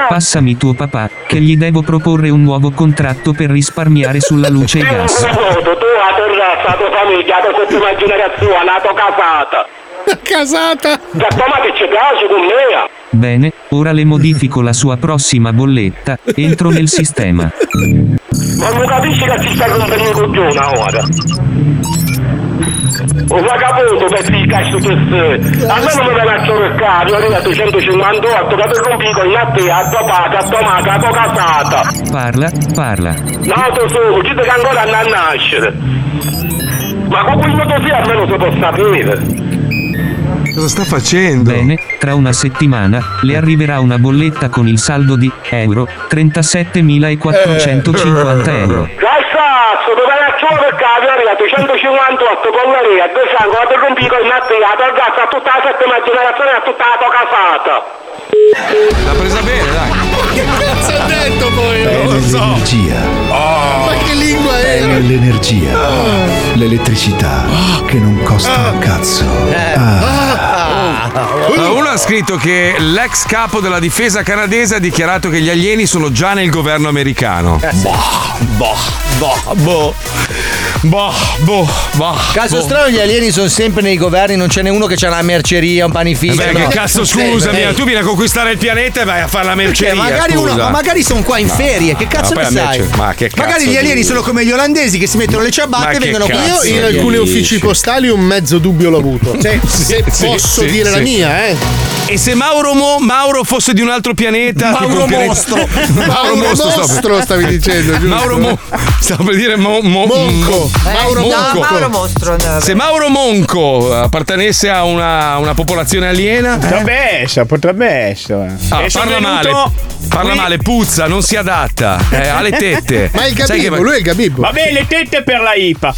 Passami tuo papà, che gli devo proporre un nuovo contratto per risparmiare sulla luce e gas. Tu, la tua famiglia, la tua settima generazione, la tua casata. Casata? Tua madre ci piace con me. Bene, ora le modifico la sua prossima bolletta, entro nel sistema. Ma non capisci che ci sta rompendo il coglione ora? Un vagabondo per il cazzo che sei. Almeno mi faccio per caso, arriva a 258, che per rompico in a te, a tua padre, a tua madre, a tua casata. Parla, parla. No, tesoro, ci che ancora a nascere. Ma con quel modo sì almeno si può sapere. Cosa sta facendo? Bene, tra una settimana le arriverà una bolletta con il saldo di euro 37.450 euro. Dai cazzo, dove faccio per caso arriva a 258 polleria, due sangue, a per rompico in a te, a tua gas, a tutta la settima generazione, a tutta la tua casata. L'ha presa bene, dai. Che cazzo ha detto poi? Bene l'energia. Ma che lingua? Bene l'energia. L'elettricità che non costa un cazzo. Ah. Uh, Uno ha scritto che l'ex capo della difesa canadese ha dichiarato che gli alieni sono già nel governo americano. Boh, boh, boh, boh. Boh, boh, boh. Caso boh. strano, gli alieni sono sempre nei governi, non c'è nessuno che ha una merceria, un panificio. Beh, no. che cazzo, scusami, tu vieni a conquistare il pianeta e vai a fare la Perché merceria. magari, uno, ma magari sono qua in No. ferie, che cazzo ne sai? Ma che cazzo magari gli alieni sono come gli olandesi che si mettono le ciabatte e vengono qui. Io in alcuni uffici postali un mezzo dubbio l'ho avuto. Se Sì, sì, posso sì, dire la mia, eh. E se Mauro, Mo- Mauro fosse di un altro pianeta? Mauro pianeta- Mostro. Mauro Mauro Mostro, Mostro stavi dicendo, giusto? Mauro Mo- stavo per dire Mo- Mo- Monco. Eh, Mauro no, Monco. Mauro Mostro. no, Se Mauro Monco appartenesse a una, una popolazione aliena. Potrebbe essere, potrebbe essere. Ah, parla male. Parla qui- male, puzza, non si adatta. Eh, ha le tette. Ma il che- Gabibbo, lui è il Gabibbo. Vabbè, le tette per la IPA.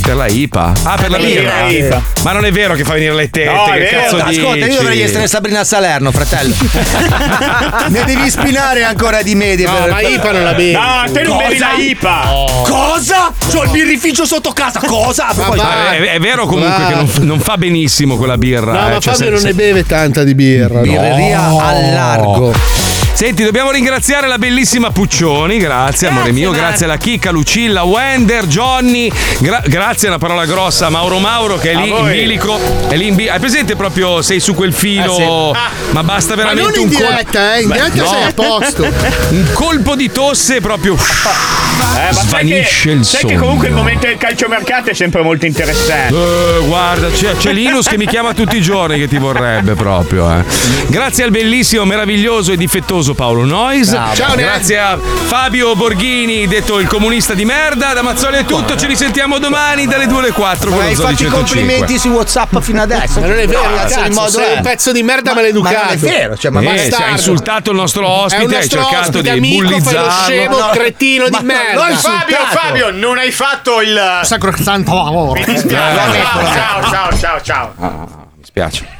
Per la IPA? Ah, per la Per birra? la IPA. Ma non è vero che fa venire le tette, No, che cazzo Ascolta, dici? io dovrei essere Sabrina Salerno, fratello. ne devi spinare ancora di media. No, per- ma IPA non la bevi. No, te non bevi la IPA. Cosa? C'ho il birrificio sotto casa, cosa? A proposito- Ah, è, è vero comunque Va. che non, non fa benissimo quella birra. No, eh, ma cioè, Fabio se- non se- ne beve tanta di birra. Birreria no. al largo. Senti, dobbiamo ringraziare la bellissima Puccioni, grazie amore mio, grazie alla Chicca, Lucilla, Wender, Johnny, gra- grazie a una parola grossa, a Mauro Mauro che è lì in bilico. È lì in bi- Hai presente proprio sei su quel filo? Ma basta Ma veramente non in un col- diretta, eh, in diretta No. sei a posto. un colpo di tosse proprio. Eh, ma sai Svanisce che, il sai sogno. che comunque il momento del calciomercato è sempre molto interessante. Eh, guarda, c'è, c'è Linus che mi chiama tutti i giorni che ti vorrebbe proprio. eh. Grazie al bellissimo, meraviglioso e difettoso Paolo Nois. Ciao, Grazie a Fabio Borghini, detto il comunista di merda. Da Mazzoli è tutto, ci risentiamo domani dalle 2 alle 4 con Ma hai fatto i 105. complimenti su WhatsApp fino adesso. Ma non è vero, No, cazzo, il modo un pezzo di merda Ma- maleducato. Ma non è vero, cioè, ma Eh, bastardo. insultato il nostro ospite, hai cercato ospite, di amico, fai lo bullizzarlo. scemo, No. cretino di Ma- merda. no, Fabio, Fabio, non hai fatto il. Sacrosanto lavoro. Mi dispiace. Ciao, ciao, ciao, ciao, ciao. Mi spiace.